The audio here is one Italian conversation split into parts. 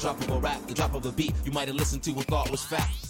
drop of a rap, the drop of a beat you might have listened to and thought was fact.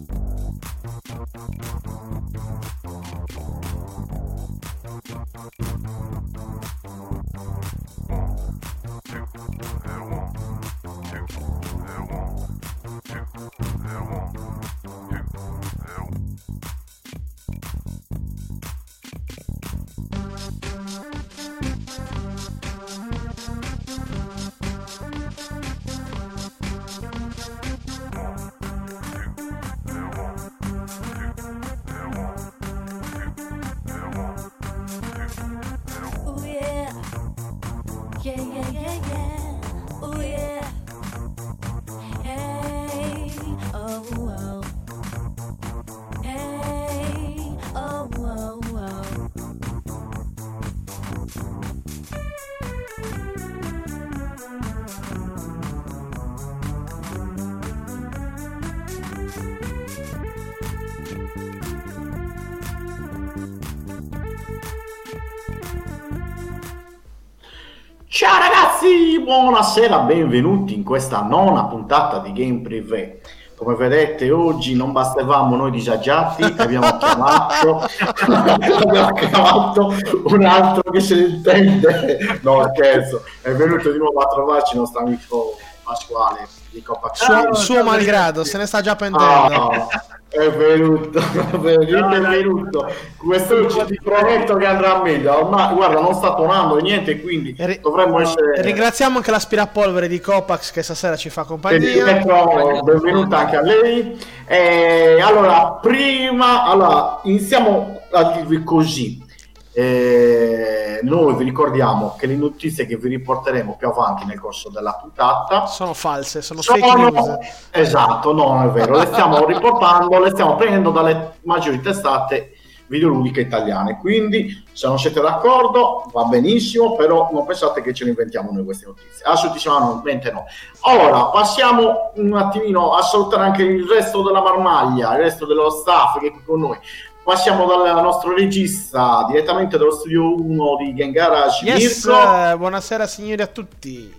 Buonasera, benvenuti in questa nona puntata di Game Privé. Come vedete oggi non bastavamo noi disagiati, abbiamo chiamato, abbiamo chiamato un altro che se ne intende. No scherzo, è venuto di nuovo a trovarci il nostro amico Pasquale di Coppa Suo, suo malgrado, se ne sta già pentendo. Ah, è venuto, è venuto, No, è venuto. Questo ci ti prometto che andrà meglio. Ormai, guarda, non sta tuonando e niente, quindi E ri- dovremmo essere... Ringraziamo anche l'aspirapolvere di Copax che stasera ci fa E compagnia. Pietro, benvenuta anche a lei. Eh, allora, prima, allora, iniziamo a dirvi così. Eh, noi vi ricordiamo che le notizie che vi riporteremo più avanti nel corso della puntata Sono false, sono fake news. sono esatto, no, è vero, le stiamo riportando, le stiamo prendendo dalle maggiori testate videoludiche italiane. Quindi, se non siete d'accordo, va benissimo, però non pensate che ce le inventiamo noi queste notizie. Assolutamente no. Ora passiamo un attimino a salutare anche il resto della marmaglia, il resto dello staff che è qui con noi. Passiamo dal nostro regista direttamente dallo studio 1 di Game Garage, Yes, Mirko. eh, buonasera signori a tutti.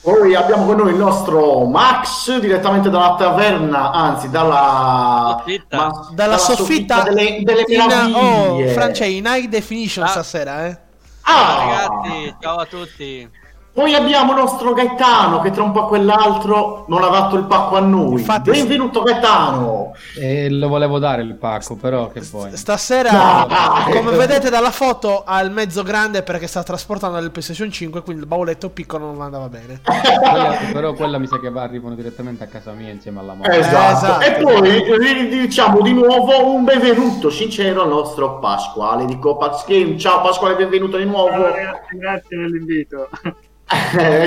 Poi abbiamo con noi il nostro Max direttamente dalla taverna, anzi dalla Soffitta. ma- Dalla soffitta delle, delle in, oh. Francia, in high definition Ah. stasera, eh. Ciao Ah, ragazzi, ciao a tutti. Poi abbiamo il nostro Gaetano che tra un po' a quell'altro non ha dato il pacco a noi. Infatti- Benvenuto Gaetano. E lo volevo dare il pacco, però che poi. Stasera, No, dai. come vedete dalla foto, ha il mezzo grande perché sta trasportando il PlayStation 5, quindi il bauletto piccolo non andava bene. Quella- però quella mi sa che va- arrivano direttamente a casa mia insieme alla mamma. Esatto. esatto. E poi diciamo di nuovo un benvenuto sincero al nostro Pasquale di Copax Game. Ciao Pasquale, benvenuto di nuovo. Ciao ragazzi, grazie dell'invito. Eh,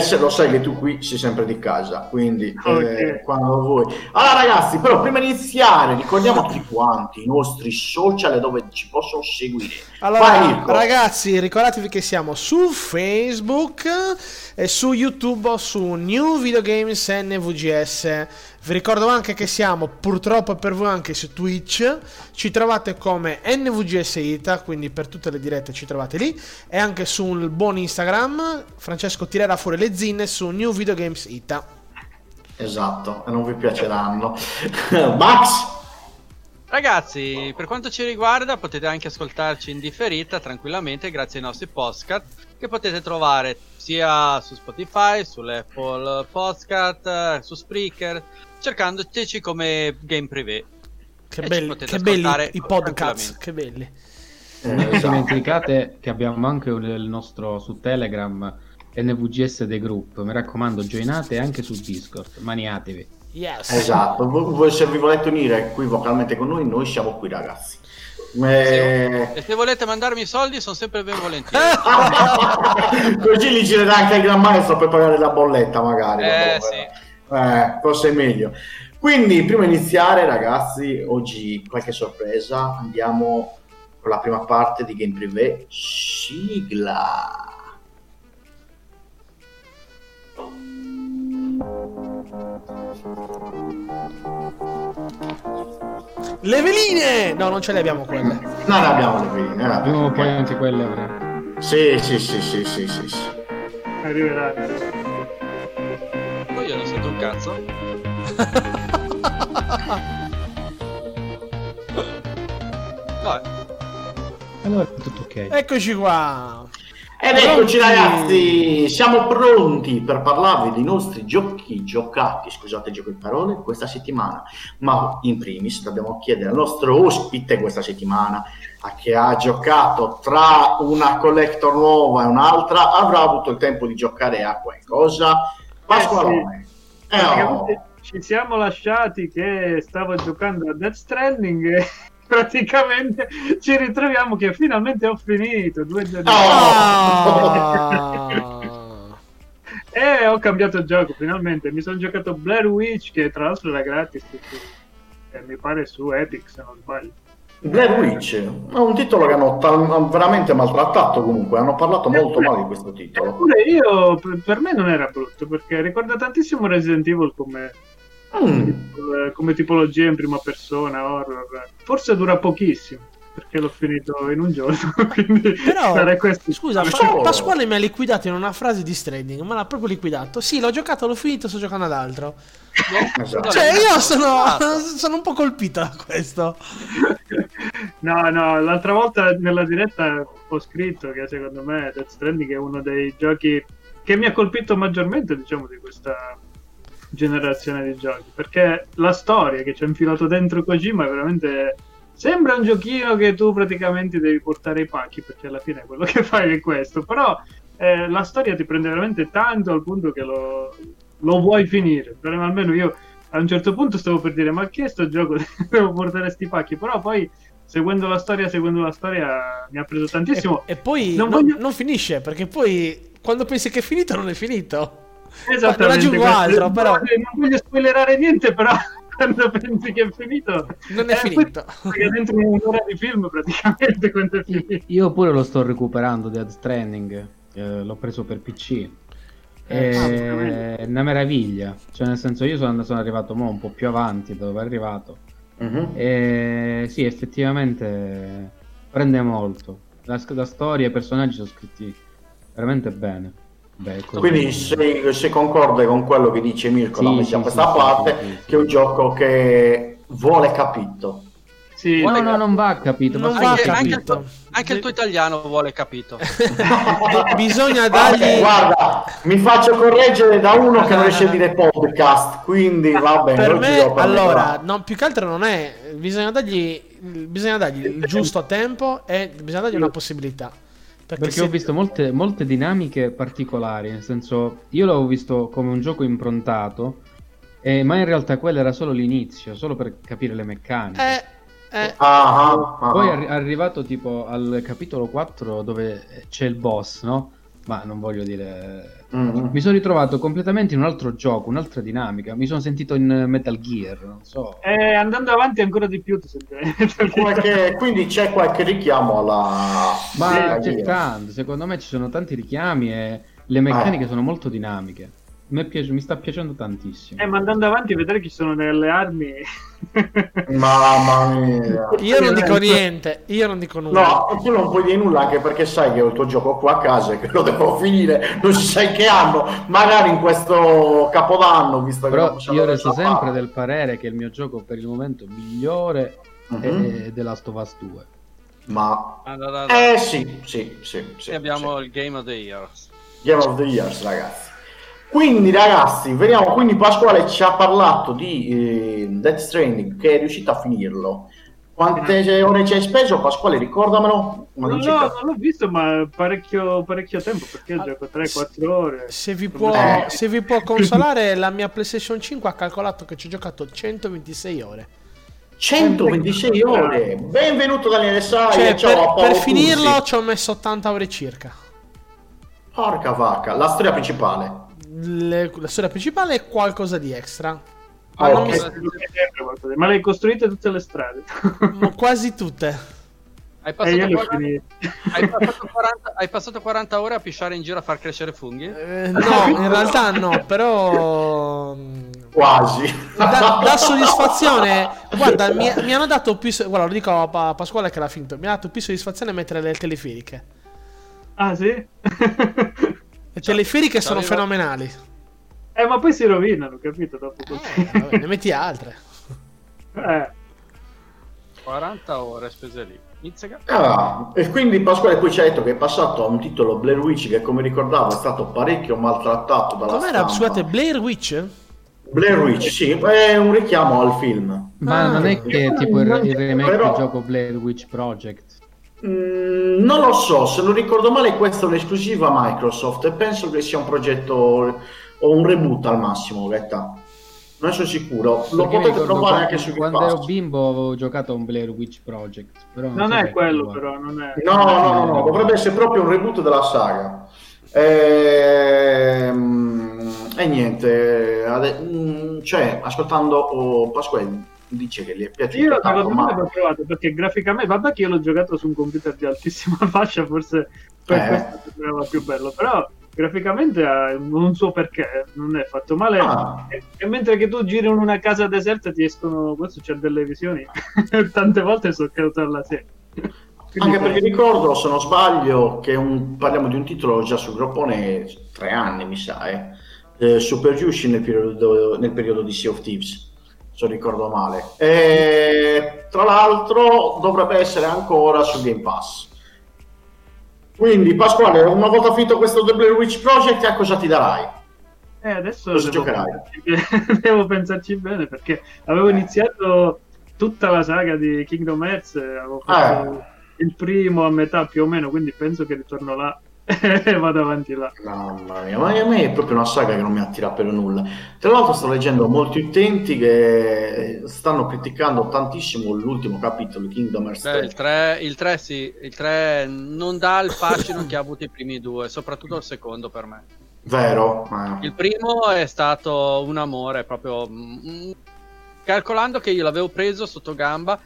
se lo sai che tu qui sei sempre di casa, quindi eh, Ok. quando vuoi. Allora ragazzi, però prima di iniziare ricordiamo a tutti quanti i nostri social dove ci possono seguire. Allora, Vai, ragazzi, ricordatevi che siamo su Facebook e su YouTube su New Video Games NVGS. Vi ricordo anche che siamo purtroppo per voi anche su Twitch. Ci trovate come NVGS Ita, quindi per tutte le dirette ci trovate lì. E anche sul buon Instagram. Francesco tirerà fuori le zinne su New Video Games Ita. Esatto, e non vi piaceranno. Max, Ragazzi, per quanto ci riguarda, potete anche ascoltarci in differita tranquillamente grazie ai nostri podcast che potete trovare sia su Spotify, sull'Apple Podcast, eh, su Spreaker, cercandoci come Game Privé. Che belli, che belli i podcast, che belli. Eh, Non dimenticate che abbiamo anche il nostro su Telegram NVGS The Group. Mi raccomando, joinate anche su Discord. Maniatevi. Yes. Esatto, Vo- voi se vi volete unire qui vocalmente con noi, noi siamo qui ragazzi. Eh, E se volete mandarmi i soldi sono sempre ben volentieri. Così li girerà anche il gran maestro per pagare la bolletta magari. Eh, sì. Eh, forse è meglio. Quindi, prima di iniziare, ragazzi, oggi qualche sorpresa. Andiamo con la prima parte di Game Privé. Sigla. Le veline! No, non ce le abbiamo quelle. Non abbiamo le veline. eh, Prima o poi anche quelle. Sì, sì, sì, sì, sì, sì, sì. Cazzo. Vabbè. Allora è tutto ok. Eccoci qua. Ed eccoci ragazzi, siamo pronti per parlarvi dei nostri giochi giocati, scusate gioco di parole, questa settimana. Ma in primis dobbiamo chiedere al nostro ospite questa settimana, a che ha giocato tra una collector nuova e un'altra, avrà avuto il tempo di giocare a qualcosa. Pasqualone. Eh, oh. Ci siamo lasciati che stavo giocando a Death Stranding e praticamente ci ritroviamo che finalmente ho finito due giorni Oh. Ah. e ho cambiato gioco finalmente mi sono giocato Blair Witch che tra l'altro era gratis eh, mi pare su Epic se non sbaglio Blair Witch è un titolo che hanno tal- veramente maltrattato comunque, hanno parlato molto male di questo titolo. Eppure io per, me non era brutto perché ricorda tantissimo Resident Evil come, Mm. eh, come tipologia in prima persona horror forse dura pochissimo perché l'ho finito in un giorno Però, scusa, Ma Pa- solo. Pasquale mi ha liquidato in una frase di Stranding, ma l'ha proprio liquidato. Sì, l'ho giocato, l'ho finito, sto giocando ad altro. Esatto. Cioè, io sono, Esatto. sono un po' colpito da questo. No, no, l'altra volta nella diretta ho scritto che secondo me Death Stranding è uno dei giochi che mi ha colpito maggiormente, diciamo, di questa generazione di giochi. Perché la storia che ci ha infilato dentro Kojima è veramente. Sembra un giochino che tu praticamente devi portare i pacchi, perché alla fine quello che fai è questo. Però eh, la storia ti prende veramente tanto al punto che lo, lo vuoi finire. Però almeno io a un certo punto stavo per dire: Ma che è sto gioco? devo portare sti pacchi. Però poi seguendo la storia, seguendo la storia, mi ha preso tantissimo. E, e poi Non non, voglio- non finisce, perché poi quando pensi che è finito, non è finito. Esattamente. Non aggiungo altro, però. Non voglio spoilerare niente, però quando pensi che è finito... Non è eh, finito. Perché dentro un'ora di film praticamente quando è finito. Io pure lo sto recuperando Dead Stranding, eh, l'ho preso per PC. Eh, È una meraviglia, cioè nel senso io sono, sono arrivato mo un po' più avanti da dove è arrivato. Mhm. E sì, effettivamente prende molto. La, la storia e i personaggi sono scritti veramente bene. Beh, così. Quindi sei, sei concorde con quello che dice Mirko Sì, la sì, questa sì, parte, sì, sì, sì. che è un gioco che vuole capito. Sì, No, no, non va capito. Non ma va sai che- anche, anche il capito. tuo, anche il tuo italiano vuole capito. Bi- bisogna dargli. guarda, mi faccio correggere da uno che non riesce a dire podcast, quindi va bene. per me, per allora, no, più che altro non è. Bisogna dargli, bisogna dargli il giusto tempo e bisogna dargli una possibilità. Perché, Perché se- ho visto molte, molte dinamiche particolari, nel senso, io l'avevo visto come un gioco improntato, eh, ma in realtà quello era solo l'inizio, solo per capire le meccaniche. Eh, eh, Ah, ah, ah. Poi è arri- arrivato tipo al capitolo 4 dove c'è il boss, no? Ma non voglio dire... Mhm. Mi sono ritrovato completamente in un altro gioco, un'altra dinamica. Mi sono sentito in Metal Gear, non so. Eh, andando avanti ancora di più ti senti... Qualche- quindi c'è qualche richiamo alla... Ma c'è tanto, secondo me ci sono tanti richiami e le meccaniche sono molto dinamiche. Piaci- mi sta piacendo tantissimo. Eh, ma andando avanti vedere che ci sono delle armi... Mamma mia. io non dico niente. Io non dico nulla. No, tu non puoi dire nulla anche perché sai che ho il tuo gioco qua a casa e che lo devo finire, non si sa in che anno, magari in questo capodanno, visto che Però possiamo io resto sempre del parere che il mio gioco per il momento migliore Mhm. è The Last of Us 2. Ma... Allora, allora, Eh sì, sì, sì, sì. e abbiamo sì. il Game of the Year. Game of the Years, ragazzi. Quindi, ragazzi, vediamo. Quindi, Pasquale ci ha parlato di eh, Death Stranding, che è riuscito a finirlo. Quante ore ci hai speso, Pasquale? Ricordamelo. Una Non di l'ho, circa- non l'ho visto, ma parecchio, parecchio tempo perché io Ah, gioco 3-4 ore. Se vi, può, Eh. se vi può consolare, la mia PlayStation 5 ha calcolato che ci ho giocato 126 ore. 126 ore. Benvenuto Daniele Sai. Cioè, ciao per, per finirlo ci ho messo 80 ore circa. Porca vacca, la storia principale. Le- la storia principale è qualcosa di extra. Ma Ah, non Eh, sempre. Ma le hai costruite tutte le strade. ma quasi tutte. Hai E passato, io le ho 40, finite. hai passato 40 hai passato 40 ore a pisciare in giro a far crescere funghi? Eh, no, in realtà no, però... mm, Quasi. Da, da soddisfazione, guarda, mi, mi hanno dato più. Guarda, lo dico a Pa- Pasquale che l'ha finto. Mi ha dato più soddisfazione mettere le teleferiche. Ah, sì? Le teleferiche sono c'avevo- fenomenali. eh, ma poi si rovinano, capito? Dopo così. Eh, vabbè, ne metti altre. Eh. 40 ore spese lì. Ah, e quindi Pasquale poi ci ha detto che è passato a un titolo Blair Witch che come ricordavo è stato parecchio maltrattato dalla Com'era? stampa. Scusate, Blair Witch? Blair Witch, sì, è un richiamo al film. Ma Ah. non è che è tipo il, il remake Però- del gioco Blair Witch Project. Mm, non lo so, se non ricordo male questa è un'esclusiva Microsoft e penso che sia un progetto o un reboot al massimo, in realtà. Non sono sicuro, lo Perché potete trovare quando- anche su Quando ero bimbo avevo giocato a un Blair Witch Project. Però Non so è quello, uguale. però, non è. No, no, no, no, dovrebbe essere proprio un reboot della saga. Ehm, E, niente, ade- mm, cioè, ascoltando oh, Pasquale dice che gli è piaciuto Io tanto, secondo me ma- l'ho provato perché graficamente, vabbè che io l'ho giocato su un computer di altissima fascia, forse per Eh. questo sembrava più bello, però graficamente ha un suo perché, non è fatto male. Ah. E, e mentre che tu giri in una casa deserta ti escono, questo c'è delle visioni, tante volte sono caduto alla serie. Quindi- Anche perché ricordo, se non sbaglio, che un- parliamo di un titolo già sul groppone tre anni, mi sa, eh, eh, Super Yushi nel periodo, nel periodo di Sea of Thieves, se non ricordo male. E, tra l'altro dovrebbe essere ancora su Game Pass. Quindi Pasquale, una volta finito questo The Blair Witch Project, a cosa ti darai? Eh, adesso Cosa devo giocherai? devo pensarci bene perché avevo Eh. iniziato tutta la saga di Kingdom Hearts, eh, avevo fatto il primo a metà più o meno, quindi penso che ritorno là e vado avanti là. Mamma mia, ma a me è proprio una saga che non mi attira per nulla. Tra l'altro sto leggendo molti utenti che stanno criticando tantissimo l'ultimo capitolo di Kingdom Hearts Beh, 3. il 3, il 3 sì, il 3 non dà il fascino che ha avuto i primi due, soprattutto il secondo per me. Vero? Eh. Il primo è stato un amore proprio mm, calcolando che io l'avevo preso sotto gamba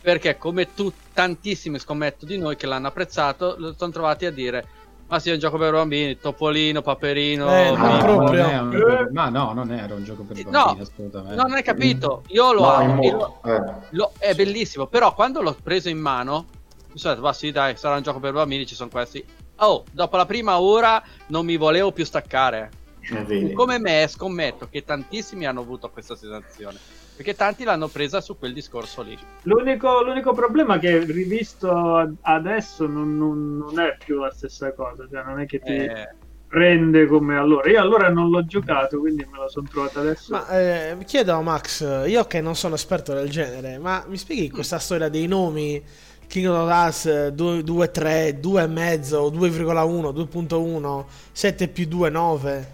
perché come tu tantissimi scommetto di noi che l'hanno apprezzato lo sono trovati a dire ma sì è un gioco per bambini Topolino Paperino Eh, Mimmo". non Ma proprio. un gioco- Ma no, non era un gioco per Eh, bambini, no, assolutamente. non hai capito io lo No, amo lo- eh. lo- è bellissimo però quando l'ho preso in mano mi sono detto ma sì dai sarà un gioco per bambini ci sono questi oh dopo la prima ora non mi volevo più staccare Eh, come me scommetto che tantissimi hanno avuto questa sensazione perché tanti l'hanno presa su quel discorso lì L'unico, l'unico problema è che rivisto ad- adesso non, non- non è più la stessa cosa, cioè non è che ti Eh, prende come allora. Io allora non l'ho giocato, quindi me la sono trovata adesso. Ma eh, chiedo a Max, io che non sono esperto del genere, ma mi spieghi questa storia dei nomi Kingdom Hearts 2, 2 3, 2,5, 2,1, 2.1, 7 più 2, 9?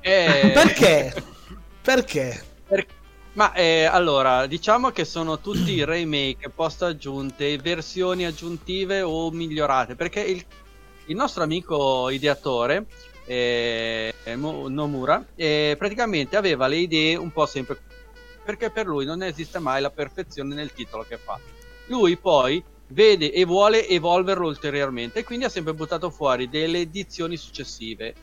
eh, Perché? Perché? per- ma eh, allora diciamo che sono tutti remake post aggiunte versioni aggiuntive o migliorate perché il, il nostro amico ideatore eh, Nomura eh, praticamente aveva le idee un po' sempre perché per lui non esiste mai la perfezione nel titolo che fa. Lui poi vede e vuole evolverlo ulteriormente e quindi ha sempre buttato fuori delle edizioni successive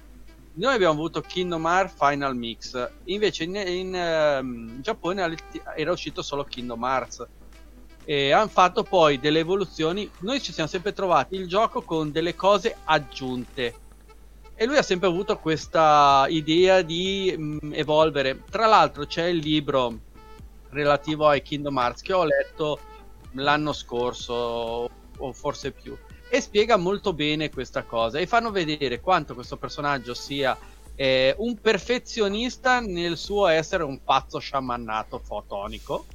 noi abbiamo avuto Kingdom Hearts Final Mix. Invece in, in, ehm, Giappone era uscito solo Kingdom Hearts. E hanno fatto poi delle evoluzioni. Noi ci siamo sempre trovati il gioco con delle cose aggiunte. E lui ha sempre avuto questa idea di mh, evolvere. Tra l'altro c'è il libro relativo ai Kingdom Hearts che ho letto l'anno scorso o forse più e spiega molto bene questa cosa e fanno vedere quanto questo personaggio sia eh, un perfezionista nel suo essere un pazzo sciamannato fotonico.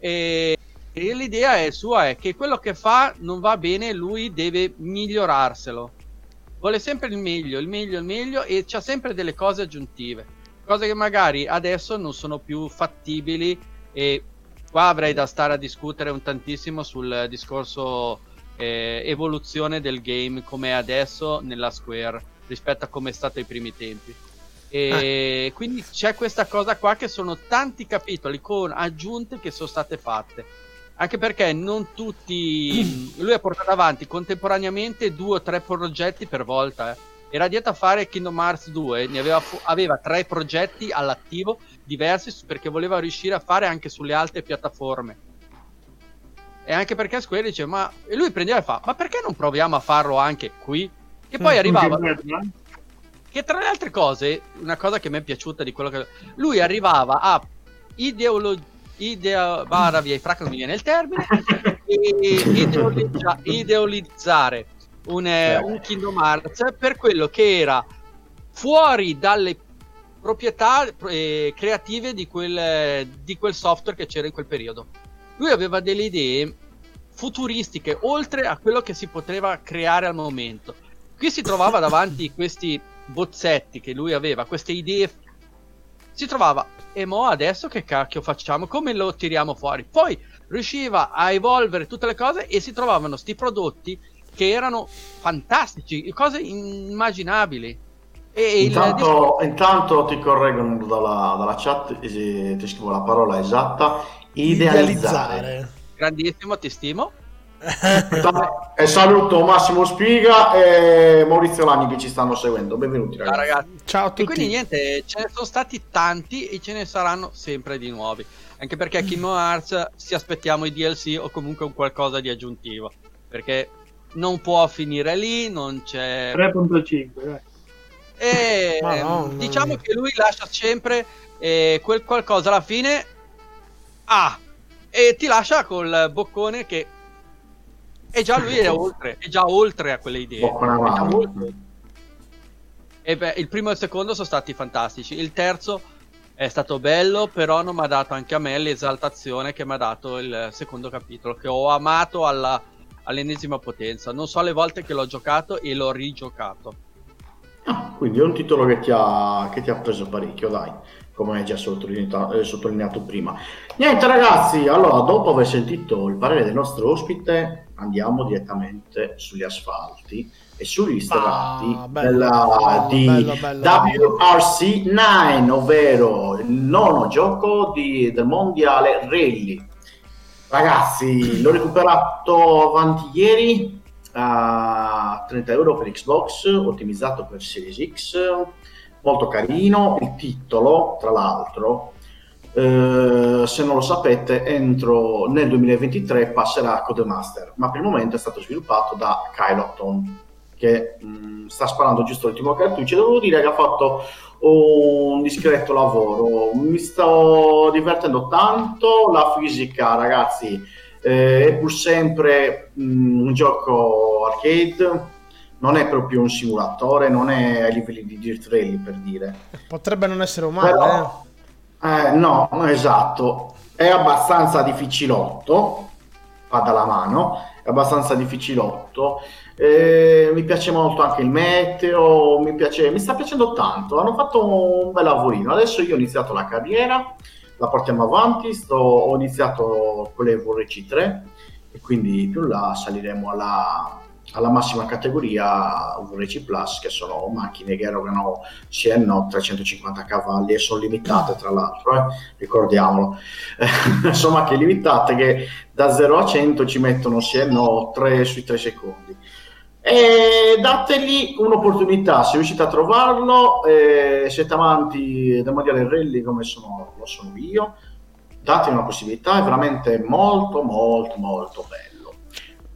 E, e l'idea è sua è che quello che fa non va bene lui deve migliorarselo. Vuole sempre il meglio il meglio il meglio e c'ha sempre delle cose aggiuntive. Cose che magari adesso non sono più fattibili e qua avrei da stare a discutere un tantissimo sul discorso eh, evoluzione del game come è adesso nella Square rispetto a come è stato ai primi tempi. E quindi c'è questa cosa qua che sono tanti capitoli con aggiunte che sono state fatte. Anche perché non tutti. Lui ha portato avanti contemporaneamente due o tre progetti per volta. eh. Era dietro a fare Kingdom Hearts 2, ne aveva, fu- aveva tre progetti all'attivo diversi perché voleva riuscire a fare anche sulle altre piattaforme. E anche perché Square dice, ma e lui prendeva e fa, ma perché non proviamo a farlo anche qui? Che poi arrivava, che tra le altre cose, una cosa che mi è piaciuta di quello che lui arrivava a ideolo idea bara via i fracchi non mi viene il termine e ideolizza- ideolizzare un, eh, un Kingdom Hearts per quello che era fuori dalle proprietà eh, creative di quel, di quel software che c'era in quel periodo lui aveva delle idee futuristiche oltre a quello che si poteva creare al momento. Qui si trovava davanti questi bozzetti che lui aveva queste idee. Si trovava e mo adesso che cacchio facciamo? Come lo tiriamo fuori? Poi riusciva a evolvere tutte le cose e si trovavano sti prodotti che erano fantastici cose inimmaginabili e il Intanto, intanto ti correggono dalla, dalla chat, eh, ti scrivo la parola esatta, idealizzare. grandissimo ti stimo E saluto Massimo Spiga e Maurizio Lani che ci stanno seguendo. Benvenuti Ciao, ragazzi. ragazzi Ciao a E tutti. quindi niente, ce ne sono stati tanti e ce ne saranno sempre di nuovi. Anche perché a Kingdom Hearts si aspettiamo i DLC o comunque un qualcosa di aggiuntivo. Perché non può finire lì, non c'è... 3.5, dai. E Madonna diciamo che lui lascia sempre eh, quel qualcosa alla fine. Ah! E ti lascia col boccone che... E già lui è oltre, è già oltre a quelle idee. E beh, il primo e il secondo sono stati fantastici. Il terzo è stato bello, però non mi ha dato anche a me l'esaltazione che mi ha dato il secondo capitolo, che ho amato alla, all'ennesima potenza. Non so le volte che l'ho giocato e l'ho rigiocato. Ah, quindi è un titolo che ti, ha, che ti ha preso parecchio, dai, come hai già sottolineato, eh, sottolineato prima. Niente ragazzi, allora dopo aver sentito il parere del nostro ospite, andiamo direttamente sugli asfalti e sugli strati Ah, bello, della, di bello, bello. WRC9, ovvero il nono gioco di- del mondiale rally. Ragazzi, l'ho recuperato avanti ieri a 30 euro per Xbox, ottimizzato per Series X, molto carino. Il titolo, tra l'altro, eh, se non lo sapete, entro nel 2023 passerà a Codemaster, ma per il momento è stato sviluppato da Kyloton, che mh, sta sparando giusto l'ultimo cartuccio. Devo dire che ha fatto un discreto lavoro. Mi sto divertendo tanto. La fisica, ragazzi, eh, è pur sempre mh, un gioco arcade. Non è proprio un simulatore, non è ai livelli di Dirt Rally per dire. Potrebbe non essere umano, Però, eh, no, esatto, è abbastanza difficilotto, va dalla mano, è abbastanza difficilotto. Eh, mi piace molto anche il meteo, mi, piace, mi sta piacendo tanto. Hanno fatto un bel lavorino. Adesso io ho iniziato la carriera, la portiamo avanti. Sto, ho iniziato con le VRC3 e quindi più là saliremo alla, alla massima categoria VRC Plus, che sono macchine che erogano CNO 350 cavalli e sono limitate tra l'altro, eh, ricordiamolo. sono macchine limitate che da 0 a 100 ci mettono CNO 3 sui 3 secondi. E dategli un'opportunità se riuscite a trovarlo, eh, siete amanti del mondiale rally come sono, lo sono io, dategli una possibilità, è veramente molto molto molto bello.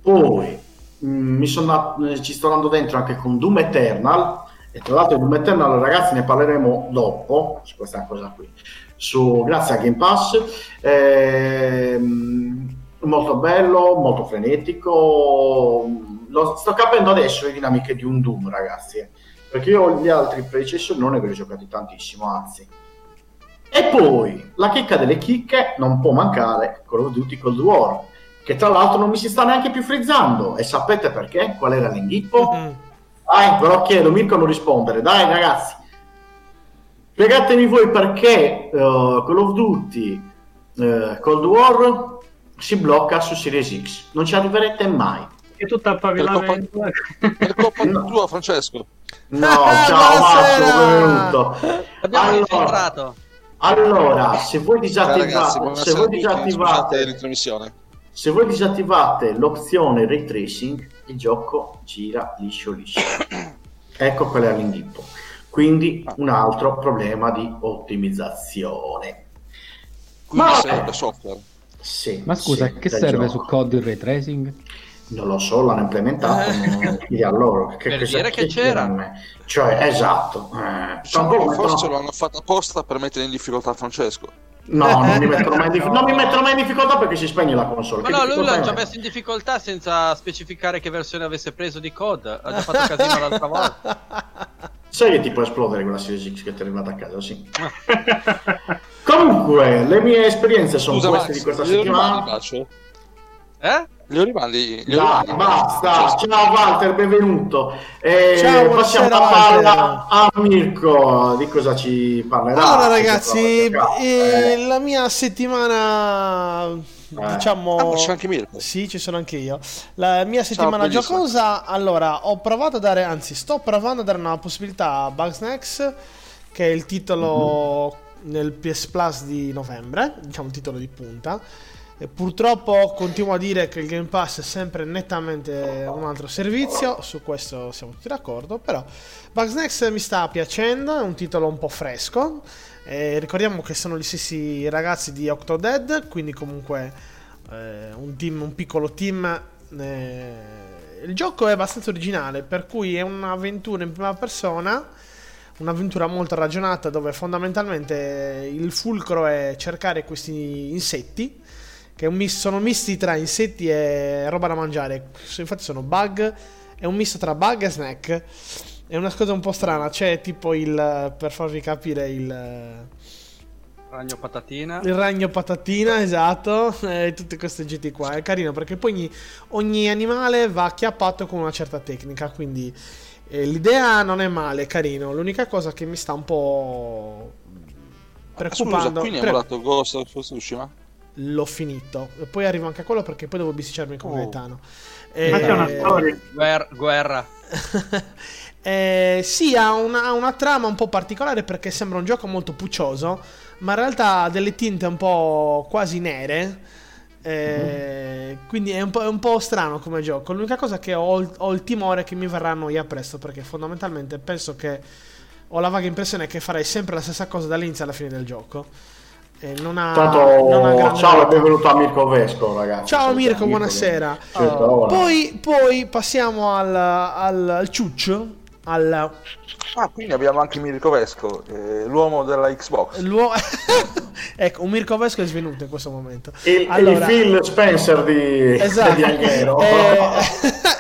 Poi mh, mi sono, eh, ci sto andando dentro anche con Doom Eternal, e tra l'altro Doom Eternal ragazzi ne parleremo dopo, su questa cosa qui, su, grazie a Game Pass. Ehm, molto bello, molto frenetico. Lo, sto capendo adesso le dinamiche di un Doom, ragazzi. Perché io gli altri predecessori non ne avevo giocati tantissimo, anzi. E poi la chicca delle chicche non può mancare Call of Duty Cold War, che tra l'altro non mi si sta neanche più frizzando. E sapete perché? Qual era l'inghippo? Mm. Dai, ve lo chiedo, Mirko non rispondere. Dai, ragazzi. Spiegatemi voi perché eh, Call of Duty eh, Cold War si blocca su Series X. Non ci arriverete mai. È tutta a pavillamento. Per colpa No. tua, Francesco. No, ciao buonasera! benvenuto. Abbiamo Allora, allora, se voi disattivate, ragazzi, se voi scusate disattivate, l'intromissione. Se voi disattivate l'opzione ray tracing, il gioco gira liscio liscio. ecco qual è l'inghippo. Quindi un altro problema di ottimizzazione. Quindi Ma- serve software. Sì, Ma scusa, sì, che serve gioco. su COD il ray tracing? Non lo so, l'hanno implementato, non chiedi a loro. Che Per dire che c'era. Cioè, esatto. Eh, tampoco Forse lo hanno fatto apposta per mettere in difficoltà Francesco. No, non mi, mettono mai in dif- non mi mettono mai in difficoltà perché si spegne la console. Ma Che no, lui l'ha già messo in difficoltà senza specificare che versione avesse preso di COD. Ha già fatto casino l'altra volta. Sai che ti può esplodere quella Series X che ti è arrivata a casa, sì. Comunque, le mie esperienze sono Scusa, queste Max, di questa settimana. Eh? Glielo rimandi? glielo Dai, rimandi? basta. Cioè, Ciao Walter, benvenuto. Eh, Ciao, passiamo la palla a Mirko. Di cosa ci parlerà? Allora ragazzi, eh, Eh, la mia settimana diciamo Ah, c'è anche Mirko. Sì, ci sono anche io. La mia settimana bellissimo. giocosa, allora, ho provato a dare, anzi, sto provando a dare una possibilità a Bugsnax, che è il titolo nel PS Plus di novembre, diciamo un titolo di punta. Purtroppo continuo a dire che il Game Pass è sempre nettamente un altro servizio, su questo siamo tutti d'accordo, però Bugsnax mi sta piacendo, è un titolo un po' fresco. Eh, ricordiamo che sono gli stessi ragazzi di Octodad, quindi comunque eh, un team, un piccolo team. eh, il gioco è abbastanza originale, per cui è un'avventura in prima persona, un'avventura molto ragionata dove fondamentalmente il fulcro è cercare questi insetti, che è un mis- sono misti tra insetti e roba da mangiare. Infatti sono bug, è un misto tra bug e snack. È una cosa un po' strana. C'è tipo il. Per farvi capire il. Ragno patatina. Il ragno patatina, esatto. E tutte queste GT qua. È carino perché poi ogni, ogni animale va acchiappato con una certa tecnica. Quindi eh, l'idea non è male, è carino. L'unica cosa che mi sta un po' Scusa, preoccupando. quindi Pre- hanno dato Ghost of Tsushima? L'ho finito. E poi arrivo anche a quello perché poi devo bisticciarmi con Oh. Gaetano. Ma c'è una Eh, storia. Guer- guerra. Eh, sì, ha una, ha una trama un po' particolare perché sembra un gioco molto puccioso, ma in realtà ha delle tinte un po' quasi nere. eh, Quindi è un, po', è un po' strano come gioco. L'unica cosa è che ho, il- ho il timore che mi verrà a noia presto perché fondamentalmente penso che ho la vaga impressione che farei sempre la stessa cosa dall'inizio alla fine del gioco. E non ha, Tanto, non ha ciao e benvenuto a Mirko Vesco, ragazzi. Ciao Salutiamo Mirko, buonasera. Ora. Poi, poi passiamo al, al, al ciuccio, al, Ah, quindi abbiamo anche Mirko Vesco, eh, l'uomo della Xbox. l'uomo... ecco, un Mirko Vesco è svenuto in questo momento. Il, Allora- il Phil Spencer di, Esatto. di Agnero.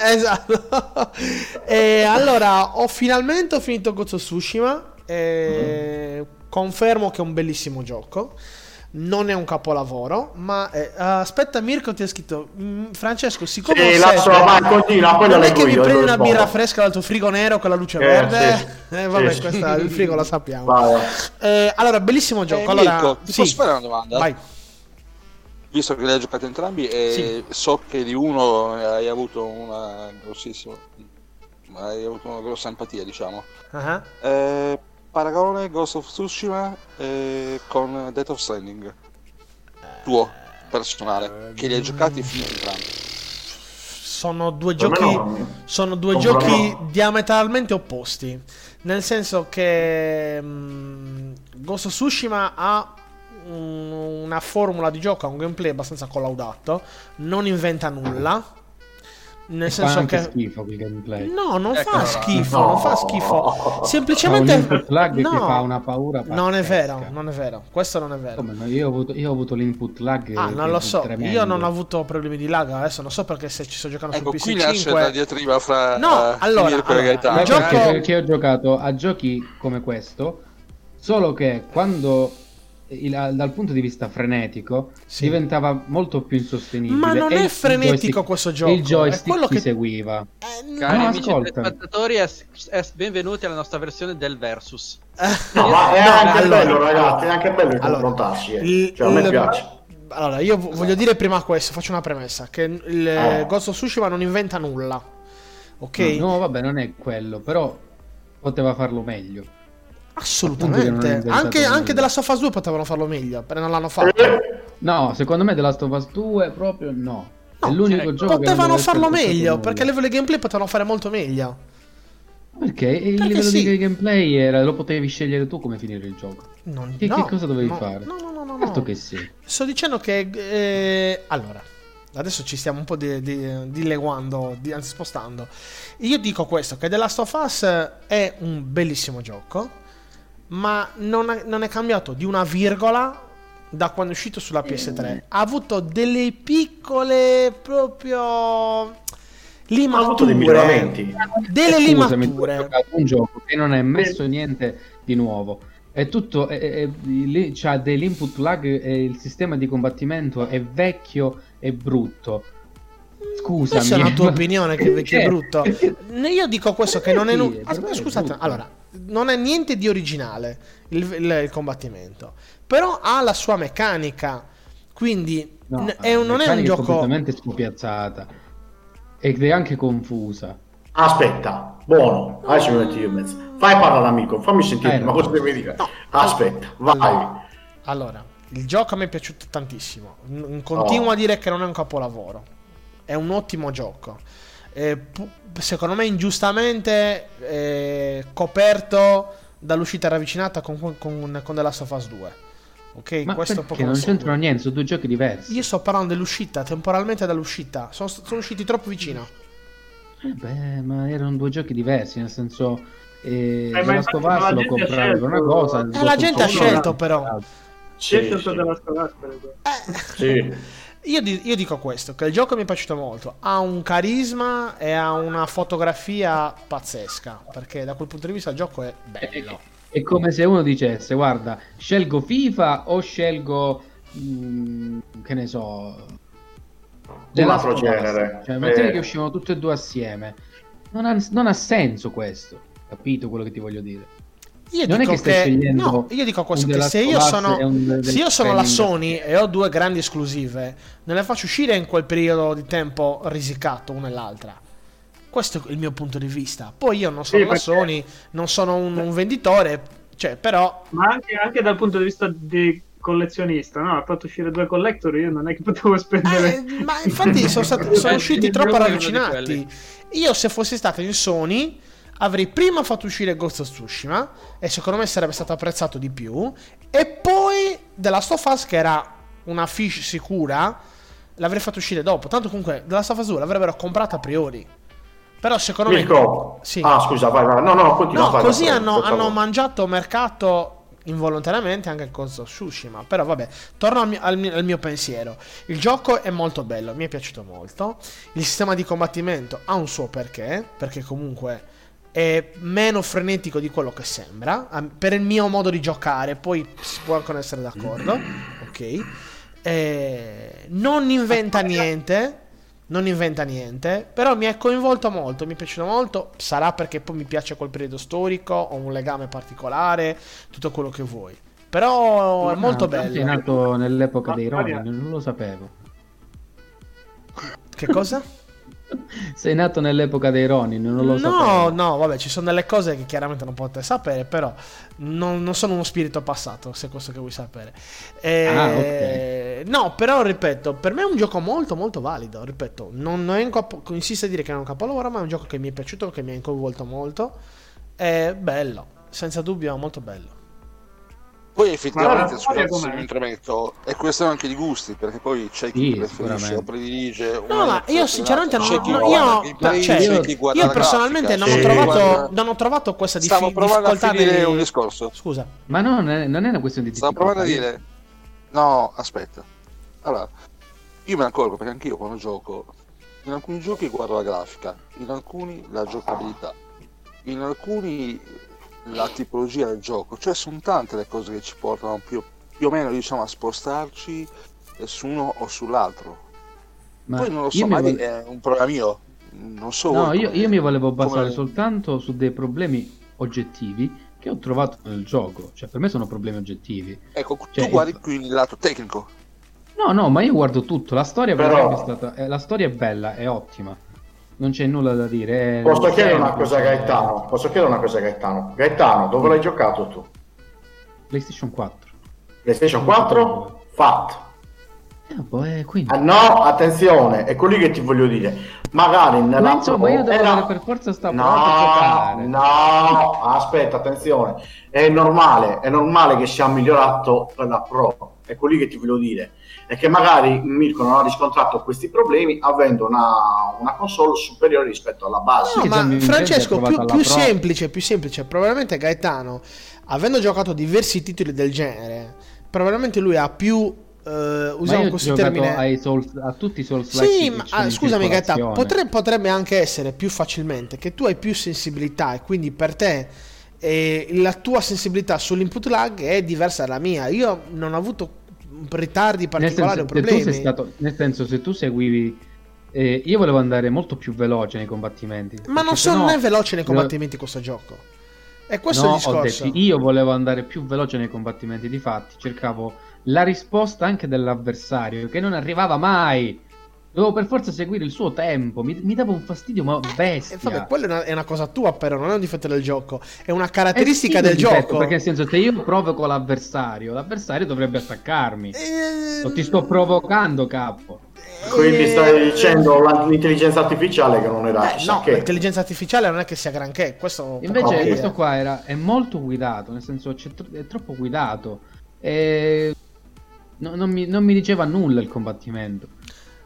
Eh, esatto. E allora, ho finalmente ho finito of Tsushima. e Confermo che è un bellissimo gioco. Non è un capolavoro, ma eh, aspetta, Mirko ti ha scritto "Mm, Francesco. Siccome Sì, lascio sete, vai, continua, poi non la è che leggo mi io, prendi io una birra fresca dal tuo frigo nero con la luce Eh, verde. sì. Eh, vabbè, Sì, questa, sì. il frigo la sappiamo. Eh, allora, bellissimo Eh, gioco. allora, Mirko, ti sì, posso fare una domanda? vai. Visto che li hai giocati entrambi e so che di uno hai avuto una grossissima hai avuto una grossa empatia, diciamo. Ah, Eh, paragone Ghost of Tsushima eh, con Death of Stranding. Tuo, personale, che li hai giocati fino entrambi. Sono due giochi. no. Sono due Non giochi provo. diametralmente opposti. Nel senso che mm, Ghost of Tsushima ha un- una formula di gioco, ha un gameplay abbastanza collaudato, non inventa nulla. Nel Fa senso che schifo quel gameplay. No, non Ecco, fa schifo, No. non fa schifo. Un Semplicemente lag no, che fa una paura Non è vero, pazzesca. non è vero. Questo non è vero. Come, io, ho avuto, io ho avuto l'input lag Ah, non lo so. tremendo. Io non ho avuto problemi di lag. Adesso non so perché se ci sto giocando Ecco, su qui nasce la PS5. diatriba fra No, eh, allora, allora, e il gioco- che ho giocato a giochi come questo, solo che quando il- dal punto di vista frenetico Sì. diventava molto più insostenibile. Ma non e è frenetico joystick- questo gioco, Il è joystick che- seguiva. Eh, Cari No, amici ascolta. telespettatori, es- es- benvenuti alla nostra versione del Versus. No, ma è No, anche allora- bello, ragazzi. È anche bello allora, confrontarsi. eh. il- Cioè, a me il- piace. Allora, io v- voglio dire prima questo, faccio una premessa, che il Eh. Ghost of Tsushima non inventa nulla. Ok? No, vabbè, non è quello, però poteva farlo meglio. Assolutamente. Anche, anche della Sofas 2 potevano farlo meglio, però non l'hanno fatto. No, secondo me The Last of Us 2 proprio no. No, è l'unico ecco, gioco Potevano farlo meglio, perché a livello di gameplay potevano fare molto meglio. Perché il Perché livello sì. di gameplay era, lo potevi scegliere tu come finire il gioco. Non, Che- no, che cosa dovevi no, fare? No, no, no, no. Certo no. che sì. Sto dicendo che. eh, allora, adesso ci stiamo un po' di, di- dileguando, di- anzi spostando. Io dico questo: che The Last of Us è un bellissimo gioco, ma non è, non è cambiato di una virgola da quando è uscito sulla PS3. Ha avuto delle piccole proprio. Ha avuto dei Limature. miglioramenti. Delle Scusami, tu hai limature. giocato un gioco che non è messo niente di nuovo. È tutto, è, è- è- lì c'ha dell'input lag e il sistema di combattimento è vecchio e brutto. Scusami. Questa è una tua opinione che vecchio è Perché? brutto. Io dico questo che non è Sì, nu- per Aspetta, me è scusate, allora, non è niente di originale il, il- il combattimento, però ha la sua meccanica. Quindi No, n- è un- non è un gioco completamente scopiazzata ed è anche confusa. Aspetta, buono. Adesso mi metti io in mezzo. Fai parlare amico, fammi sentire. Eh, ma no. cosa devi dire? Aspetta, vai. Allora, il gioco a me è piaciuto tantissimo. Continuo Oh. a dire che non è un capolavoro. È un ottimo gioco. Eh, pu- secondo me ingiustamente eh, coperto dall'uscita ravvicinata con, con, con The Last of Us 2. Ok, Ma questo perché non c'entrano niente, sono due giochi diversi. Io sto parlando dell'uscita, temporalmente dall'uscita. Sono, sono usciti troppo vicino. Eh Beh, ma erano due giochi diversi, nel senso eh, ma The Last of Us la lo gente ha compravi per una scelto- cosa, Eh, la of gente ha scelto, però. C'è Sì, storia per esempio. Sì. Io, di- io dico questo, che il gioco mi è piaciuto molto, ha un carisma e ha una fotografia pazzesca, perché da quel punto di vista il gioco è bello. È come se uno dicesse, guarda, scelgo FIFA o scelgo, mm, che ne so, Un altro genere. Cioè, mettete Eh. che uscivano tutte e due assieme. Non ha, non ha senso questo, capito quello che ti voglio dire? Io Non è dico che scegliendo no, io dico questo, che se io sono, se io sono la. Sony e ho due grandi esclusive, non le faccio uscire in quel periodo di tempo risicato una e l'altra. Questo è il mio punto di vista. Poi io non sono Sì, la perché- Sony, non sono un, un venditore, cioè, però Ma anche, anche dal punto di vista di collezionista, no? Ha fatto uscire due collector, io non è che potevo spendere. Eh, ma infatti sono, stati- sono Eh, usciti troppo ravvicinati. Io, se fossi stato in Sony, avrei prima fatto uscire Ghost of Tsushima. E secondo me sarebbe stato apprezzato di più. E poi The Last of Us, che era una fish sicura, l'avrei fatto uscire dopo. Tanto comunque, The Last of Us 2 l'avrebbero comprata a priori. Però secondo me. Mirko, Sì. ah scusa, vai, vai. No, no, continua. No, vai, così vai, hanno, hanno mangiato mercato involontariamente anche con Tsushima. Però vabbè, torno al mio, al mio- al mio pensiero. Il gioco è molto bello, mi è piaciuto molto. Il sistema di combattimento ha un suo perché, perché comunque è meno frenetico di quello che sembra. Per il mio modo di giocare, poi si può anche non essere d'accordo. Ok. Eh, non inventa niente. Non inventa niente, però mi è coinvolto molto, mi è piaciuto molto. Sarà perché poi mi piace quel periodo storico, ho un legame particolare, tutto quello che vuoi. Però è molto Sei bello. nato nell'epoca dei Ronin, non lo sapevo. Che cosa? Sei nato nell'epoca dei Ronin, non lo no, sapevo. no, vabbè, ci sono delle cose che chiaramente non potete sapere, però non, non sono uno spirito passato, se è questo che vuoi sapere. Eh, No, però ripeto, per me è un gioco molto molto valido, ripeto, non, non è un capo- insisto a dire che è un capolavoro, ma è un gioco che mi è piaciuto, che mi ha coinvolto molto. È bello, senza dubbio, molto bello. Poi effettivamente, scusate se mi intrometto, è questione anche di gusti, perché poi c'è chi Sì, preferisce o predilige No, una ma io sinceramente non, no, io, gameplay, cioè, io la personalmente non ho, trovato, guarda- non ho trovato questa Stavo a difficoltà finire nei- un discorso. Scusa. Ma no, non è, non è una questione di Stavo provando a difficoltà. dire, no, aspetta. Allora, io me ne accorgo perché anch'io quando gioco, in alcuni giochi guardo la grafica, in alcuni la giocabilità, in alcuni la tipologia del gioco, cioè sono tante le cose che ci portano più, più o meno diciamo a spostarci su uno o sull'altro. Ma Poi non lo so, magari vol- è un problema mio, non so. No, io, io mi volevo basare come- soltanto su dei problemi oggettivi che ho trovato nel gioco. Cioè, per me sono problemi oggettivi. Ecco, cioè, tu guardi qui il lato tecnico. No, no, ma io guardo tutto. La storia, per Però- è stata. eh, la storia è bella, è ottima. Non c'è nulla da dire. è Posso chiedere una cosa a Gaetano? Posso chiedere una cosa a Gaetano? Gaetano, dove l'hai giocato tu? PlayStation 4. PlayStation 4? Fatto. Eh, boh, eh, quindi. Ah, no, attenzione, è quello che ti voglio dire. Magari nella Ma insomma, io devo era- avere per forza sta No, giocare. no, aspetta, attenzione. È normale, è normale che sia migliorato per la Pro. È quello che ti voglio dire. È che magari Mirko non ha riscontrato questi problemi avendo una, una console superiore rispetto alla base. No, ma Francesco, più, più semplice, più semplice. Probabilmente Gaetano, avendo giocato diversi titoli del genere, probabilmente lui ha più. Ma usiamo questo termine. Souls- a tutti i Souls Sì, ma ah, scusami Gaetano, potrei... potre- potrebbe anche essere più facilmente che tu hai più sensibilità e quindi per te eh, la tua sensibilità sull'input lag è diversa dalla mia. Io non ho avuto ritardi particolari o se problemi. sei stato, nel senso, se tu seguivi, eh, io volevo andare molto più veloce nei combattimenti. Ma non sono né veloce nei combattimenti questo gioco. È questo no, il ho discorso. detto, io volevo andare più veloce nei combattimenti. Difatti, cercavo la risposta anche dell'avversario che non arrivava mai. Dovevo per forza seguire il suo tempo. Mi, mi dava un fastidio, ma E bestia. vabbè, quella è una, è una cosa tua, però, non è un difetto del gioco. È una Eh caratteristica sì, del difetto, gioco. Perché nel senso, se io provoco l'avversario, l'avversario dovrebbe attaccarmi. Eh, O ti sto provocando, capo. Quindi eh, stai dicendo l'intelligenza artificiale che non era Eh, no, che. l'intelligenza artificiale non è che sia granché. Questo Invece Ok. questo qua era, è molto guidato, nel senso c'è tro- è troppo guidato. E no- non, mi, non mi diceva nulla il combattimento.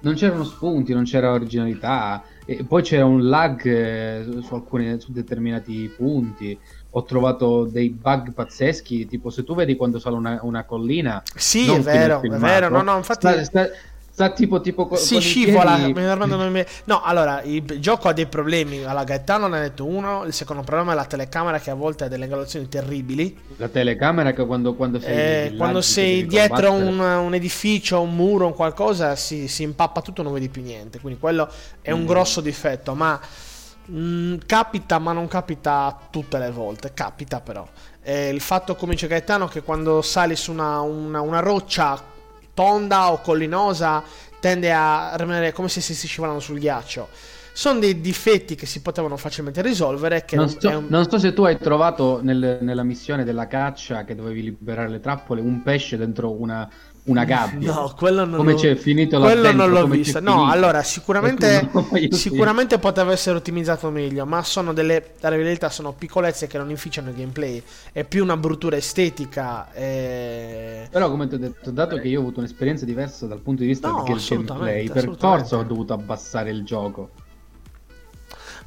Non c'erano spunti, non c'era originalità. E poi c'era un lag eh, su, alcuni, su determinati punti. Ho trovato dei bug pazzeschi. Tipo, se tu vedi quando sale una, una collina, Sì, è vero, è vero. No, no, infatti. sta- sta- Sta tipo, tipo co- si con scivola. mi mie- No, allora il gioco ha dei problemi. Alla Gaetano ne ha detto uno. Il secondo problema è la telecamera che a volte ha delle angolazioni terribili. La telecamera che quando, quando sei, Eh, quando sei dietro un, un edificio, un muro, un qualcosa, si, si impappa tutto, non vedi più niente. Quindi quello è Mm. un grosso difetto. Ma mh, capita, ma non capita tutte le volte. Capita però. Eh, il fatto, come dice Gaetano, che quando sali su una, una- una roccia tonda o collinosa tende a rimanere come se si stessi scivolando sul ghiaccio. Sono dei difetti che si potevano facilmente risolvere. Che Non non- so, un- non so se tu hai trovato nel- nella missione della caccia che dovevi liberare le trappole un pesce dentro una, una gabbia. No, quello non Come l'ho- c'è finito Quello non l'ho c'è No, finito. allora sicuramente, E sì. sicuramente poteva essere ottimizzato meglio, ma sono delle la verità sono piccolezze che non inficiano il gameplay. È più una bruttura estetica. E... Però come ti ho detto, dato che io ho avuto un'esperienza diversa dal punto di vista No, del gameplay, per forza ho dovuto abbassare il gioco.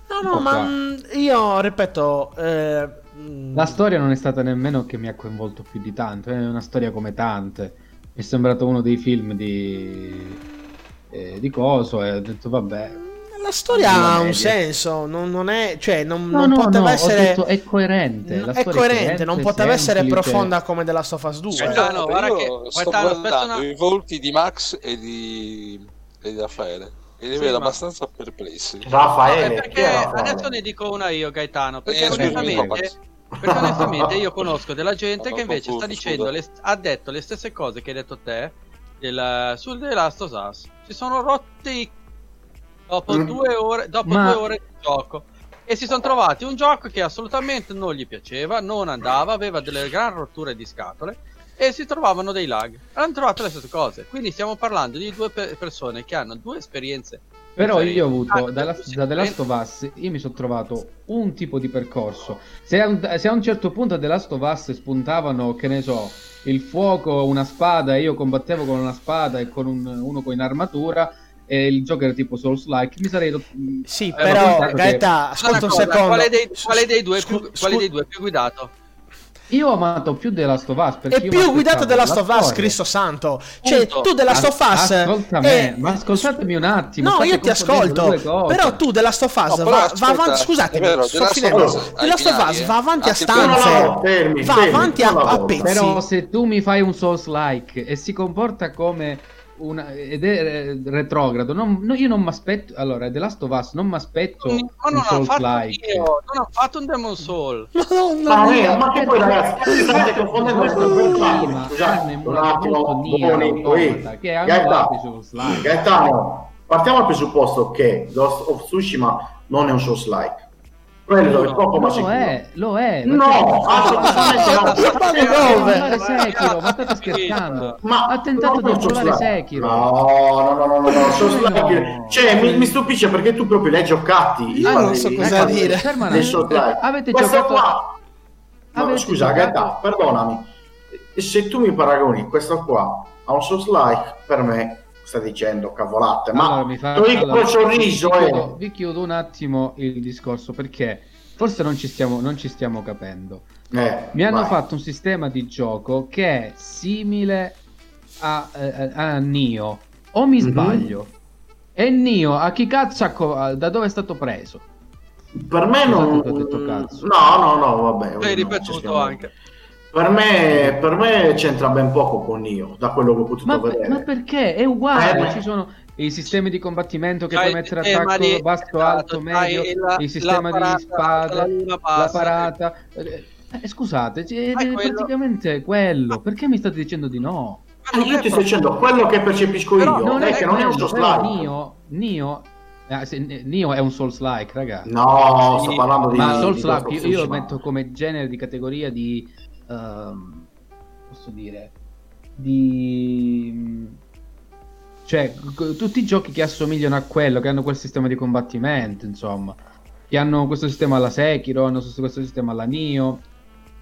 No, no, ma qua. mm, io ripeto. eh, mm, La storia non è stata nemmeno che mi ha coinvolto più di tanto, è una storia come tante. Mi è sembrato uno dei film di, eh, di Coso e ho detto vabbè. La storia ha un senso, non, non è, cioè, non, No, non no, poteva no, ho essere. detto è coerente. la è storia coerente, non poteva essere profonda come The Last of Us 2. Sì, no, no, guarda che- aspetta guardando una- i volti di Max e di, e di Raffaele e li Sì, vedo ma- abbastanza perplessi. Eh, Raffaele, Raffaele? adesso ne dico una io, Gaetano. Perché Eh, scusami, onestamente, perché onestamente io conosco della gente che invece sta dicendo, le- ha detto le stesse cose che hai detto te del, sul The Last of Us. Si sono rotti i- dopo Mm. due ore, dopo Ma- due ore di gioco. E si sono trovati un gioco che assolutamente non gli piaceva, non andava, aveva delle gran rotture di scatole e si trovavano dei lag. Hanno trovato le stesse cose. Quindi stiamo parlando di due pe- persone che hanno due esperienze Però io ho avuto dalla, da The Last of Us, io mi sono trovato un tipo di percorso. Se a, un, se a un certo punto a The Last of Us spuntavano, che ne so, il fuoco, una spada, e io combattevo con una spada e con un- uno con armatura, e il gioco era tipo Souls-like, mi sarei... Sì, Eh, però contato che- Gaeta, Una ascolta un secondo. Quale dei, quale dei due, è più, più guidato? Io ho amato più The Last of Us perché È più guidato The Last la of Us. Cristo Santo. Cioè, Punto. tu The Last of Us. Ascolta è- me, ma ascoltatemi un attimo. No, io ti ascolto. Però tu The Last of Us No, va, va avanti. Scusate, è vero, The sto Last of finendo. Us The Last of Us binari, va avanti a stanze. No, fermi, va fermi, avanti a, pezzi. Però se tu mi fai un Souls-like e si comporta come una, ed è eh, retrogrado, non- no, io non mi aspetto. Allora, The Last of Us non mi aspetto Ma un non ho fatto Souls-like. io, non ho fatto un Demon Soul. Madonna Ma, eh, ma che poi ragazzi, state confondendo persone. hanno Scusate, un attimo. Automata, che Gaetano. Gaetano, partiamo dal presupposto che Ghost of Tsushima non è un Souls-like. Quello è poco ma Lo sicuro. è, lo è. No, assolutamente no. Ma? Sekiro, ma state scherzando? Ma ha tentato di trovare. Sekiro. No, no, no, no, no, no. No. Cioè, mi, mi stupisce perché tu proprio li hai giocati. Io non so cosa dire. Avete giocato qua... No, Avete scusa, Gaetano, perdonami. Se tu mi paragoni questo qua a un Souls-like, per me stai dicendo cavolate. Ma Allora, mi fa- allora, il sorriso, vi, eh. chiudo, vi chiudo un attimo il discorso perché forse non ci stiamo, non ci stiamo capendo. Eh, Mi hanno vai. fatto un sistema di gioco che è simile a, eh, a Nio. O mi Mhm. sbaglio? E Nio a chi cazzo co- a- da dove è stato preso? Per me non... ho detto cazzo. No, no, no, vabbè. L'hai ripetuto stiamo- anche. Per me, per me c'entra ben poco con Nio, da quello che ho potuto Ma, vedere. ma perché? È uguale, Eh, ma- ci sono i sistemi di combattimento che C'hai puoi mettere attacco di- basso, esatto, alto, medio, la- il sistema parata, di spade, la la parata. Eh, eh, scusate, cioè, Ma è è quello- praticamente quello. Perché mi state dicendo di no? Ah, io ti sto dicendo quello che percepisco Però io, non è, è che non è un slide. Nio, Nio, eh, è un Souls-like, raga. No, sto parlando di Ma Souls-like io, io lo metto come genere di categoria di... ehm, posso dire... Di... Cioè, c- tutti i giochi che assomigliano a quello, che hanno quel sistema di combattimento, insomma. Che hanno questo sistema alla Sekiro, hanno questo sistema alla Nio.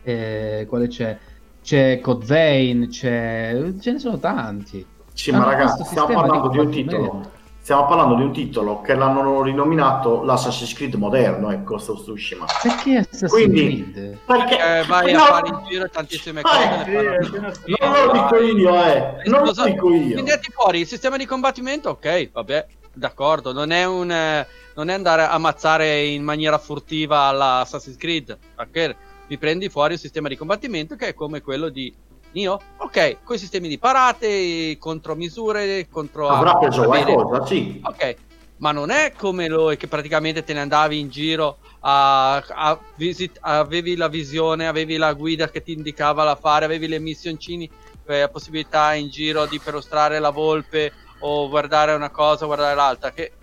eh, quale c'è? C'è Code Vein, c'è... Ce ne sono tanti. Sì, ma ragazzi, stiamo parlando di un titolo. Stiamo parlando di un titolo che l'hanno rinominato l'Assassin's Creed moderno, ecco, of Tsushima. Perché Assassin's Quindi- Creed? Perché Eh, vai no, a fare in giro tantissime Eh, cose. fanno è tutti. appena non lo dico io, eh, non lo Scusa, dico io. Quindi metti fuori il sistema di combattimento, ok, vabbè, d'accordo, non è un eh, non è andare a ammazzare in maniera furtiva alla Assassin's Creed, ok? Mi prendi fuori il sistema di combattimento che è come quello di Nio, ok, con i sistemi di parate, contromisure, contro Avrà preso qualcosa, sì. Ok, ma non è come lo che praticamente te ne andavi in giro a, a visit- avevi la visione, avevi la guida che ti indicava la fare, avevi le missioncini, eh, la possibilità in giro di perlustrare la volpe o guardare una cosa, guardare l'altra, che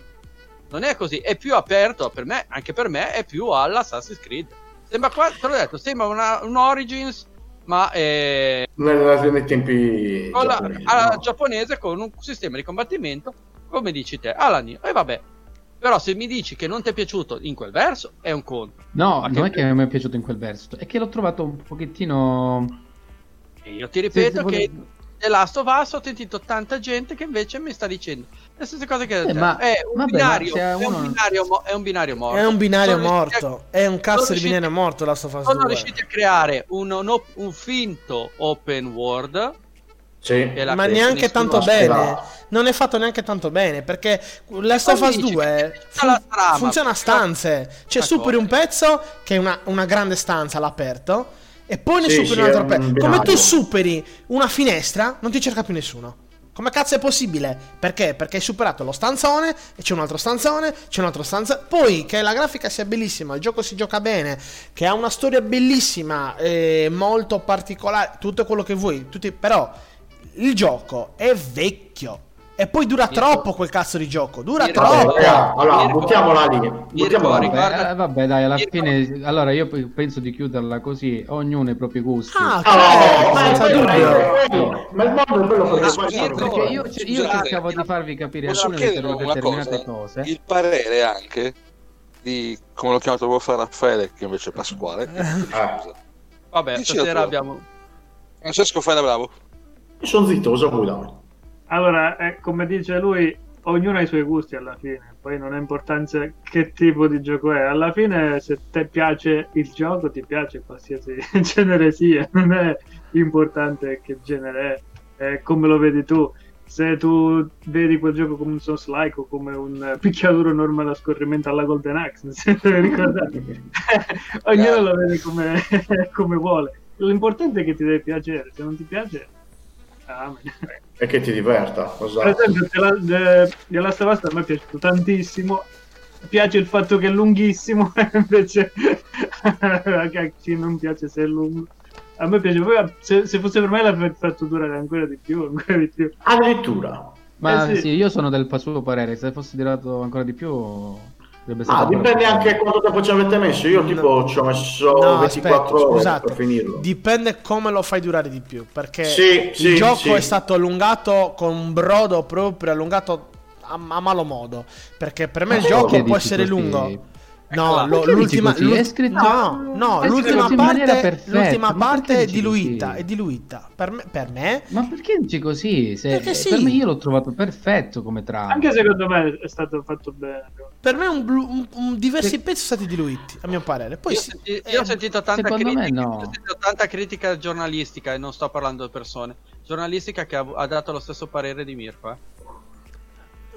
non è così, è più aperto per me, anche per me è più all'Assassin's Creed. Sembra qua, te l'ho detto, sembra una, un Origins, ma eh, Nei, tempi con la- giapponesi, alla no? giapponese con un sistema di combattimento come dici te alla Nio e vabbè. Però se mi dici che non ti è piaciuto in quel verso è un conto No, non è che mi è piaciuto in quel verso, è che l'ho trovato un pochettino... e io ti ripeto Sì, sì, che The Last of Us ho sentito tanta gente che invece mi sta dicendo le stesse cose che Eh, ma- è, un vabbè, ma binario, se è, uno- un binario mo- è un binario morto È un binario Sono riusciti a- morto. È un cazzo di binario morto la Us sono 2. riusciti a creare un, un op- un finto open world Sì. Ma che neanche tanto bene. Non è fatto neanche tanto bene. Perché Last of Ma Us dici 2 che fun- tutta la trama, funziona a stanze. Cioè, Ma superi un pezzo che è una, una grande stanza all'aperto. E poi ne Sì, superi sì, un altro pezzo. Come tu superi una finestra, non ti cerca più nessuno. Come cazzo è possibile? Perché? Perché hai superato lo stanzone, e c'è un altro stanzone, c'è un altro stanzone. Poi che la grafica sia bellissima, il gioco si gioca bene, che ha una storia bellissima, eh, molto particolare, tutto quello che vuoi. tutti- però il gioco è vecchio. E poi dura Mirko. troppo quel cazzo di gioco. Dura Mirko. Troppo. allora, Mirko- buttiamola lì. Buttiamola lì. Eh, vabbè, dai, alla Mirko- fine... Allora, io penso di chiuderla così, ognuno ha i propri gusti. Ah, ok, Oh, ma, senza è bello, dubbio. ma il mondo è bello perché Perché io, io Scusate, cercavo di farvi capire alcune chiedere delle una determinate cosa? cose. Il parere anche di come l'ho chiamato vuoi fare Raffaele, che invece è Pasquale. Eh. Scusa. vabbè stasera abbiamo Francesco, fai da bravo. Io sono zitto, cosa vuoi da me? Allora, eh, come dice lui, ognuno ha i suoi gusti alla fine, poi non ha importanza che tipo di gioco è. Alla fine, se ti piace il gioco, ti piace qualsiasi genere sia, non è importante che genere è, è come lo vedi tu. Se tu vedi quel gioco come un Souls like o come un picchiaduro normale a scorrimento alla Golden Axe, se ricordate, ognuno lo vede come, come vuole. L'importante è che ti deve piacere, se non ti piace, amen. E che ti diverta, Per esatto. esempio, The La- The- The Last of Us a me è piaciuto tantissimo. Piace il fatto che è lunghissimo, invece a chi non piace se è lungo. A me piace, poi se, se fosse per me l'avrei fatto durare ancora di più, ancora di più. Addirittura. Ma Eh, sì. sì. io sono del suo parere, se fosse durato ancora di più... Ah, dipende anche quanto tempo ci avete messo. Io tipo ci ho messo No, 24 aspetta, ore scusate. per finirlo. Dipende come lo fai durare di più. Perché Sì, il sì, gioco sì. è stato allungato con un brodo proprio allungato a, a malo modo. Perché per me il Perché gioco può essere lungo. No, Eccola. lo- l'ultima, così? l'ult- È scritto- no, no, è l'ultima parte, perfetta, l'ultima ma parte è diluita, così? è diluita. Per me, per me Ma perché dici così? Se- Perché sì. Per me io l'ho trovato perfetto come trama. Anche secondo me è stato fatto bene. per me un blu- un- un- diversi pezzi sono stati diluiti, a mio parere. Poi io, senti- eh, io ho sentito tanta critica, no. ho sentito tanta critica giornalistica e non sto parlando di persone giornalistica che ha, ha dato lo stesso parere di Mirko eh.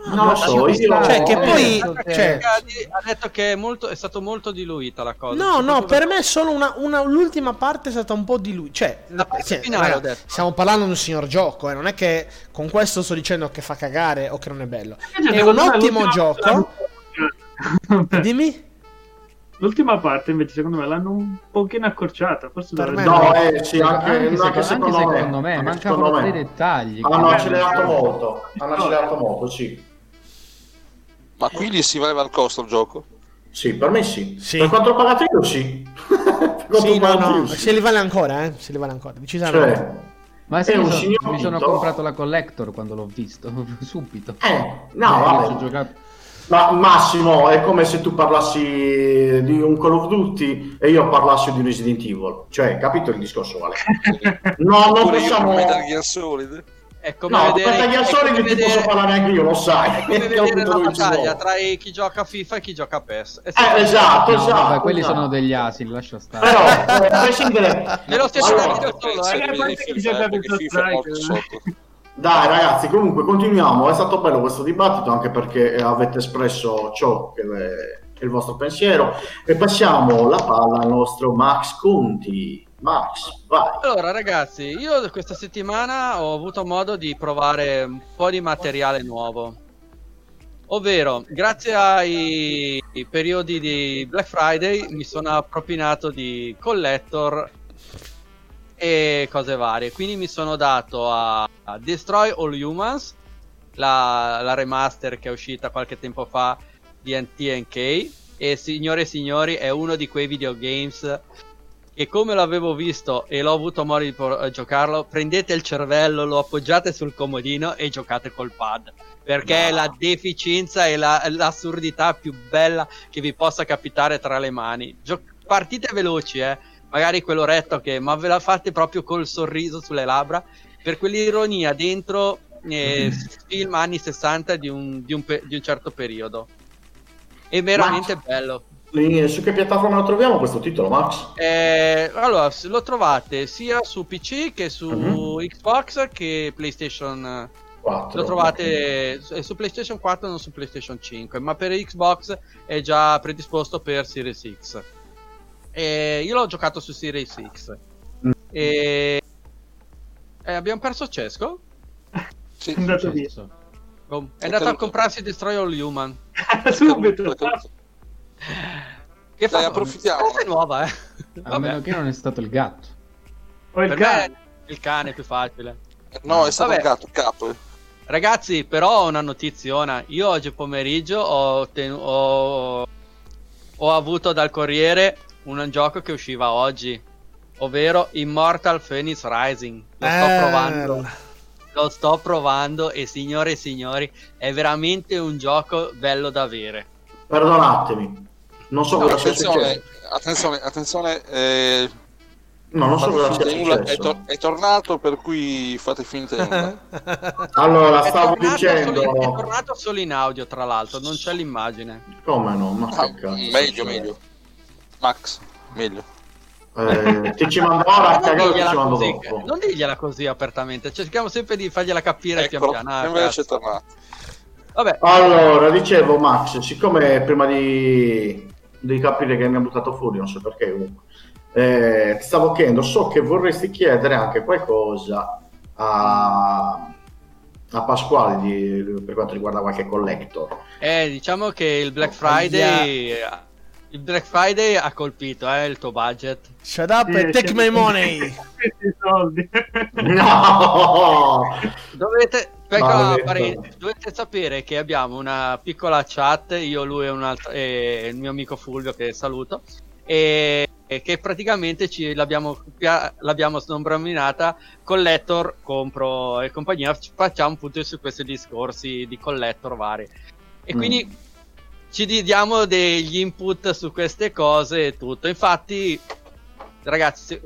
Non lo so, io... Cioè, che poi- che- cioè- ha, detto che è, molto, è stato molto diluita la cosa No, no, per me solo una, una- l'ultima parte è stata un po' di lui. Cioè, La parte sì, finale, raga, ho detto. stiamo parlando di un signor gioco, eh, non è che con questo sto dicendo che fa cagare o che non è bello. Invece, È un me, ottimo gioco. Dimmi? L'ultima parte invece secondo me l'hanno un pochino accorciata. Forse Per dovrebbe- me No, eh, sì, anche, anche, anche secondo, anche secondo me, Anche mancavano me. dei dettagli. Hanno accelerato molto. Hanno accelerato molto, sì. Ma quindi si valeva il costo il gioco? Sì, per me sì. Sì. Per quanto ho pagato io, sì. Sì, no, no, io, sì. se li vale ancora, eh? Se li vale ancora, decisamente. Cioè, Ma È un so- signor mi sono comprato la collector quando l'ho visto, subito. eh, Eh, no, io vabbè. ci ho giocato. Ma Massimo, è come se tu parlassi di un Call of Duty e io parlassi di un Resident Evil. Cioè, capito il discorso, Vale? No, non io possiamo... con Metal Gear Solid? È come No, vedere, Metal Gear è Solid come ti vedere- posso parlare anche io, lo sai. è come Che vedere la battaglia tra chi gioca a FIFA e chi gioca a PES. Eh, esatto, No, esatto. vabbè, quelli esatto. sono degli asili, lascia stare. Però, eh, a prescindere... Me lo stiamo Allora, solo, se eh. che eh. Dai ragazzi, comunque continuiamo, è stato bello questo dibattito anche perché eh, avete espresso ciò che è il vostro pensiero e passiamo la palla al nostro Max Conti. Max, vai. Allora ragazzi, io questa settimana ho avuto modo di provare un po' di materiale nuovo. Ovvero, grazie ai periodi di Black Friday mi sono appropinato di collector e cose varie. Quindi mi sono dato a, Destroy All Humans, la, la remaster che è uscita qualche tempo fa di NTNK. E signore e signori, è uno di quei videogames che come l'avevo visto e l'ho avuto modo di por- eh, giocarlo, prendete il cervello, lo appoggiate sul comodino e giocate col pad. Perché è la deficienza e la- l'assurdità più bella che vi possa capitare tra le mani. Gio- partite veloci, eh. Magari quell'oretto che, ma ve la fate proprio col sorriso sulle labbra. Per quell'ironia dentro eh, film anni 60 di un, di un pe- di un certo periodo. È veramente bello. Eh, Su che piattaforma lo troviamo questo titolo, Max? Eh, allora, lo trovate sia su PC che su Mhm. Xbox che PlayStation. eh, 4. Lo trovate su- è su PlayStation 4 non su PlayStation 5, ma per Xbox è già predisposto per Series X. E io l'ho giocato su Series X. Mm. E... eh, abbiamo perso Cesco? Sì, È andato. Oh, è andato a comprarsi Destroy All Human. Subito. Che Dai, fa? approfittiamo. È nuova, eh. A meno che non è stato il gatto. Ho il Per cane. il cane è più facile. No, è stato Vabbè. un gatto, capo. eh. Ragazzi, però ho una notiziona. Io oggi pomeriggio ho, tenu- ho- ho avuto dal Corriere un gioco che usciva oggi, ovvero Immortal Phoenix Rising. Lo sto Eh, provando. Lo sto provando e signore e signori, è veramente un gioco bello da avere. Perdonatemi. Non so No, cosa attenzione, attenzione, attenzione. Eh, No, non so cosa sia 1 è, tor- è tornato, per cui fate finta di nulla. Allora, È stavo tornato, solo in, è dicendo... tornato solo in audio, tra l'altro, non c'è l'immagine. Come no? Ma Ah, meglio, meglio. Max, meglio. Eh, ti ci mando ora a non, cagare ti digliela ci mando così, dopo? non digliela così apertamente, cerchiamo sempre di fargliela capire pian Eccolo, piano. ah, invece è tornato. Vabbè, Allora, dicevo Max, siccome prima di, di capire che mi ha buttato fuori, non so perché comunque, eh, ti stavo chiedendo, so che vorresti chiedere anche qualcosa a, a Pasquale di- per quanto riguarda qualche collector. eh, diciamo che il Black Oh, Friday. Il Black Friday ha colpito eh, il tuo budget. Shut up Sì, and take my money. Soldi. No! Dovete, Maledetto. parentesi, dovete sapere che abbiamo una piccola chat, io, lui e, un altro, e il mio amico Fulvio che saluto, e, e che praticamente ci, l'abbiamo, l'abbiamo snombrominata Collector, compro e compagnia, ci facciamo appunto su questi discorsi di collector vari. E Mm. quindi ci diamo degli input su queste cose e tutto. Infatti, ragazzi,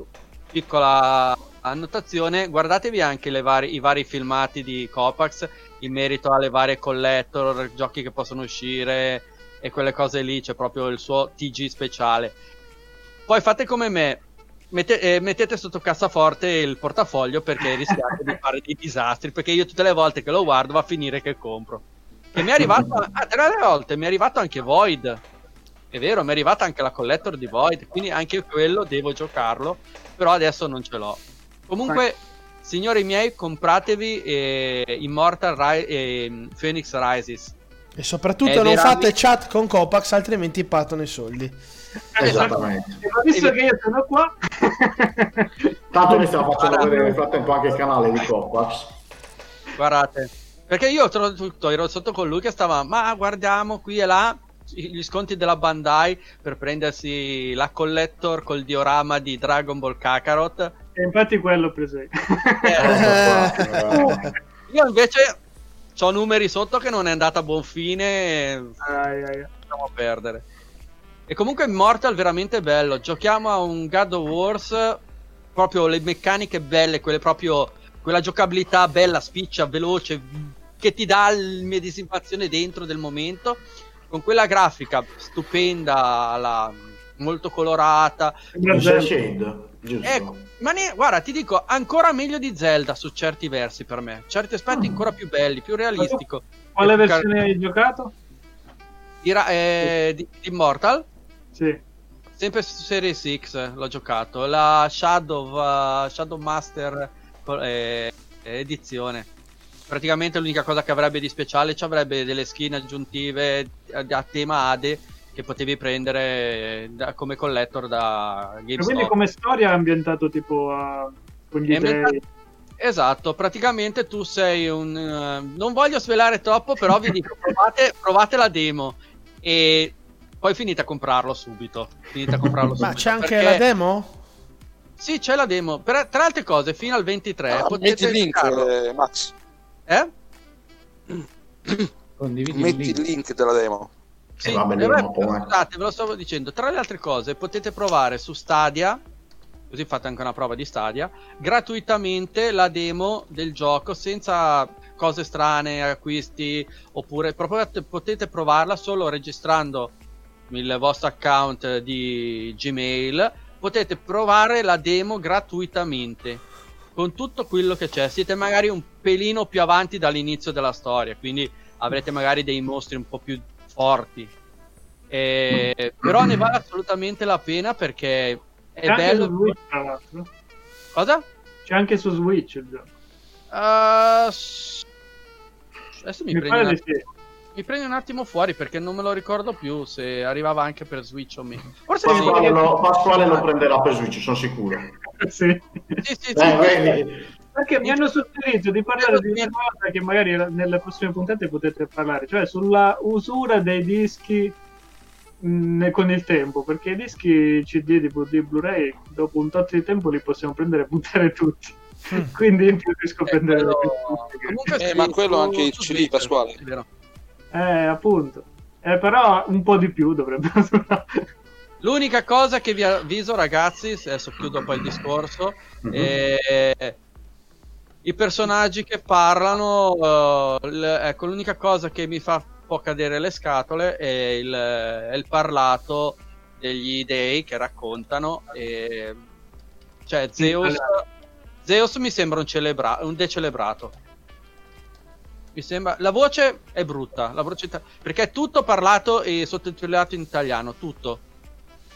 piccola annotazione, guardatevi anche le vari- i vari filmati di Copax in merito alle varie collector, giochi che possono uscire e quelle cose lì, c'è proprio il suo TG speciale. Poi fate come me. mette- eh, mettete sotto cassaforte il portafoglio perché rischiate di fare dei disastri. Perché io tutte le volte che lo guardo va a finire che compro. Che mi è arrivato, ah, tre volte mi è arrivato anche Void. È vero, mi è arrivata anche la collector di Void. Quindi anche quello devo giocarlo. Però adesso non ce l'ho. Comunque, signori miei, compratevi eh, Immortal Ri- eh, Phoenix Rises. E soprattutto È non veramente- fate chat con Copax, altrimenti partono i soldi. Esattamente. Ma visto che io sono qua, Tanto noi stiamo facendo vedere nel frattempo anche il canale di Copax. Guardate, perché io tro- tutto ero sotto con lui che stava, ma guardiamo qui e là gli sconti della Bandai per prendersi la collector col diorama di Dragon Ball Kakarot. E infatti quello ho preso io. Eh, Io invece ho numeri sotto che non è andata a buon fine e Ai, ai, ai. lasciamo perdere. E comunque Immortal veramente bello. Giochiamo a un God of Wars, proprio le meccaniche belle, quelle proprio quella giocabilità bella, spiccia, veloce, che ti dà l'immedesimazione dentro del momento, con quella grafica stupenda, la- molto colorata. Il giusto? Ecco, ma ne- guarda, ti dico, ancora meglio di Zelda su certi versi per me. Certi aspetti Ah. ancora più belli, più realistico. Quale versione hai giocato? Di, eh, di- di Immortal? Sì. Sempre su Series X l'ho giocato. La Shadow, uh, Shadow Master eh, edizione. Praticamente l'unica cosa che avrebbe di speciale ci avrebbe delle skin aggiuntive a, a tema Ade che potevi prendere eh, da- come collector da GameStop. quindi come storia è ambientato tipo a... con gli È ambientato-. Esatto, praticamente tu sei un... eh, non voglio svelare troppo, però vi dico, provate, provate la demo e poi finite a comprarlo subito. Finite a comprarlo subito. Ma c'è anche perché- la demo? Sì, c'è la demo. Per- tra altre cose, fino al 23 Ah, potete metti il link, eh, Max. Eh? Condividi Metti il link. link della demo. Sì, va bene, eh, po', eh. scusate, ve lo stavo dicendo. Tra le altre cose, potete provare su Stadia, così fate anche una prova di Stadia, gratuitamente la demo del gioco senza cose strane, acquisti, oppure proprio potete provarla solo registrando il vostro account di Gmail. Potete provare la demo gratuitamente con tutto quello che c'è. Siete magari un pelino più avanti dall'inizio della storia, quindi avrete magari dei mostri un po' più forti. Eh, però ne vale assolutamente la pena perché è C'è anche bello. su Switch, tra l'altro. Cosa? C'è anche su Switch il gioco. Uh, s- adesso mi, Mi prendi pare un attimo, sì. mi prendi un attimo fuori perché non me lo ricordo più se arrivava anche per Switch o meno. Forse Pasquale, sì. lo, Pasquale lo prenderà per Switch, sono sicuro. sì. Sì, sì, sì. Eh, vedi? Perché mi hanno suggerito di parlare di una cosa che magari nelle prossime puntate potete parlare, cioè sulla usura dei dischi mh, con il tempo, perché i dischi CD, DVD, Blu-ray, dopo un tot di tempo li possiamo prendere e buttare tutti. Quindi io preferisco Eh, prendere quello- più Eh, ma quello su- anche il CD, Pasquale. Eh, appunto. Eh, però un po' di più dovrebbe L'unica cosa che vi avviso, ragazzi, adesso chiudo poi il discorso, Mhm. è i personaggi che parlano. eh, l- ecco, l'unica cosa che mi fa un po' cadere le scatole è il, è il parlato degli dei che raccontano. E, cioè, Zeus, Zeus mi sembra un, celebra- un decelebrato. Mi sembra. La voce è brutta, la voce ita- perché è tutto parlato e sottotitolato in italiano, tutto.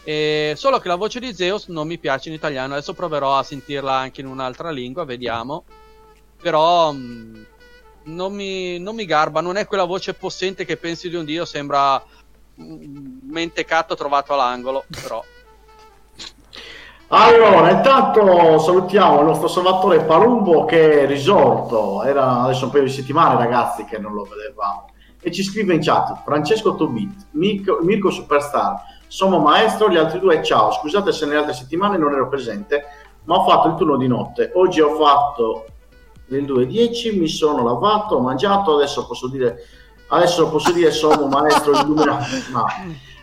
E solo che la voce di Zeus non mi piace in italiano. Adesso proverò a sentirla anche in un'altra lingua, vediamo. Però mh, non, mi, non mi garba, non è quella voce possente che pensi di un dio, sembra un mentecato trovato all'angolo. Però. Allora, intanto salutiamo il nostro salvatore Palumbo che è risorto, era adesso un paio di settimane ragazzi che non lo vedevamo, e ci scrive in chat Francesco Tobit, Mirko, Mirko Superstar, Somo Maestro, gli altri due ciao, scusate se nelle altre settimane non ero presente, ma ho fatto il turno di notte, oggi ho fatto le 2.10, mi sono lavato, ho mangiato, adesso posso dire, adesso posso dire Somo Maestro illuminato. No.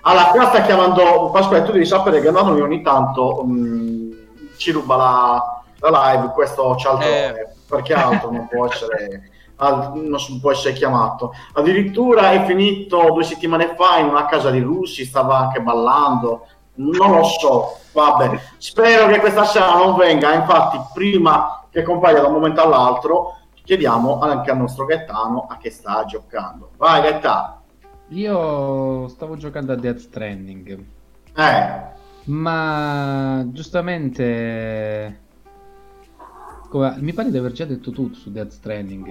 Allora, qua sta chiamando Pasquale, tu devi sapere che Nano ogni tanto mh, ci ruba la, la live, questo cialtrone, Eh. perché altro non può essere non può essere chiamato. Addirittura è finito due settimane fa in una casa di russi, stava anche ballando, non lo so, vabbè. Spero che questa sera non venga, infatti prima che compaia da un momento all'altro chiediamo anche al nostro Gaetano a che sta giocando. Vai Gaetano. Io stavo giocando a Death Stranding, Eh, ma giustamente come- mi pare di aver già detto tutto su Death Stranding.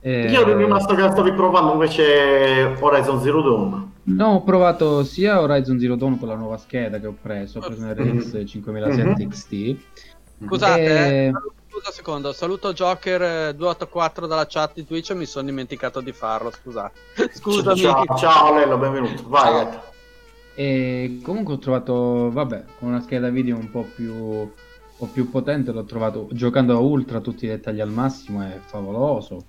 eh. io ero Eh, rimasto che stavi provando invece Horizon Zero Dawn. No, ho provato sia Horizon Zero Dawn con la nuova scheda che ho preso, ho preso un RX 5007 Mhm. XT. Scusate, Eh, eh, scusa un secondo, saluto Joker eh, 284 dalla chat di Twitch, mi sono dimenticato di farlo, scusate. Scusami. Ciao, ciao Lello, benvenuto. Vai. E comunque ho trovato, vabbè, con una scheda video un po' più, un po' più potente, l'ho trovato giocando a ultra, tutti i dettagli al massimo, è favoloso.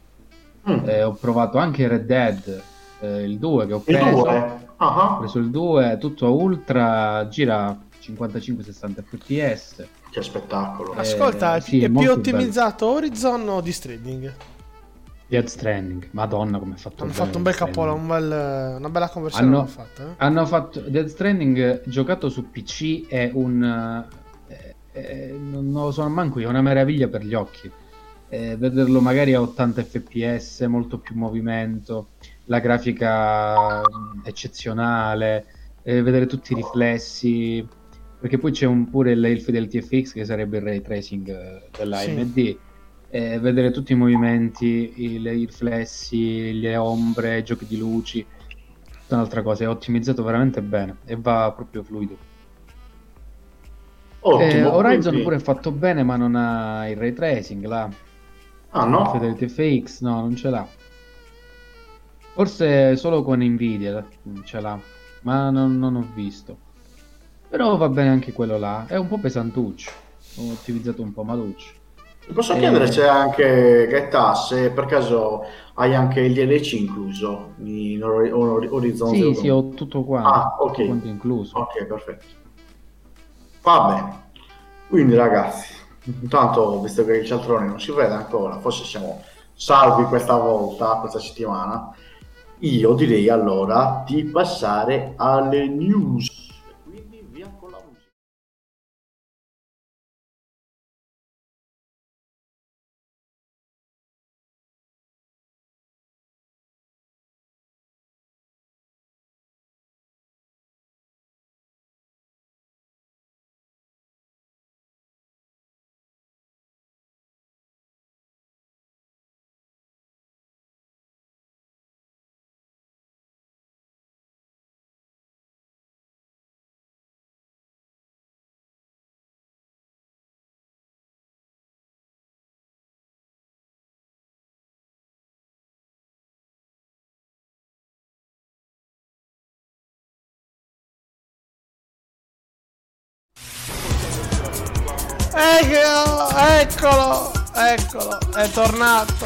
Mm. Eh, ho provato anche Red Dead, eh, il 2 che ho Il preso. due? Ah, Ho preso il 2, tutto a ultra, gira 55-60 fps. Che spettacolo. Eh, Ascolta, sì, è è più ottimizzato Horizon o di Stranding? Death Stranding, madonna come ha fatto Hanno fatto un bel Stranding. un bel- una bella conversione Hanno- hanno fatto. Eh? Hanno fatto Death Stranding eh, giocato su PC è un eh, eh, non lo so manco io, è una meraviglia per gli occhi. Eh, vederlo magari a 80 fps, molto più movimento, la grafica mm, eccezionale, eh, vedere tutti i riflessi, perché poi c'è un- pure il, il Fidelity FX che sarebbe il ray tracing eh, della Sì. AMD. eh, vedere tutti i movimenti, i, le- i riflessi, le ombre, i giochi di luci, tutta un'altra cosa, è ottimizzato veramente bene e va proprio fluido. Ottimo. Eh, Horizon quindi- pure è fatto bene, ma non ha il ray tracing, là. Ah no? Fidelity FX, no, non ce l'ha. Forse solo con Nvidia ce l'ha, ma non, non ho visto. Però va bene anche quello là, è un po' pesantuccio, ho ottimizzato un po' maluccio. Ti Posso Eh. chiedere se anche Gaeta, se per caso hai anche il DLC incluso in Horizon Sì, Zero sì, ho tutto quanto, Ah, ok. tutto quanto incluso. Ok, perfetto. Va bene. Quindi ragazzi, intanto visto che il cialtrone non si vede ancora, forse siamo salvi questa volta, questa settimana, io direi allora di passare alle news. Eccolo, eccolo, eccolo, è tornato,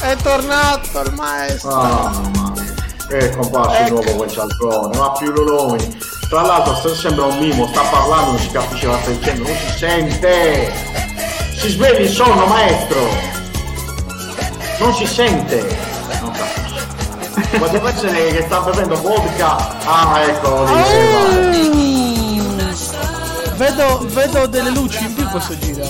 è tornato il maestro. Ah, mamma mia. È comparso di Ecco. nuovo quel cialtrone, ma più nomi. Tra l'altro sembra un mimo, sta parlando, non si capisce cosa sta dicendo, non si sente. Si svegli il sonno, maestro. Non si sente. Non capisce. Potrebbe essere che sta bevendo vodka. Ah, eccolo lì. eh, Uh, vedo, vedo delle luci in più questo giro.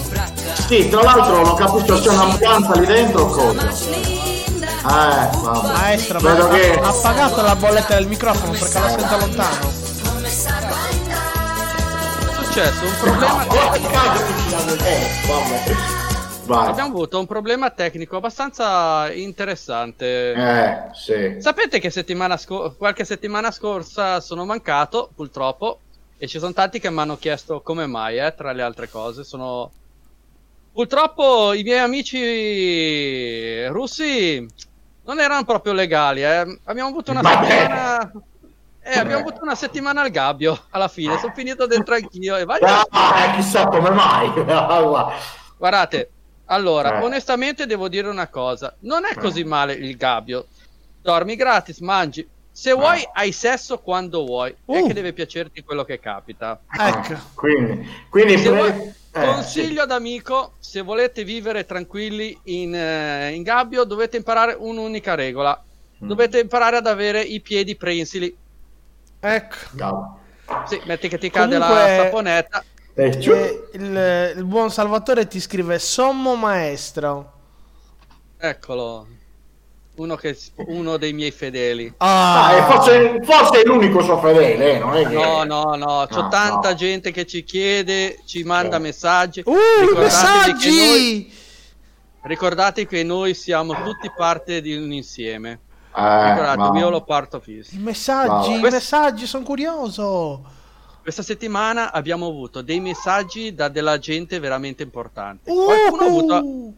Sì, tra l'altro non capisco se c'è un'ambulanza lì dentro o cosa. Eh, vabbè. Maestro, ma Vedo ha, che... ha pagato la bolletta del microfono perché la sento lontano. È successo un problema tecnico. Eh, vabbè. Vai. Abbiamo avuto un problema tecnico abbastanza interessante. Eh, sì. Sapete che settimana sco- qualche settimana scorsa sono mancato, purtroppo, e ci sono tanti che mi hanno chiesto come mai, eh, tra le altre cose. Sono... Purtroppo i miei amici russi non erano proprio legali, eh. Abbiamo avuto una Vabbè. settimana... Eh, abbiamo avuto una settimana al gabbio, alla fine. Sono finito dentro anch'io e vai... Ah, eh, chissà come mai. Guardate, allora, Eh. onestamente devo dire una cosa, non è così male il gabbio. Dormi gratis, mangi. Se vuoi, hai sesso quando vuoi. È Uh. che deve piacerti quello che capita. Ecco. Quindi, quindi Se pre- vuoi- eh, consiglio ad amico, se volete vivere tranquilli in, eh, in gabbio, dovete imparare un'unica regola. Mm. Dovete imparare ad avere i piedi prensili. Ecco. sì. Cavolo. Sì, metti che ti cade Comunque- la saponetta. Eh, giù. Eh, il, il buon Salvatore ti scrive Sommo maestro. Eccolo. Uno, che, uno dei miei fedeli. Ah, e forse, forse è l'unico suo fedele, eh, non è che... No, no, no, c'è No, tanta no. gente che ci chiede, ci manda Sì. messaggi. Uh, messaggi! che noi- Ricordate che noi siamo tutti parte di un insieme. Eh, Ricordatevi, ma- io lo parto fisso. I messaggi, i messaggi, sono curioso. Questa settimana abbiamo avuto dei messaggi da della gente veramente importante. Uh, Qualcuno ha avuto,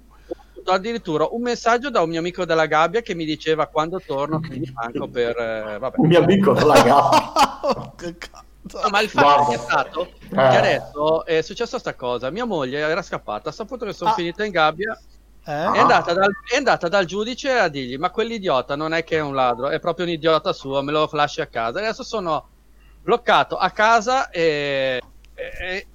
ha avuto addirittura un messaggio da un mio amico della gabbia che mi diceva quando torno che mi manco per... eh, vabbè. Un mio amico della gabbia. che cazzo. No, ma il fatto Guarda. è stato che Eh. adesso è successa sta cosa. Mia moglie era scappata, ha saputo che sono Ah. finito in gabbia. Eh? È, andata dal, è andata dal giudice a dirgli: Ma quell'idiota non è che è un ladro, è proprio un idiota suo, me lo lasci a casa. Adesso sono bloccato a casa e, e-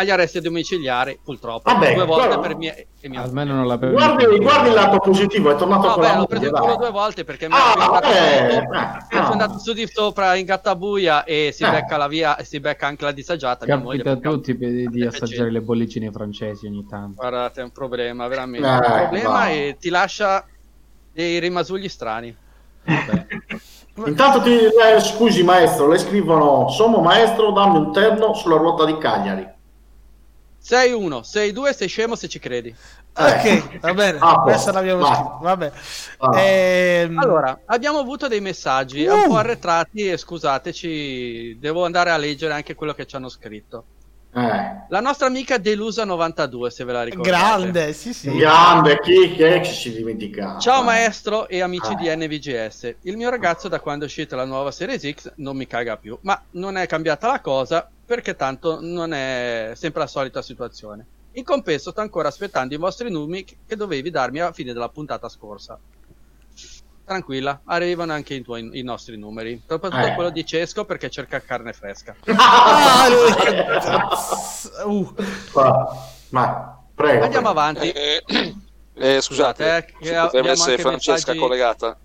agli arresti domiciliari, purtroppo. Vabbè, due volte però- per mia e mia Almeno non l'avevo Guardi, guardi il lato positivo, è tornato No, con beh, la l'ho preso due volte perché mi Ah, è andato eh, mi no. è andato su di sopra in gattabuia e si Eh. becca la via e si becca anche la disagiata. Mia moglie, Capita a tutti di, di assaggiare le bollicine francesi ogni tanto. Guardate, è un problema, veramente. Eh, un problema e ti lascia dei rimasugli strani. Vabbè. Intanto ti eh, scusi maestro, le scrivono Somo maestro, dammi un terno sulla ruota di Cagliari. 6-1, 6-2, sei scemo se ci credi. Ok, va bene. Ah, Questa l'abbiamo vai. scritta. Vabbè. Ah. Ehm, Allora, abbiamo avuto dei messaggi Uh. un po' arretrati e scusateci, devo andare a leggere anche quello che ci hanno scritto. Eh, La nostra amica Delusa92, se ve la ricordate. grande, sì, sì. grande, chi che ci si dimentica? Ciao maestro e amici Ah. di NVGS. Il mio ragazzo da quando è uscita la nuova Series X non mi caga più, ma non è cambiata la cosa perché tanto non è sempre la solita situazione. In compenso sto ancora aspettando i vostri numeri che dovevi darmi alla fine della puntata scorsa. Tranquilla, arrivano anche i, tuoi, i nostri numeri, soprattutto Eh. quello di Cesco perché cerca carne fresca. Ah, uh, Ma, prego. Andiamo prego. avanti. Eh, eh, scusate, eh, abbiamo potrebbe essere Francesca messaggi- collegata.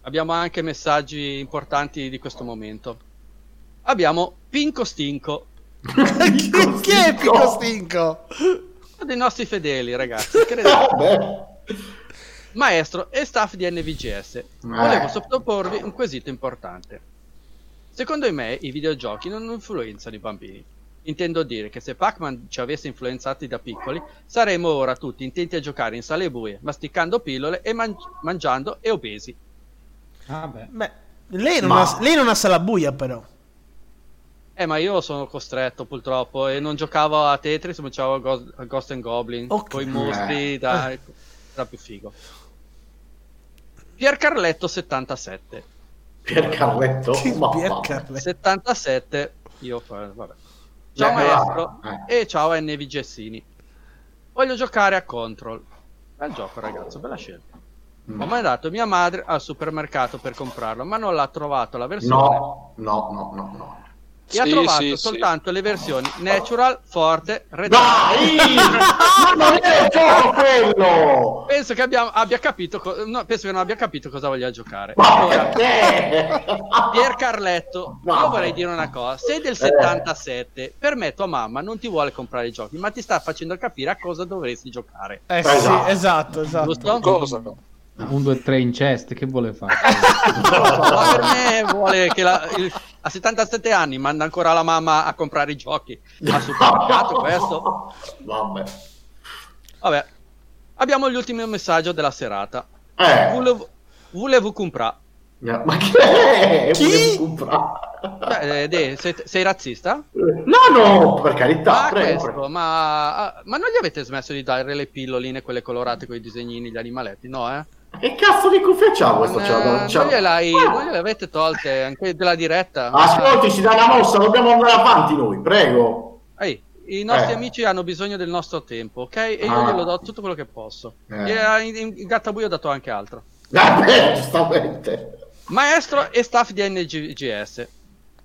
Abbiamo anche messaggi importanti di questo momento. Abbiamo Pinco Stinco, chi, chi è Pico Stinco? uno dei nostri fedeli ragazzi, credete. Vabbè. maestro e staff di NVGS. Volevo sottoporvi un quesito importante. Secondo me i videogiochi non influenzano i bambini. Intendo dire che se Pac-Man ci avesse influenzati da piccoli, saremmo ora tutti intenti a giocare in sale buie, masticando pillole e man- mangiando e obesi. Vabbè. Beh, lei non, Ma- ha, lei non ha sala buia, però. Eh, ma io sono costretto purtroppo e non giocavo a Tetris, ma giocavo a Ghost, a Ghost and Goblin Ok. con i mostri, Eh. dai, era più figo. Piercarletto 77. Pier Carletto? Ma Pier va. Carletto. 77 io vabbè. Ciao Eh, maestro eh. e ciao NV Gessini. Voglio giocare a Control. Bel gioco ragazzo, bella scelta. Mm. Ho mandato mia madre al supermercato per comprarlo, ma non l'ha trovato la versione. No, no, no, no, no. E ha Sì, trovato sì, sì. soltanto le versioni Natural, Forte, Red Dai! Ma non è il gioco quello! Penso che abbiamo- abbia capito, co- no, penso che non abbia capito cosa voglia giocare. Ma Ora? Pier Carletto, Vabbè. io vorrei dire una cosa: sei Eh. del 77, per me tua mamma non ti vuole comprare i giochi, ma ti sta facendo capire a cosa dovresti giocare. Eh sì, Esatto. esatto, esatto. Giusto? Cosa? Un 2 3 in chest, che vuole fare? Ma per me vuole che la- il- a 77 anni manda ancora la mamma a comprare i giochi al supermercato. Questo, Vabbè. vabbè, abbiamo l'ultimo messaggio della serata. Eh, Volevo, volevo comprare. ma che è? Chi? Comprare. Beh, eh, De, sei, sei razzista? No, no, per carità, Ma prego, questo, prego. ma, ah, ma non gli avete smesso di dare le pilloline, quelle colorate con i disegnini, gli animaletti? No, eh? Che cazzo di cuffia c'ha C'ha- eh, Ah, non gliele avete tolte anche della diretta? Ascolti, ci dà una mossa, dobbiamo andare avanti noi, prego. Ehi, I nostri Eh. amici hanno bisogno del nostro tempo, ok? E io Ah. glielo do tutto quello che posso. Eh. E a- in, in Gattabuio ho dato anche altro. Vabbè, giustamente. Maestro e staff di NGS.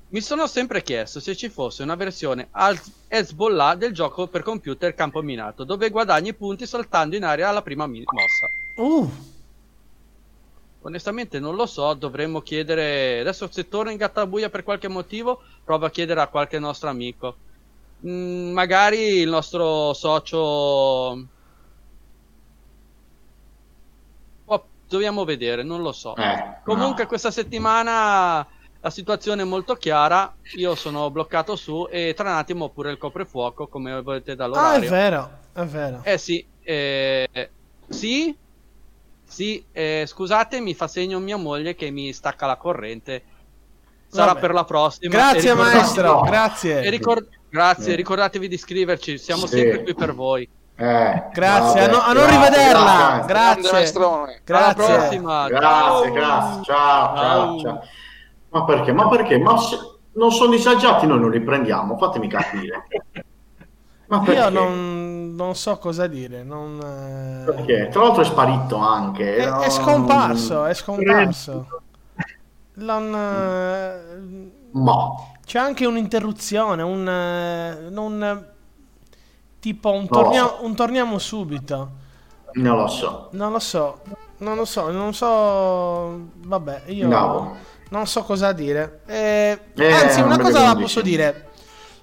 Mi sono sempre chiesto se ci fosse una versione al Hezbollah del gioco per computer campo minato, dove guadagni punti saltando in aria alla prima mi- mossa. Uh, Onestamente non lo so, dovremmo chiedere... Adesso se torno in Gattabuia per qualche motivo, provo a chiedere a qualche nostro amico. Mm, magari il nostro socio... Oh, dobbiamo vedere, non lo so. Eh, Comunque no. questa settimana la situazione è molto chiara, io sono bloccato su e tra un attimo ho pure il coprifuoco come volete ah, è dall'orario. vero, è vero. Eh sì, eh, sì, sì, eh, scusate, mi fa segno mia moglie che mi stacca la corrente. Sarà Vabbè. per la prossima. Grazie maestro, no. grazie. e ricor- grazie, Eh. ricordatevi di iscriverci, siamo Sì. sempre qui per voi. Eh, Grazie, vabbè, a, no- a non grazie, rivederla. grazie. Grazie. Alla Grazie. prossima. Grazie, Ciao. grazie. Ciao, ciao, Ciao. ciao. Ma perché? Ma perché? Ma se non sono disagiati, noi non li prendiamo. Fatemi capire. Io non, non so cosa dire. Non, Perché? Tra l'altro è sparito anche. È, no? è scomparso, è scomparso. Non, eh, Ma c'è anche un'interruzione, un, eh, non, tipo un, tornia- so. un torniamo subito. Non lo so. Non lo so, non lo so, non so. Vabbè, io No. non so cosa dire. Eh, Eh, anzi, una cosa la posso dire.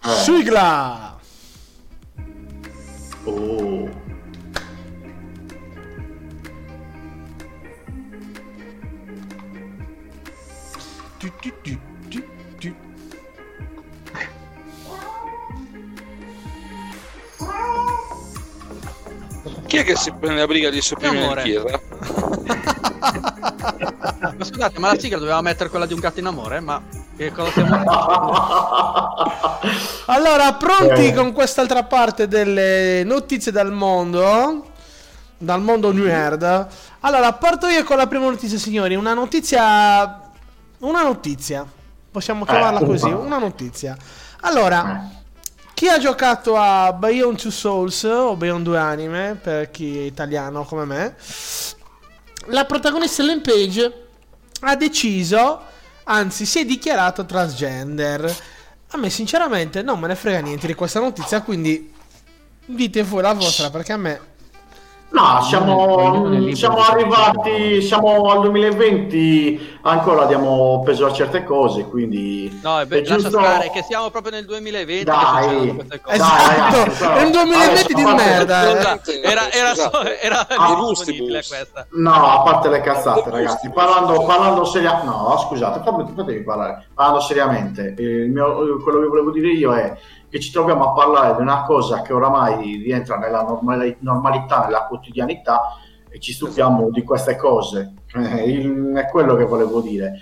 Eh. Sigla! Oh. Tu, tu, tu, Chi è che si prende la briga di sopprimere in chiesa? Ma scusate, ma la sigla doveva mettere quella di un gatto in amore? Ma che cosa stiamo Allora, pronti Eh. con quest'altra parte delle notizie dal mondo? Dal mondo nerd. Allora, parto io con la prima notizia, signori. Una notizia. Una notizia. Possiamo chiamarla Eh, così. una. Una notizia. Allora, Eh. Chi ha giocato a Beyond Two Souls o Beyond Due Anime, per chi è italiano come me, la protagonista Ellen Page ha deciso, anzi si è dichiarato transgender. A me sinceramente non me ne frega niente di questa notizia, quindi dite voi la vostra perché a me... No, è siamo, libero siamo di fare arrivati, siamo al 2020, ancora diamo peso a certe cose, quindi No, è be- è lascia giusto- stare che siamo proprio nel 2020 che Dai. succedono queste cose. Dai, Esatto, ragazzi, è un 2020 di merda. eh. Scusa, era, era, so- era Ah, disponibile questa. No, a parte le cazzate, ragazzi, parlando, parlando seriamente, no, scusate, fammi, fatemi parlare, parlando seriamente, il mio- quello che volevo dire io è che ci troviamo a parlare di una cosa che oramai rientra nella normali- normalità, nella quotidianità e ci stupiamo di queste cose, Eh, il- è quello che volevo dire.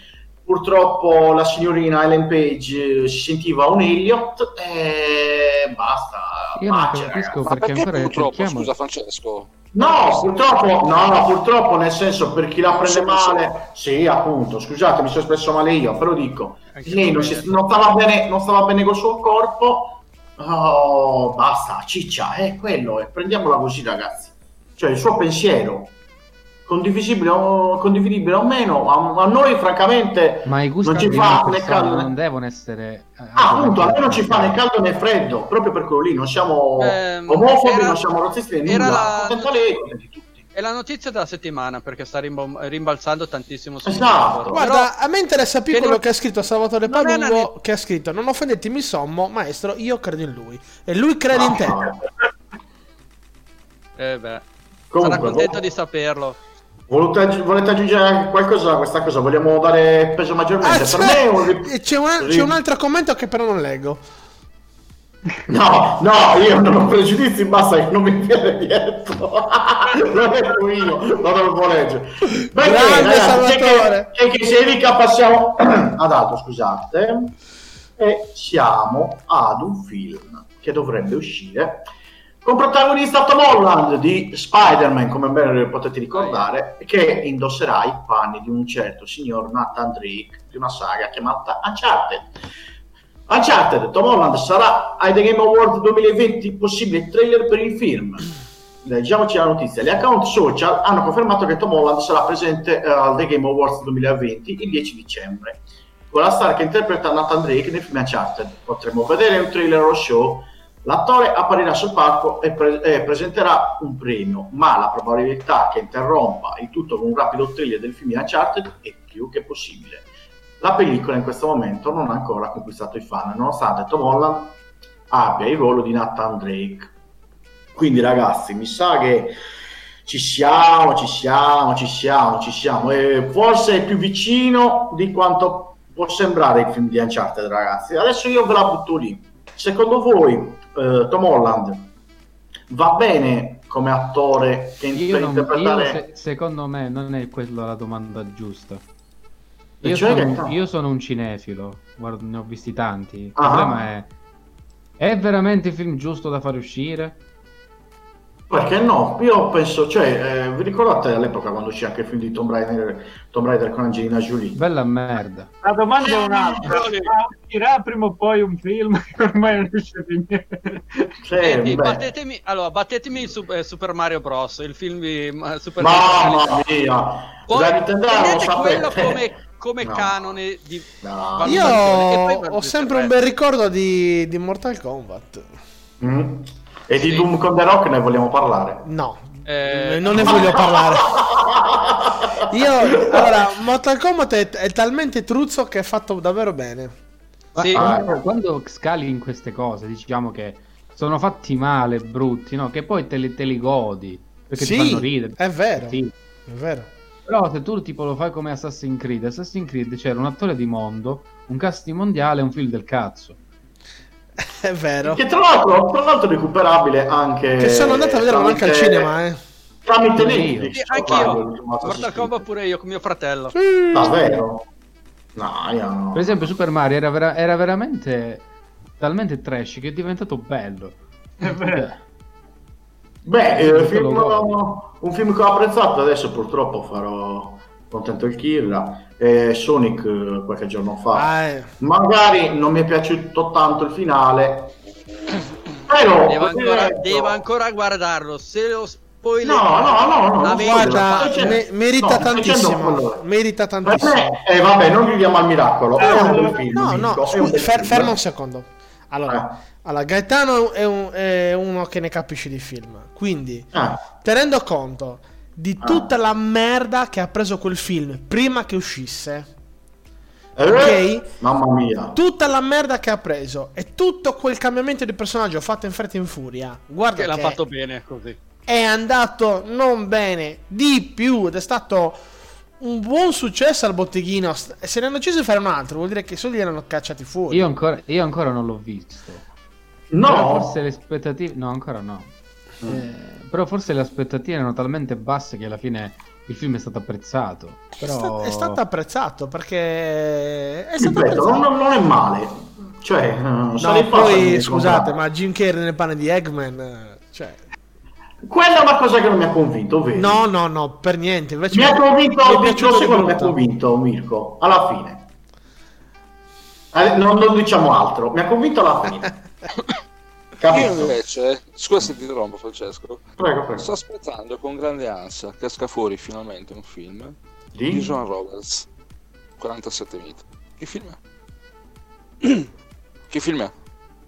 Purtroppo la signorina Ellen Page eh, si sentiva un Elliot e basta. Io non pace, capisco ragazzi. Perché perché purtroppo, cerchiamo- scusa Francesco? No, purtroppo, no, no, purtroppo nel senso per chi la prende male, sì, appunto, scusate, mi sono espresso male io, però dico, Anche lei non, si- eh. non stava bene, non stava bene col suo corpo, oh, basta, ciccia, è quello, e prendiamola così ragazzi, cioè il suo pensiero, condivisibile o, condividibile o meno, a, a noi francamente Ma i gusti non ci fa né caldo non né... devono essere... eh, Ah, appunto, a noi non ci fa né caldo né freddo, proprio per quello lì, non siamo Ehm, omofobi, era- non siamo razzisti né era nulla, la- contenta lei, contenti tutti. È la notizia della settimana perché sta rimbom- rimbalzando tantissimo su Esatto. Guarda, a me interessa più che quello non- che ha scritto Salvatore Palumbo, che ha scritto Non offendetemi sommo, maestro, io credo in lui. E lui crede in te. Eh beh, Comunque, sarà contento vo- di saperlo. volete, aggi- volete aggiungere qualcosa a questa cosa? Vogliamo dare peso maggiormente? Ah, per me un c'è, c'è una- c'è un altro commento che però non leggo. No, no, io non ho pregiudizi, basta che non mi viene dietro. lo leggo io, non lo devo leggere. Beh, Grande ragazzi, Salvatore. E che, che se mica passiamo ad altro, scusate. E siamo ad un film che dovrebbe uscire con protagonista Tom Holland di Spider-Man, come ben potete ricordare, che indosserà i panni di un certo signor Nathan Drake di una saga chiamata Uncharted. Uncharted, Tom Holland sarà ai The Game Awards 2020 possibile trailer per il film. Leggiamoci la notizia. Gli account social hanno confermato che Tom Holland sarà presente eh, al The Game Awards 2020 il 10 dicembre. Con la star che interpreta Nathan Drake nel film Uncharted. Potremo vedere un trailer o show. L'attore apparirà sul palco e, pre- e presenterà un premio, ma la probabilità che interrompa il tutto con un rapido trailer del film Uncharted è più che possibile. La pellicola in questo momento non ha ancora conquistato i fan, nonostante Tom Holland abbia il ruolo di Nathan Drake. Quindi ragazzi, mi sa che ci siamo, ci siamo, ci siamo, ci siamo. E forse è più vicino di quanto può sembrare il film di Uncharted, ragazzi. Adesso io ve la butto lì. Secondo voi eh, Tom Holland va bene come attore che Io per non- interpretare... io se- secondo me non è quella la domanda giusta. Io, cioè sono, io sono un cinefilo, guarda, ne ho visti tanti. Il Ah. problema è: è veramente il film giusto da fare uscire? Perché no? Io penso, cioè, eh, vi ricordate all'epoca quando uscì anche il film di Tomb Raider, Tomb Raider con Angelina Jolie? Bella merda. La domanda è un'altra. Ma uscirà prima o poi un film che ormai non riesce a finire? Cioè, Senti, beh. battetemi, allora, battetemi il Sup- eh, Super Mario Bros. Il film di Super Mario Mamma Bros. mia! Poi, quello come come No. canone di No. Io E poi ho sempre un bel ricordo di, di Mortal Kombat. Mm. E di Sì. Doom con The Rock ne vogliamo parlare? No, Eh, non ne voglio parlare. Io, allora, Mortal Kombat è, è talmente truzzo che è fatto davvero bene. Sì. quando, quando scali in queste cose, diciamo che sono fatti male, brutti, no? Che poi te li, te li godi. Perché Sì, ti fanno ridere. è vero. Sì. È vero. Però se tu tipo lo fai come Assassin's Creed, Assassin's Creed c'era un attore di mondo, un casting mondiale e un film del cazzo. È vero. Che tra l'altro, tra l'altro recuperabile anche... Che sono andato a vederlo anche al cinema, eh. Tramite io. Netflix. Sì, l'ultimo Assassin's Mortal. Kombat pure io con mio fratello. Davvero? No, io no. Per esempio Super Mario era, vera- era veramente talmente trash che è diventato bello. È vero. Beh, eh, Questo film- un film che ho apprezzato, adesso purtroppo farò contento il Kirra, è Sonic eh, qualche giorno fa. Ah, eh. Magari non mi è piaciuto tanto il finale, però... Devo ancora, eh, devo ancora guardarlo. Se lo spoiler, No, no, no, no. Guarda, me- merita no, tantissimo. Merita Per tantissimo. me, eh, vabbè, non viviamo al miracolo, è un bel film. No, no, un scusa, fer- ferma un secondo. Allora, Eh. allora Gaetano è, un- è uno che ne capisce di film. Quindi, Ah, tenendo conto di Ah. tutta la merda che ha preso quel film prima che uscisse, eh, Ok. Mamma mia. tutta la merda che ha preso e tutto quel cambiamento di personaggio fatto in fretta e in furia, guarda che l'ha che fatto bene così. è andato non bene di più ed è stato un buon successo al botteghino. Se ne hanno deciso di fare un altro, vuol dire che i soldi li hanno cacciati fuori. Io ancora, io ancora non l'ho visto. Però No, forse le aspettative... No, ancora no. Mm. Eh, però forse le aspettative erano talmente basse che alla fine il film è stato apprezzato. È, Però... è stato apprezzato perché è stato ripeto, apprezzato. non, non è male. Cioè, eh, No, poi scusate, comprare. ma Jim Carrey nel pane di Eggman, cioè, Quella è una cosa che non mi ha convinto, vero? no, no, no, per niente. Invece Mi ha convinto, mi cosa mi ha convinto Mirko? Alla fine. Eh, non, non diciamo altro, mi ha convinto alla fine. Io Capito? invece, scusa se ti interrompo Francesco, Prego, prego. sto aspettando con grande ansia che esca fuori finalmente un film di Di? John Roberts, 47 vite. Che film è? che film è?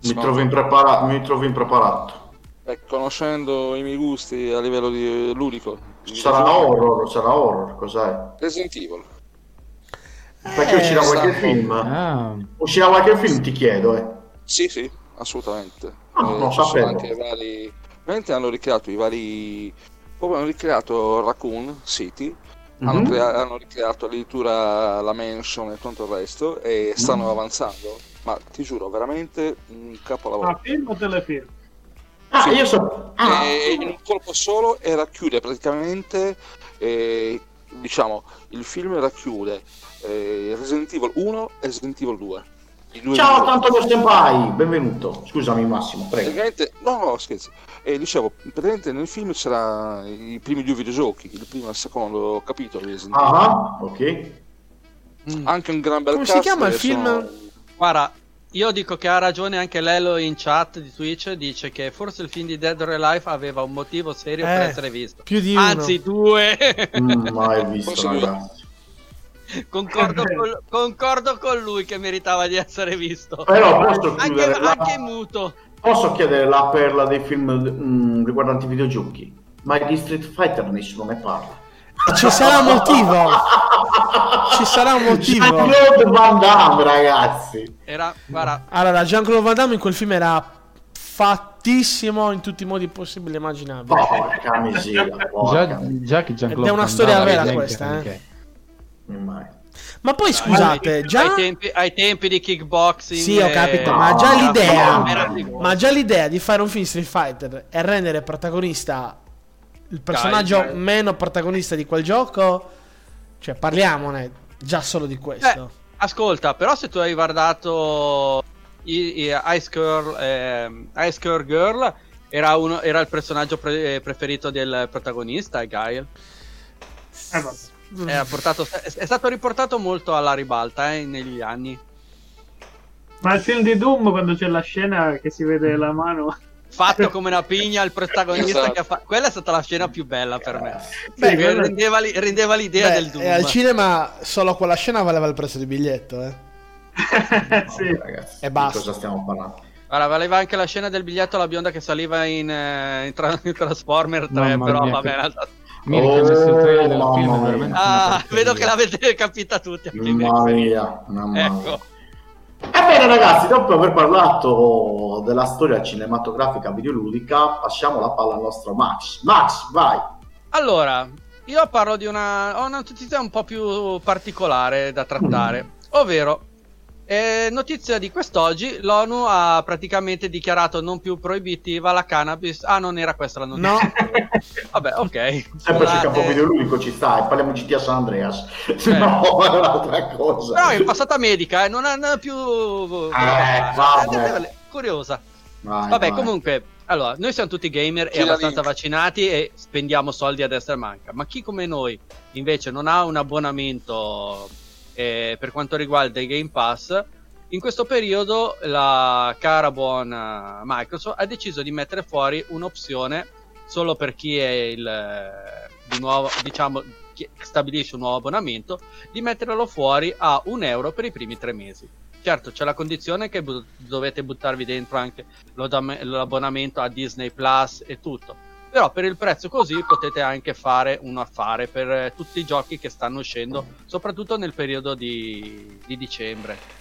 Mi trovo, te? imprepara- mi trovo impreparato. Eh, conoscendo i miei gusti a livello di ludico. Sarà horror, sarà horror, cos'è? Resident Evil. Perché uscirà qualche film? Ah, Uscirà qualche film, ti chiedo, eh. Sì, sì, assolutamente. Ah, non sono sapevo. anche vari... Ovviamente hanno ricreato i vari... Proprio hanno ricreato Raccoon City, hanno, Mhm. crea- hanno ricreato addirittura la mansion e tutto il resto e stanno Mm. avanzando. Ma ti giuro, veramente un Ma capolavoro. film o telefilm? Ah, Sì. io so... Ah, E in un colpo solo e racchiude praticamente, eh, diciamo, il film racchiude eh, Resident Evil 1 e Resident Evil 2. I due Ciao, tanto mio senpai, benvenuto. Scusami Massimo, prego. No, no, scherzi. E dicevo, praticamente nel film c'era i primi due videogiochi, il primo e il secondo capitolo di Resident Evil. Ah, ok. Anche un gran bel Come si chiama il e film? sono- Guarda, io dico che ha ragione anche Lelo in chat di Twitch. Dice che forse il film di Dead or Alive aveva un motivo serio per Eh, essere visto. più di uno. Anzi, due. Mm, mai visto, ragazzi. concordo, con, concordo con lui che meritava di essere visto. Però posso Anche, la... anche muto. Posso chiedere la perla dei film mm, riguardanti i videogiochi? Ma di Street Fighter nessuno ne parla. Ci sarà un motivo. Ci sarà un motivo. Jean-Claude Van Damme, ragazzi. Era, guarda, Allora, Jean-Claude Van Damme in quel film era fattissimo in tutti i modi possibili e immaginabili. Porca miseria, porca già, già che Jean-Claude Ed è una Van storia Damme vera questa, anche- Mai. Ma poi scusate, ai, già tempi, ai tempi di kickboxing. Sì, ho e- capito, No, ma già no, l'idea. Ma già l'idea di fare un film Street Fighter e rendere protagonista il personaggio Dai, dai. meno protagonista di quel gioco, cioè parliamone già solo di questo. Ascolta, però se tu hai guardato i, i Ice Girl, ehm, Ice Girl Girl era, uno- era il personaggio pre- preferito del protagonista, Guile. Eh. È, portato- è- è stato riportato molto alla ribalta eh, negli anni. Ma il film di Doom, quando c'è la scena che si vede la mano fatto come una pigna il protagonista Esatto. che ha fatto quella è stata la scena più bella per me Beh, quello- rendeva, li- rendeva l'idea Beh, del Doom e al cinema solo quella scena valeva il prezzo di biglietto, eh. sì. Ragazzi, E di basta. cosa stiamo parlando? Guarda, valeva anche la scena del biglietto alla bionda che saliva in, eh, in Tra- in Transformer 3 Mamma però mia, vabbè che- in realtà- Miri che ha messo il trailer del Oh, film, mia. ah vedo che l'avete capita tutti Mamma mia, mamma mia. Ebbene ragazzi, dopo aver parlato della storia cinematografica videoludica, passiamo la palla al nostro Max. Max, vai! Allora, io parlo di una, ho una notizia un po' più particolare da trattare, ovvero, eh, notizia di quest'oggi, l'ONU ha praticamente dichiarato non più proibitiva la cannabis. Ah, non era questa la notizia. No, Vabbè, ok. Sempre sul campo videoludico ci sta, e parliamo di GTA San Andreas. Eh. No, è un'altra cosa. No, è passata medica, eh, non è, non è più... Eh, vabbè. Curiosa. Vai, Vabbè, vai. comunque, allora, noi siamo tutti gamer e Gira abbastanza link. vaccinati e spendiamo soldi a destra e manca. Ma chi come noi invece non ha un abbonamento eh, per quanto riguarda i Game Pass, in questo periodo la cara buona Microsoft ha deciso di mettere fuori un'opzione solo per chi è il eh, di nuovo, diciamo, chi stabilisce un nuovo abbonamento, di metterlo fuori a un euro per i primi tre mesi. Certo, c'è la condizione che bu- dovete buttarvi dentro anche l'abbonamento a Disney Plus e tutto. Però per il prezzo così potete anche fare un affare per eh, tutti i giochi che stanno uscendo, soprattutto nel periodo di, di dicembre.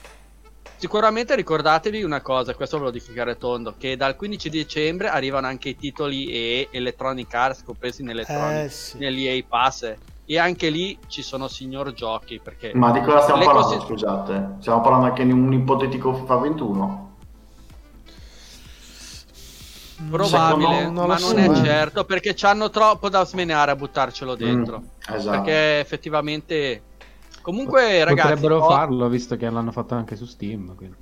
Sicuramente ricordatevi una cosa, questo ve lo dico chiaro e tondo, che dal 15 dicembre arrivano anche i titoli e Electronic Arts compresi eh sì. negli EA Pass e anche lì ci sono signor giochi perché Ma di cosa stiamo parlando, cose- scusate? Stiamo parlando anche di un ipotetico FIFA 21? Probabile, Secondo- non ma non so, è eh. certo perché c'hanno troppo da smenare a buttarcelo dentro. Mm, esatto. Perché effettivamente comunque ragazzi, Potrebbero ho- farlo visto che l'hanno fatto anche su Steam. quindi.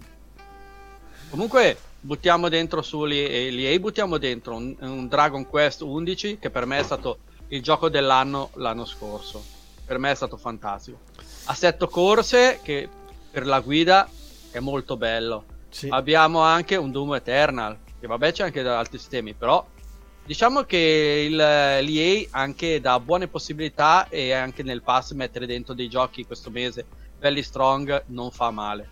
Comunque buttiamo dentro su l'EA buttiamo dentro un, un Dragon Quest 11 che per me è stato il gioco dell'anno l'anno scorso. Per me è stato fantastico. Assetto corse che per la guida è molto bello. Sì. Abbiamo anche un Doom Eternal, che vabbè c'è anche da altri sistemi, però diciamo che il, l'EA anche dà buone possibilità e anche nel pass mettere dentro dei giochi questo mese belli strong non fa male.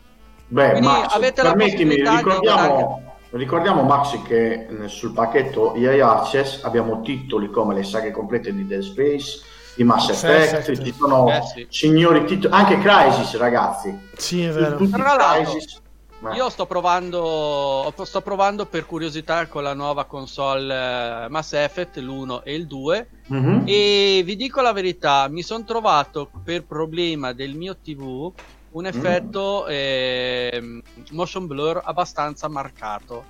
Beh, Quindi Max, avete la possibilità di ricordiamo, ricordiamo Max che eh, sul pacchetto EA Access abbiamo titoli come le saghe complete di Dead Space, di Mass Effect, ci sono Eh, sì. signori titoli, anche Crysis ragazzi. Sì, è vero. Tutti Crysis. Ma- Io sto provando, sto provando per curiosità con la nuova console eh, Mass Effect, l'1 e il 2 Mhm. e vi dico la verità, mi sono trovato per problema del mio TV un effetto ehm, motion blur abbastanza marcato.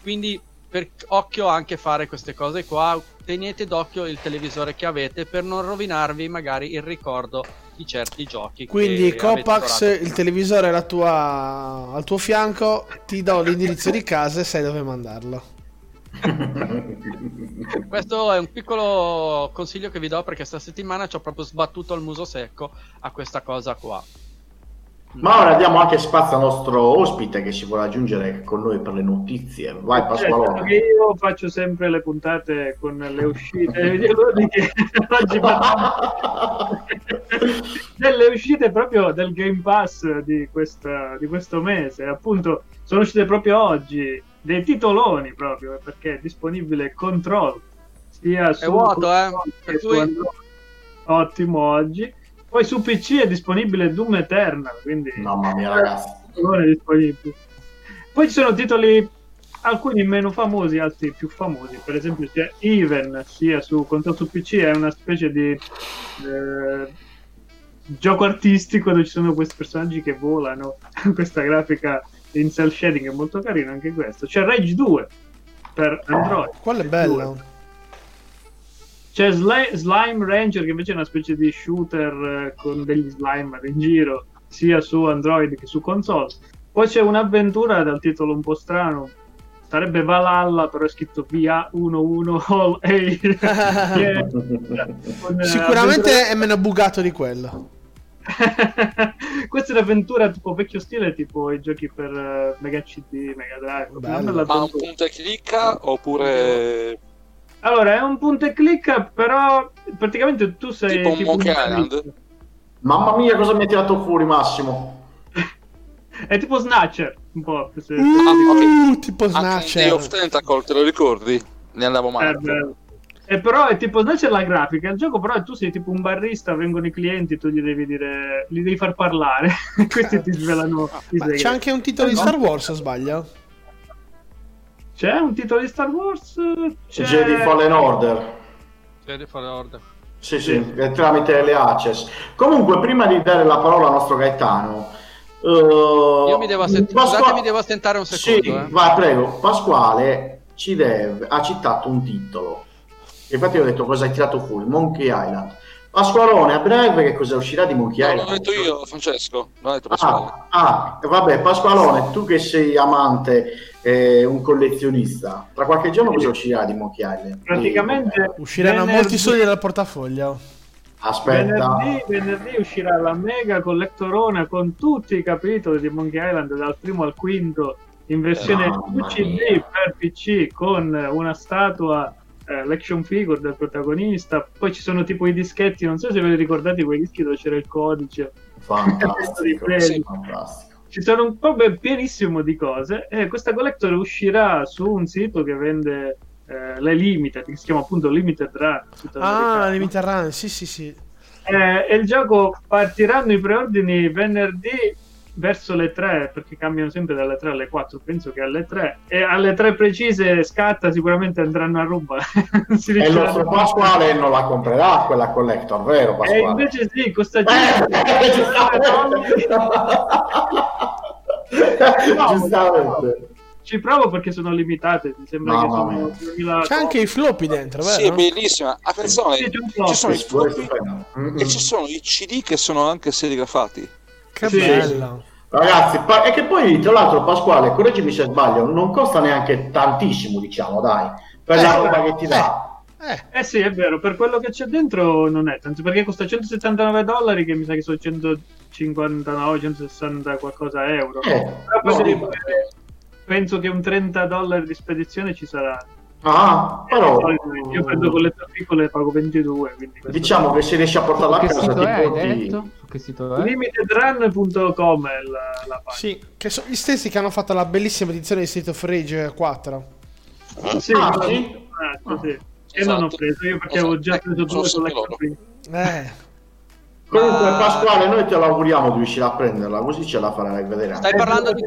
Quindi per occhio anche fare queste cose qua, tenete d'occhio il televisore che avete per non rovinarvi magari il ricordo di certi giochi. Quindi Copax, il televisore è tua- al tuo fianco, ti do l'indirizzo di casa e sai dove mandarlo. Questo è un piccolo consiglio che vi do perché sta settimana ci ho proprio sbattuto il muso secco a questa cosa qua. Ma ora diamo anche spazio al nostro ospite che si vuole aggiungere con noi per le notizie. Vai Pasqualone. dato che io faccio sempre le puntate con le uscite videoludiche, oggi parliamo delle uscite proprio del Game Pass di, questa, di questo mese. Appunto, sono uscite proprio oggi dei titoloni proprio perché è disponibile Control sia su vuoto, eh, per cui-. Ottimo oggi. Poi su PC è disponibile Doom Eternal, quindi Mamma mia ragazzi. non è disponibile. Poi ci sono titoli alcuni meno famosi, altri più famosi. Per esempio, c'è Even, sia su console su PC, è una specie di eh, gioco artistico dove ci sono questi personaggi che volano. Questa grafica in cell shading è molto carina anche questo. C'è Rage 2 per Android. Quello è bello. C'è Sli- Slime Ranger che invece è una specie di shooter eh, con degli slimer in giro sia su Android che su console. Poi c'è un'avventura dal titolo un po' strano. Sarebbe Valhalla, però è scritto VA11 All A. eh, Sicuramente avventura- è meno bugato di quello. Questa è un'avventura tipo vecchio stile, tipo i giochi per eh, Mega CD, Mega Drive. Ma un punto e clicca oppure Allora, è un punto e clicca, però praticamente tu sei Tipo un Monkey un Island? Mamma mia, cosa mi hai tirato fuori, Massimo? È tipo Snatcher, un po'. se- Uh, tipo anche in Day Snatcher. of Tentacle, te lo ricordi? Ne andavo Eh, male. beh. E però è tipo Snatcher la grafica, il gioco però tu sei tipo un barista, vengono i clienti, tu gli devi dire, li devi far parlare, questi ti svelano i Ma segreti. c'è anche un titolo di No? Star Wars, o sbaglio? C'è un titolo di Star Wars? C'è... Jedi Fallen Order. Jedi Fallen Order. Sì, sì, eh, tramite le access. Comunque, prima di dare la parola al nostro Gaetano, eh, Io mi devo assent- Pasqua- mi devo assentare un secondo. Sì, eh. vai, prego. Pasquale ci deve, ha citato un titolo. Infatti, io ho detto cosa hai tirato fuori: Monkey Island. Pasqualone, a breve, che cosa uscirà di Monkey No, Island? l'ho detto io, Francesco. L'ho detto. Ah, ah, vabbè, Pasqualone, tu che sei amante, eh, un collezionista, tra qualche giorno cosa uscirà di Monkey Island? Praticamente Usciranno venerdì- molti soldi dal portafoglio. Aspetta, Venerdì, venerdì uscirà la mega collectorona con tutti i capitoli di Monkey Island dal primo al quinto in versione Mamma UCD per PC con una statua eh, l'action figure del protagonista poi ci sono tipo i dischetti non so se ve li ricordate quei dischi dove c'era il codice fantastico, Sì. fantastico. ci sono un po' ben- pienissimo di cose e questa collector uscirà su un sito che vende eh, le limited che si chiama appunto Limited Run Ah. Limited Run, sì, sì, sì. Eh, e il gioco partiranno i preordini venerdì verso le 3 perché cambiano sempre dalle 3 alle 4 penso che alle 3 e alle 3 precise scatta sicuramente andranno a ruba E il nostro Pasquale non la comprerà quella collector, vero e Pasquale? invece sì costa Eh, 100 Giustamente. ci provo perché sono limitate mi sembra Mamma che sono mia. 2000 C'è anche i floppy dentro, Sì, è vero? bellissima. Attenzione, Sì, un po'. ci sono i floppy e ci sono i CD che sono anche serigrafati. Che Sì. bello. Ragazzi, pa- e che poi tra l'altro Pasquale, correggimi se sbaglio, non costa neanche tantissimo, diciamo, dai, per la Eh, roba che ti dà. Eh, eh sì è vero per quello che c'è dentro non è tanto perché costa 179 dollari che mi sa che sono 159 160 qualcosa euro Eh, no, penso che un 30 dollari di spedizione ci sarà. Ah, però Io prendo con le piccole pago 22. Quindi questo- diciamo che se riesci a portarla a casa sito ti è? Su che sito è? Limitedrun.com è la, la pagina. sì, che sono gli stessi che hanno fatto la bellissima edizione di State of Rage 4. Sì, Ah, ma- sì? esatto, sì. E non ho Esatto. preso io perché Esatto. avevo già Ecco, preso due loro. print. Eh, Comunque Ma- Pasquale, noi te l'auguriamo di riuscire a prenderla, così ce la farai vedere. Stai parlando di...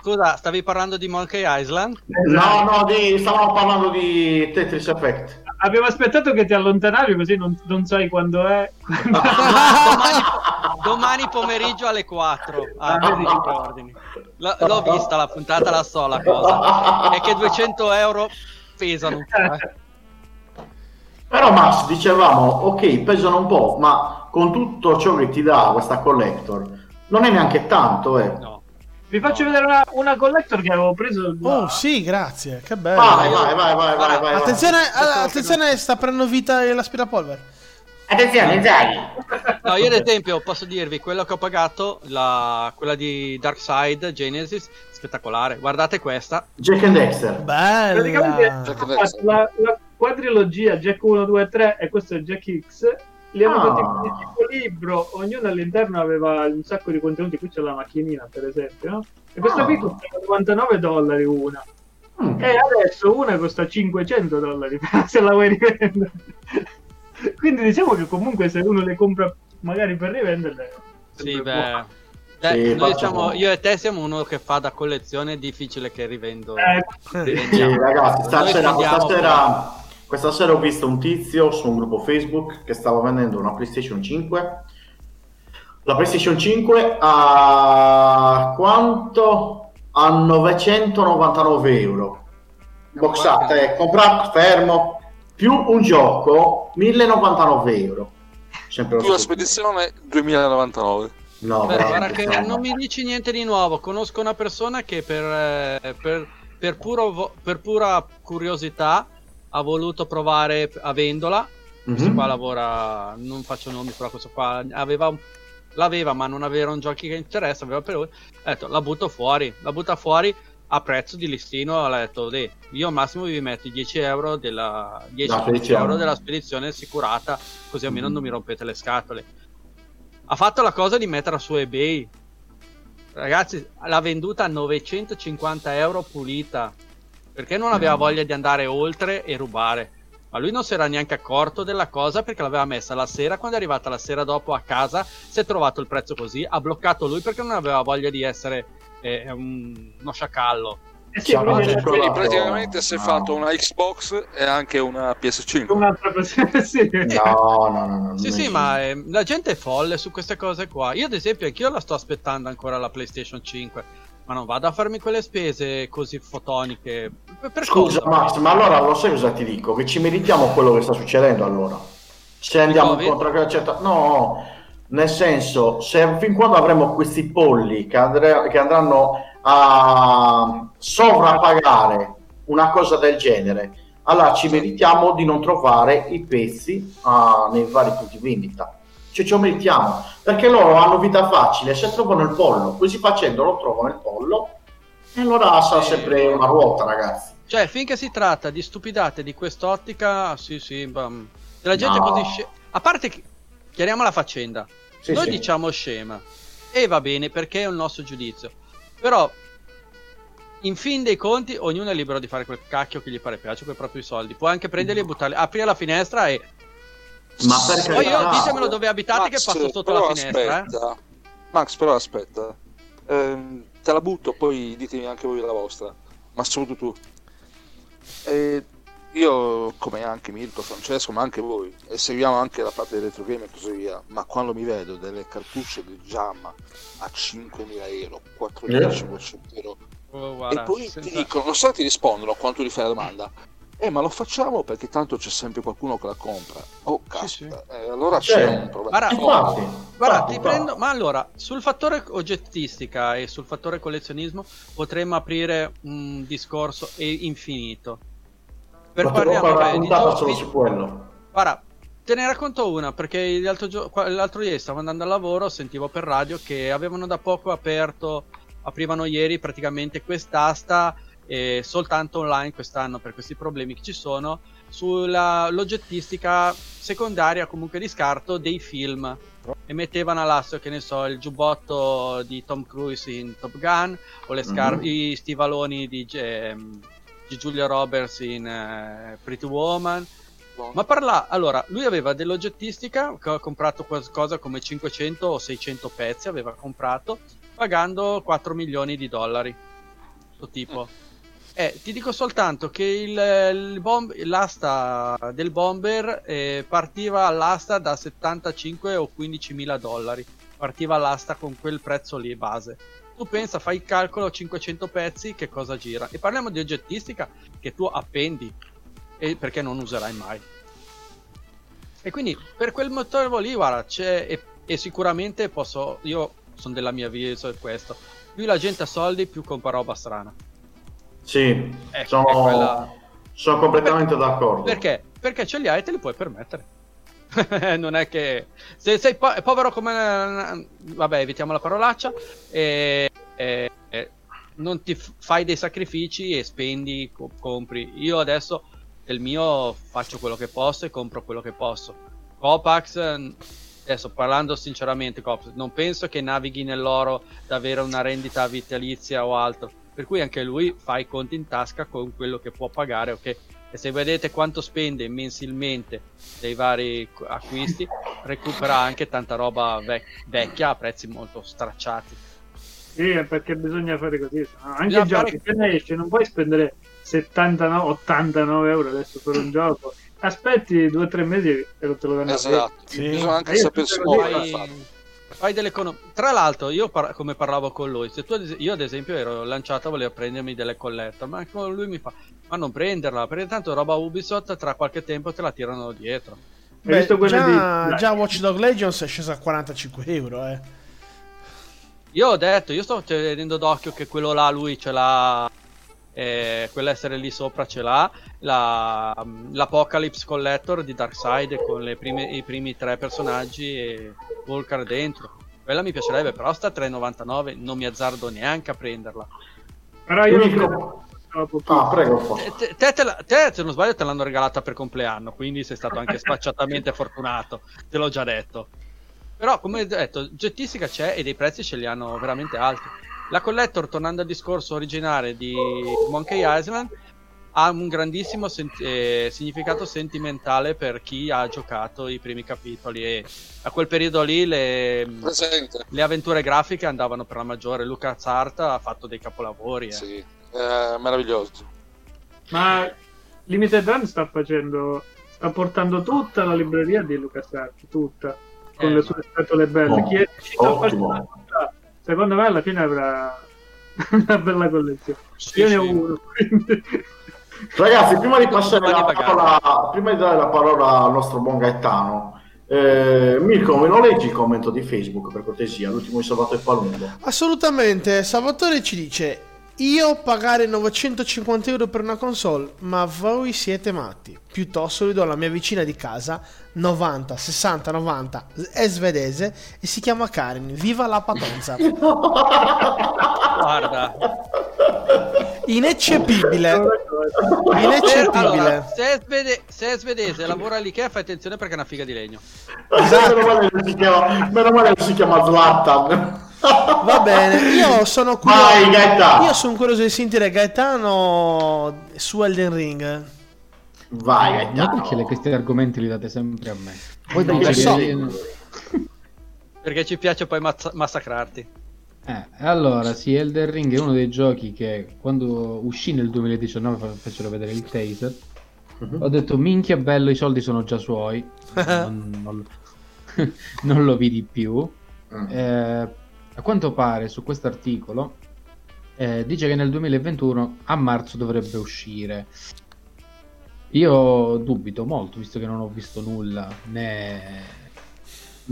Scusa, stavi parlando di Monkey Island? No, no, di... stavamo parlando di Tetris Effect. Abbiamo aspettato che ti allontanavi così non, non sai quando è. domani, domani pomeriggio alle 4 ah, Ah, vedi i preordini. L- l'ho vista la puntata la so la cosa è che 200 euro pesano eh. Però Max, dicevamo, ok, pesano un po', ma con tutto ciò che ti dà questa collector, non è neanche tanto, eh. no. Vi faccio vedere una, una collector che avevo preso. Oh, sì, grazie. Che bello. Vai, vai, vai, vai, vai, vai. Attenzione, vai. attenzione, sta prendendo vita l'aspirapolvere. Attenzione, dai. No, io ad esempio posso dirvi quello che ho pagato la, quella di Darkseid Genesis spettacolare guardate questa Jack and Dexter. Praticamente Bella. Jack ha fatto la, la quadrilogia Jack 1, 2 e 3 e questo è Jack X. Li hanno fatti con il tipo libro, ognuno all'interno aveva un sacco di contenuti. Qui c'è la macchinina, per esempio, no? E questa Ah. qui costa 99 dollari una. Mm. E adesso una costa 500 dollari se la vuoi rivendere. Quindi diciamo che comunque se uno le compra magari per rivenderle. sì beh. Dai, Sì, siamo, io e te siamo uno che fa da collezione è difficile che rivendo Eh, Sì, ragazzi, stasera, stasera, questa sera ho visto un tizio su un gruppo Facebook che stava vendendo una PlayStation 5. La PlayStation 5 a quanto? A 999 euro. Boxata, eh, comprato fermo, più un gioco, 1099 euro. Sempre lo Più la spedizione 2099. No, Beh, guarda che no. non mi dici niente di nuovo. Conosco una persona che per, eh, per, per puro per pura curiosità ha voluto provare avendola Questo Mhm. qua lavora, non faccio nomi, però questo qua aveva un- l'aveva, ma non avevano giochi che interessa. Aveva per lui. Ha detto, la butto fuori, la butta fuori a prezzo di listino. Ha detto, "Deh, io al massimo vi metto i 10 euro della, 10 La spedizione. euro della spedizione assicurata, così almeno Mhm. non mi rompete le scatole. Ha fatto la cosa di metterla su eBay. Ragazzi, l'ha venduta a 950 euro pulita. Perché non aveva Mm. voglia di andare oltre e rubare. Ma lui non si era neanche accorto della cosa perché l'aveva messa la sera. Quando è arrivata la sera dopo a casa, si è trovato il prezzo così. Ha bloccato lui perché non aveva voglia di essere eh, un- uno sciacallo. Eh sì, quindi Quindi praticamente si è no. fatto una Xbox e anche una PS5. un'altra cosa. sì. No, no, no, no. Sì, sì, ma eh, la gente è folle su queste cose qua. Io, ad esempio, anch'io la sto aspettando ancora la PlayStation 5. Ma non vado a farmi quelle spese così fotoniche. Per, Scusa cosa? Max, ma allora lo sai cosa ti dico? Che ci meritiamo quello che sta succedendo allora. Se andiamo incontro a quella certa... No, nel senso, se fin quando avremo questi polli che, andre- che andranno a sovrappagare una cosa del genere, allora ci meritiamo di non trovare i pezzi ah, nei vari punti vendita. Cioè ce lo meritiamo, perché loro hanno vita facile, se trovano il pollo, così facendo lo trovano il pollo e allora sarà sempre una ruota, ragazzi. Cioè, finché si tratta di stupidate di quest'ottica, sì, sì, bam. della gente No. così sce- A parte che, chiariamo la faccenda. Sì, Noi sì. diciamo scema. E va bene perché è un nostro giudizio. Però, in fin dei conti, ognuno è libero di fare quel cacchio che gli pare piace con i propri soldi. Può anche prenderli e buttarli, aprire la finestra e. Ma per Poi io ditemelo dove abitate che Max, passo sotto la finestra. Eh? aspetta. Max, però aspetta. Ehm, te la butto, poi ditemi anche voi la vostra. Ma soprattutto tu. Eh, io, come anche Mirko, Francesco, ma anche voi, e seguiamo anche la parte del retro game e così via, ma quando mi vedo delle cartucce di Jamma a 5.000 euro, 4.500 euro, Oh, guarda, e poi senza- ti dicono, non so ti rispondono quando tu gli fai la domanda. Eh, ma lo facciamo perché tanto c'è sempre qualcuno che la compra. Oh, Sì, caspita, eh, allora Cioè, c'è un problema. Guarda, Infatti, Guarda, infatti, ti prendo. Ma allora, sul fattore oggettistica e sul fattore collezionismo potremmo aprire un discorso e infinito. Per parliamo fare una beh, di solo su quello. Guarda, te ne racconto una perché l'altro, gio- l'altro ieri stavo andando al lavoro, sentivo per radio che avevano da poco aperto, aprivano ieri praticamente quest'asta eh, soltanto online quest'anno per questi problemi che ci sono sull'oggettistica secondaria comunque di scarto dei film e mettevano all'asso che ne so il giubbotto di Tom Cruise in Top Gun o le scar- Mhm. i stivaloni di, Ge- di Julia Roberts in eh, Pretty Woman ma parla, allora, lui aveva dell'oggettistica, che ha comprato qualcosa come 500 o 600 pezzi, aveva comprato, pagando 4 milioni di dollari. Questo tipo. Eh, ti dico soltanto che il, il bomb- l'asta del bomber eh, partiva all'asta da 75 o 15 mila dollari. Partiva all'asta con quel prezzo lì base. Tu pensa, fai il calcolo 500 pezzi, che cosa gira? E parliamo di oggettistica che tu appendi e perché non userai mai. E quindi per quel motivo lì, guarda, c'è e, e sicuramente posso, io sono della mia via, so questo. Più la gente ha soldi, più compra roba strana. Sì, Ecco, sono, quella- sono completamente d'accordo. Perché? Perché ce li hai e te li puoi permettere. non è che se sei po- povero come vabbè, evitiamo la parolaccia e, e- e non ti f- fai dei sacrifici e spendi, co- compri. Io adesso del mio faccio quello che posso e compro quello che posso. Copax adesso parlando sinceramente Copax, non penso che navighi nell'oro da avere una rendita vitalizia o altro. Per cui anche lui fa i conti in tasca con quello che può pagare, ok? E se vedete quanto spende mensilmente dei vari acquisti, recupera anche tanta roba vec- vecchia a prezzi molto stracciati. Sì, è perché bisogna fare così. Anche il gioco, fare- appena esce, non puoi spendere 79, 89 euro adesso per un gioco. Aspetti due o tre mesi e lo te lo danno. Esatto, Sì. bisogna anche Io sapersi Fai, dell'economia. Tra l'altro, io par- come parlavo con lui, se tu ad es- io ad esempio ero lanciato a voler prendermi delle collette, ma lui mi fa: Ma non prenderla, perché tanto roba Ubisoft tra qualche tempo te la tirano dietro. Hai visto già, di- già Watch Dog Legends è scesa a 45 euro, eh. Io ho detto, io sto tenendo d'occhio che quello là lui ce l'ha eh, quell'essere lì sopra ce l'ha, la, l'Apocalypse Collector di Darkseid con le prime- i primi tre personaggi e Volcar dentro. Quella mi piacerebbe, però sta a 3,99 non mi azzardo neanche a prenderla. Però io più. Ah, prego. Te, te- te la- te, se non sbaglio, te l'hanno regalata per compleanno, quindi sei stato anche spacciatamente fortunato, te l'ho già detto. Però, come detto, gettistica c'è e dei prezzi ce li hanno veramente alti. La Collector, tornando al discorso originale di Monkey Island, ha un grandissimo sen- eh, significato sentimentale per chi ha giocato i primi capitoli e a quel periodo lì le, le avventure grafiche andavano per la maggiore. LucasArts ha fatto dei capolavori. eh. Sì, eh, meraviglioso. Ma Limited Run sta facendo sta portando tutta la libreria di LucasArts, tutta con Eh, le sue scatole belle. Oh, Chi è riuscito a farsi tutta, secondo me alla fine avrà una bella collezione. Sì, Io ne sì. ho uno, quindi Ragazzi, prima di passare la parola, prima di dare la parola al nostro buon Gaetano, eh, Mirko, me lo leggi il commento di Facebook per cortesia? L'ultimo di Salvatore Palumbo. Assolutamente, Salvatore ci dice io pagare 950 euro per una console, ma voi siete matti. Piuttosto gli do alla mia vicina di casa 90, 60, 90, è svedese e si chiama Karen. Viva la patonza! Guarda, Ineccepibile, ineccepibile. allora, se, è svede- se è svedese e lavora all'Ikea, fai attenzione perché è una figa di legno. Esatto. meno, male che si chiama, meno male che si chiama Zlatan. Va bene, io sono Vai, curioso. Gaetano. Io sono curioso di sentire Gaetano su Elden Ring. Vai, Ma Gaetano. perché le- questi argomenti li date sempre a me? Poi lo che- Perché ci piace poi mazza- massacrarti. Eh, allora, sì, Elden Ring è uno dei giochi che quando uscì nel 2019 fa- fecero vedere il taser. Mhm. Ho detto, minchia bello, i soldi sono già suoi. non, non- non lo vidi più. Mm. Eh, a quanto pare su questo articolo eh, dice che nel 2021 a marzo dovrebbe uscire. Io dubito molto, visto che non ho visto nulla, né,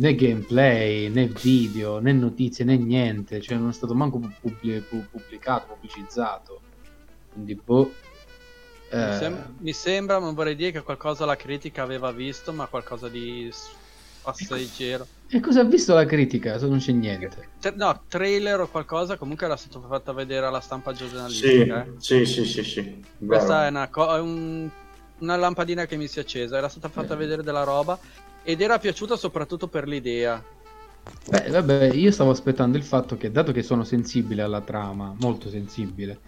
né gameplay, né video, né notizie, né niente. Cioè, non è stato manco pubblic- pu- pubblicato, pubblicizzato. Quindi, boh. Mi, Eh, sem- mi sembra, non vorrei dire che qualcosa la critica aveva visto, ma qualcosa di passeggero. E cosa ha visto la critica? Se non c'è niente. Tra- no, trailer o qualcosa, comunque era stato fatto vedere alla stampa Sì, giornalistica. eh. sì, sì, sì, sì. Questa è una, co- è un- una lampadina che mi si è accesa, era stata fatta vedere della roba ed era piaciuta soprattutto per l'idea. Beh, vabbè, io stavo aspettando il fatto che, dato che sono sensibile alla trama, molto sensibile,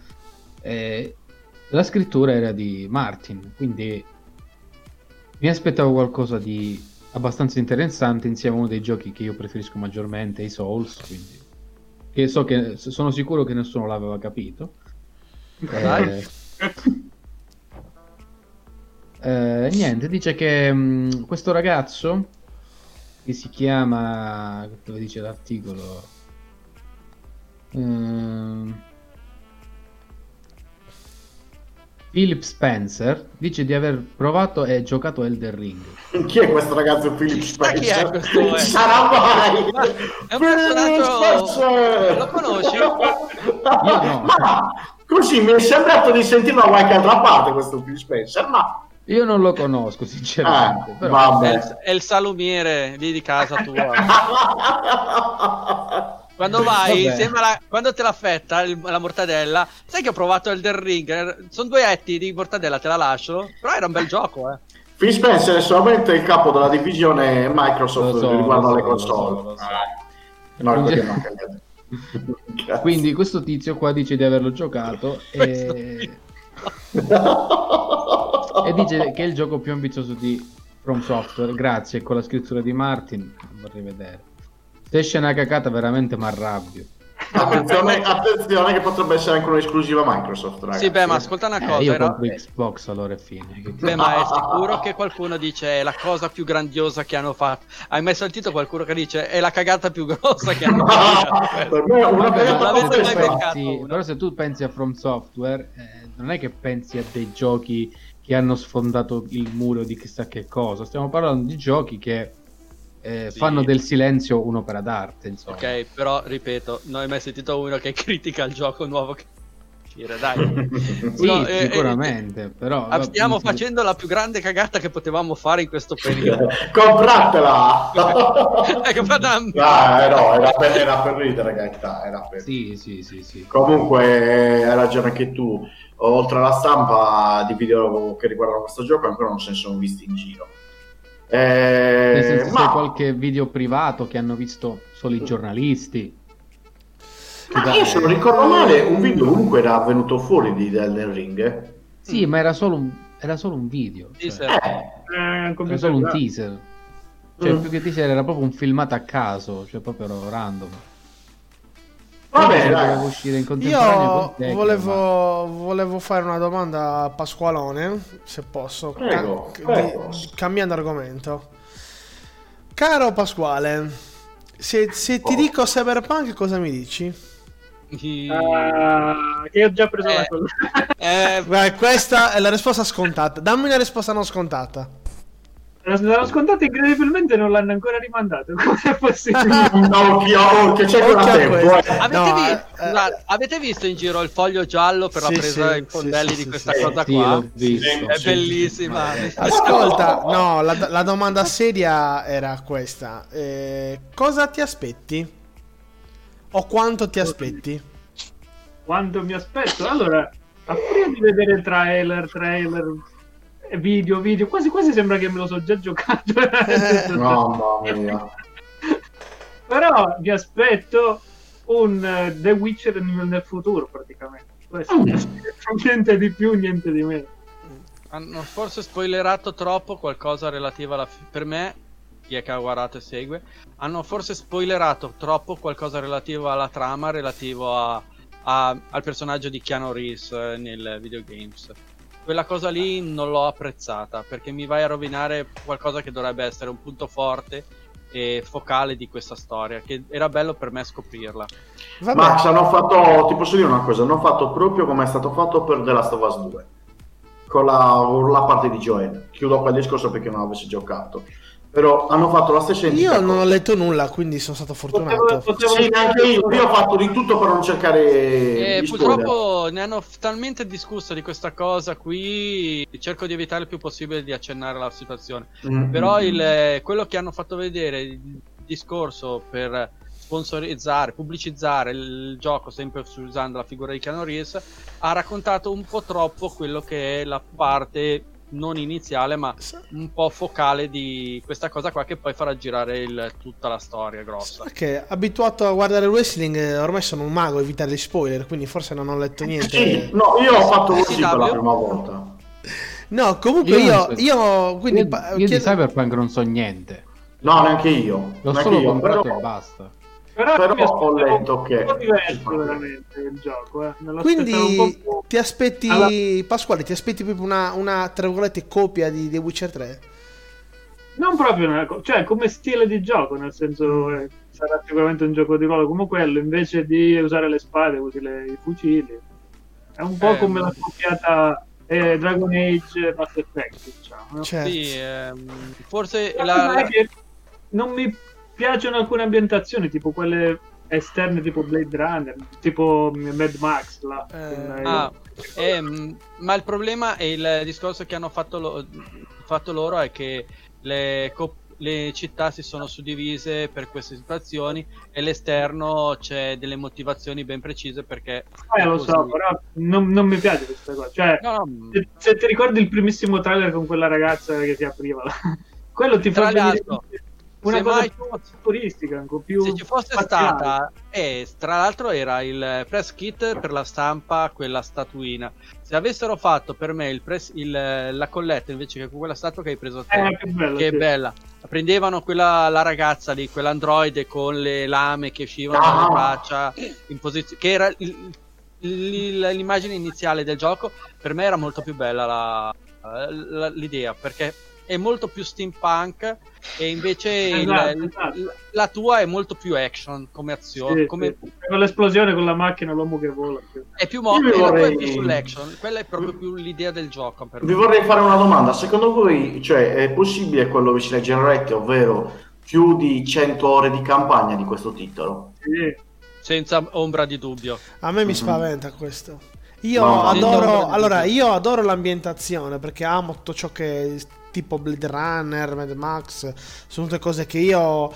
eh, la scrittura era di Martin, quindi mi aspettavo qualcosa di abbastanza interessante insieme a uno dei giochi che io preferisco maggiormente, i Souls, quindi che so che sono sicuro che nessuno l'aveva capito. Dai. Eh, niente, dice che mh, questo ragazzo che si chiama dove dice l'articolo Ehm, Philip Spencer dice di aver provato e giocato Elder Ring Chi è questo ragazzo Philip Ma chi è Spencer? questo, eh? Sarà mai? Ma è un Philip personaggio- Spencer! Lo conosci? Io no. Ma così mi è sembrato di sentirlo da qualche altra parte questo Philip Spencer, ma io non lo conosco sinceramente Eh, però È vabbè. il, è il salumiere lì di casa tua. Quando vai, la- quando te la fetta il- la mortadella, sai che ho provato Elden Ring? Sono due etti di mortadella, te la lascio. Però era un bel gioco, eh. Phil Spencer è solamente il capo della divisione Microsoft Lo so, riguardo lo alle so, lo console. so, lo so. Eh, no. Grazie. quindi questo tizio qua dice di averlo giocato e... e dice che è il gioco più ambizioso di From Software grazie con la scrittura di Martin vorrei vedere se esce una cacata veramente mi arrabbio attenzione, attenzione che potrebbe essere anche un'esclusiva Microsoft, ragazzi. Sì, beh, ma ascolta una Eh, cosa. io era- compro Xbox allora è fine Beh, ma è sicuro che qualcuno dice è la cosa più grandiosa che hanno fatto. Hai mai sentito qualcuno che dice è la cagata più grossa che hanno fatto? per me è una Vabbè, ma l'avete se mai beccato pensi- uno? però se tu pensi a From Software eh, non è che pensi a dei giochi che hanno sfondato il muro di chissà che cosa stiamo parlando di giochi che eh, Sì. fanno del silenzio un'opera d'arte insomma Ok, però ripeto, non hai mai sentito uno che critica il gioco nuovo che, uscire, dai. Sì, No, eh, sicuramente, però... Ah, Stiamo facendo la più grande cagata che potevamo fare in questo periodo. Compratela! Ecco, guarda- Ah, eh, no, era per, era per ridere, Gaeta, era per... Sì, sì, sì, sì. Comunque, eh, hai ragione anche tu. Oltre alla stampa di video che riguardano questo gioco, ancora non se ne sono visti in giro. Eh, Nel senso, ma c'è qualche video privato che hanno visto solo i giornalisti. Ma da- io se non ricordo male, un video comunque era venuto fuori di Elden Ring. eh. Sì, ma era solo un, era solo un video. Cioè. Eh, Eh, come era solo un teaser. Cioè, Mm. più che teaser era proprio un filmato a caso, cioè proprio random. Va bene, Se dai. uscire in contemporanea Io con te, volevo, volevo fare una domanda a Pasqualone, se posso, Prego, Ca- prego. di- cambiando argomento. Caro Pasquale, se, se ti Oh. dico Cyberpunk cosa mi dici? Ah, che ho già preso la Eh. cosa. Eh, Beh, questa è la risposta scontata. Dammi una risposta non scontata. L'hanno scontato incredibilmente non l'hanno ancora rimandato. Come è possibile? No, occhio, occhio, c'è a tempo. eh. avete, No, vi- eh, scusate, avete visto in giro il foglio giallo per Sì, la presa sì, in fondelli sì, di questa sì. cosa Sì, qua? È Sì. bellissima. Ascolta, no, la, la domanda seria era questa. Eh, cosa ti aspetti? O quanto ti aspetti? Quando mi aspetto? Allora, a furia di vedere trailer, trailer, video, video, quasi quasi sembra che me lo so già giocato. No, mamma mia. Però mi aspetto un eh, The Witcher nel, nel futuro, praticamente. Questo, Mm. niente di più, niente di meno. Hanno forse spoilerato troppo qualcosa relativo alla... fi- per me, chi è che ha guardato e segue, hanno forse spoilerato troppo qualcosa relativo alla trama, relativo a- a- al personaggio di Keanu Reeves eh, nel videogames. Quella cosa lì non l'ho apprezzata perché mi vai a rovinare qualcosa che dovrebbe essere un punto forte e focale di questa storia, che era bello per me scoprirla. Vabbè, Max, hanno fatto, ti posso dire una cosa, hanno fatto proprio come è stato fatto per The Last of Us 2, con la, la parte di Joel. Chiudo qua il discorso perché non avessi giocato. Però hanno fatto la stessa identica io non ho letto nulla, quindi sono stato fortunato. Potevo- potevo- Sì, neanche io, io ho fatto di tutto per non cercare E spoiler. purtroppo ne hanno talmente discusso di questa cosa qui, cerco di evitare il più possibile di accennare la situazione. Mm, Però il, eh, quello che hanno fatto vedere, il discorso per sponsorizzare, pubblicizzare il gioco sempre usando la figura di Keanu Reeves, ha raccontato un po' troppo quello che è la parte non iniziale ma un po' focale di questa cosa qua che poi farà girare il- tutta la storia grossa. Perché abituato a guardare il wrestling, eh, ormai sono un mago a evitare gli spoiler, quindi forse non ho letto niente. Sì, no, io ho fatto così per la prima volta. No, comunque Io io, io, quindi Io, io di chiedo- Cyberpunk non so niente. No, neanche io. L'ho neanche solo io, comprato però- e basta. Però, Però ho letto un che- po' diverso veramente il gioco. Eh. Quindi un ti aspetti, Alla- Pasquale, ti aspetti proprio una, una tra virgolette, copia di The Witcher 3? Non proprio una co- cioè come stile di gioco, nel senso eh, sarà sicuramente un gioco di ruolo come quello, invece di usare le spade usi le- i fucili. È un po' Eh, come ma- la scoppiata eh, Dragon Age Mass Effect, diciamo. no? Certo. Sì, ehm, forse la, non mi piacciono alcune ambientazioni, tipo quelle esterne tipo Blade Runner, tipo Mad Max. Là, Eh, con, eh, Ah, ehm, ma il problema e il discorso che hanno fatto, lo- fatto loro è che le, co- le città si sono suddivise per queste situazioni e l'esterno c'è delle motivazioni ben precise perché... eh, lo so, però non, non mi piace questa cosa. Cioè, No, no, se, se ti ricordi il primissimo trailer con quella ragazza che si apriva, là, quello ti fa venire l'altro, una se cosa mai- più futuristica, più se ci fosse spaziale. stata, e tra l'altro era il press kit per la stampa, quella statuina. Se avessero fatto per me il press- il- la colletta invece che quella statua che hai preso te, Eh, che bello, che sì. bella. Prendevano quella la ragazza lì, quell'androide con le lame che uscivano Ah. dalle braccia in posizione che era il- il- l'immagine iniziale del gioco. Per me era molto più bella la- la- l'idea perché è molto più steampunk e invece il- Esatto, il- esatto. la tua è molto più action come azione, Sì, come- sì. Con l'esplosione con la macchina, l'uomo che vola. è più mo- Io e la tua vorrei- è più sull'action, quella è proprio più l'idea del gioco per Vi me. vorrei fare una domanda, secondo voi cioè, è possibile quello che ci legge in rete, ovvero più di 100 ore di campagna di questo titolo? Sì. senza ombra di dubbio. A me mi Mhm. spaventa questo. Io No, adoro, allora, io adoro l'ambientazione perché amo tutto ciò che tipo Blade Runner, Mad Max, sono tutte cose che io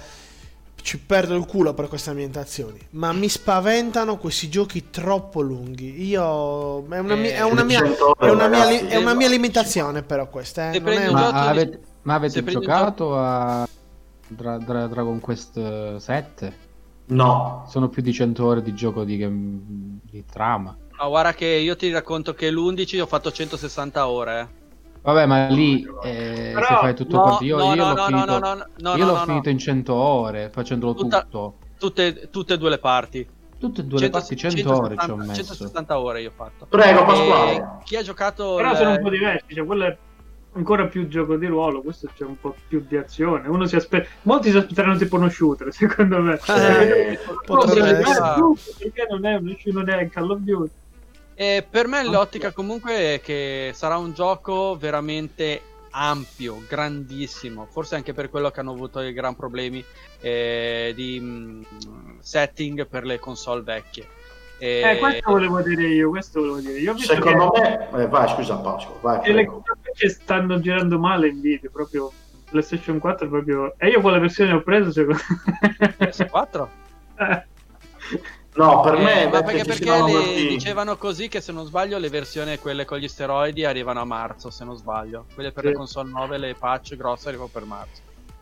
ci perdo il culo per queste ambientazioni, ma mi spaventano questi giochi troppo lunghi. Io è una, mia- è una mia, è una mia, li- è una mia limitazione però questa, eh. È gioco- Ma avete, ma avete giocato a Dra- Dra- Dragon Quest 7? No, Sono più di 100 ore di gioco di, di trama. Ma guarda che io ti racconto che l'11 ho fatto 160 ore. Eh. Vabbè, ma lì eh, Però- se fai tutto No, quanto. Io, no, io no, l'ho no, finito, no, no, no, no, io no, l'ho no, finito no. in 100 ore facendolo Tutta- tutto. Tutte, tutte e due le parti. Tutte e due le parti 100 ore ci ho messo. 160 ore io ho fatto. prego E Pasquale. chi ha giocato Però il- sono un po' diversi, cioè quello è ancora più gioco di ruolo, questo c'è un po' più di azione. Uno si aspetta, molti si aspetteranno tipo uno shooter, secondo me. Eh, potrebbe Perché essere. Perché non è uno shooter, non è Call of Duty. E per me l'ottica comunque è che sarà un gioco veramente ampio, grandissimo, forse anche per quello che hanno avuto i gran problemi eh, di mm, setting per le console vecchie. E- Eh, questo volevo dire io, questo volevo dire. Io Secondo che, me, eh, vai, scusa Pasqua, vai. che le console stanno girando male in video, proprio PlayStation 4 proprio... E io quale versione ho preso secondo PS4? me? No, per Eh, me ma perché perché, le- dicevano così che se non sbaglio le versioni quelle con gli steroidi arrivano a marzo se non sbaglio quelle per Sì. le console nuove le patch grosse arrivano per marzo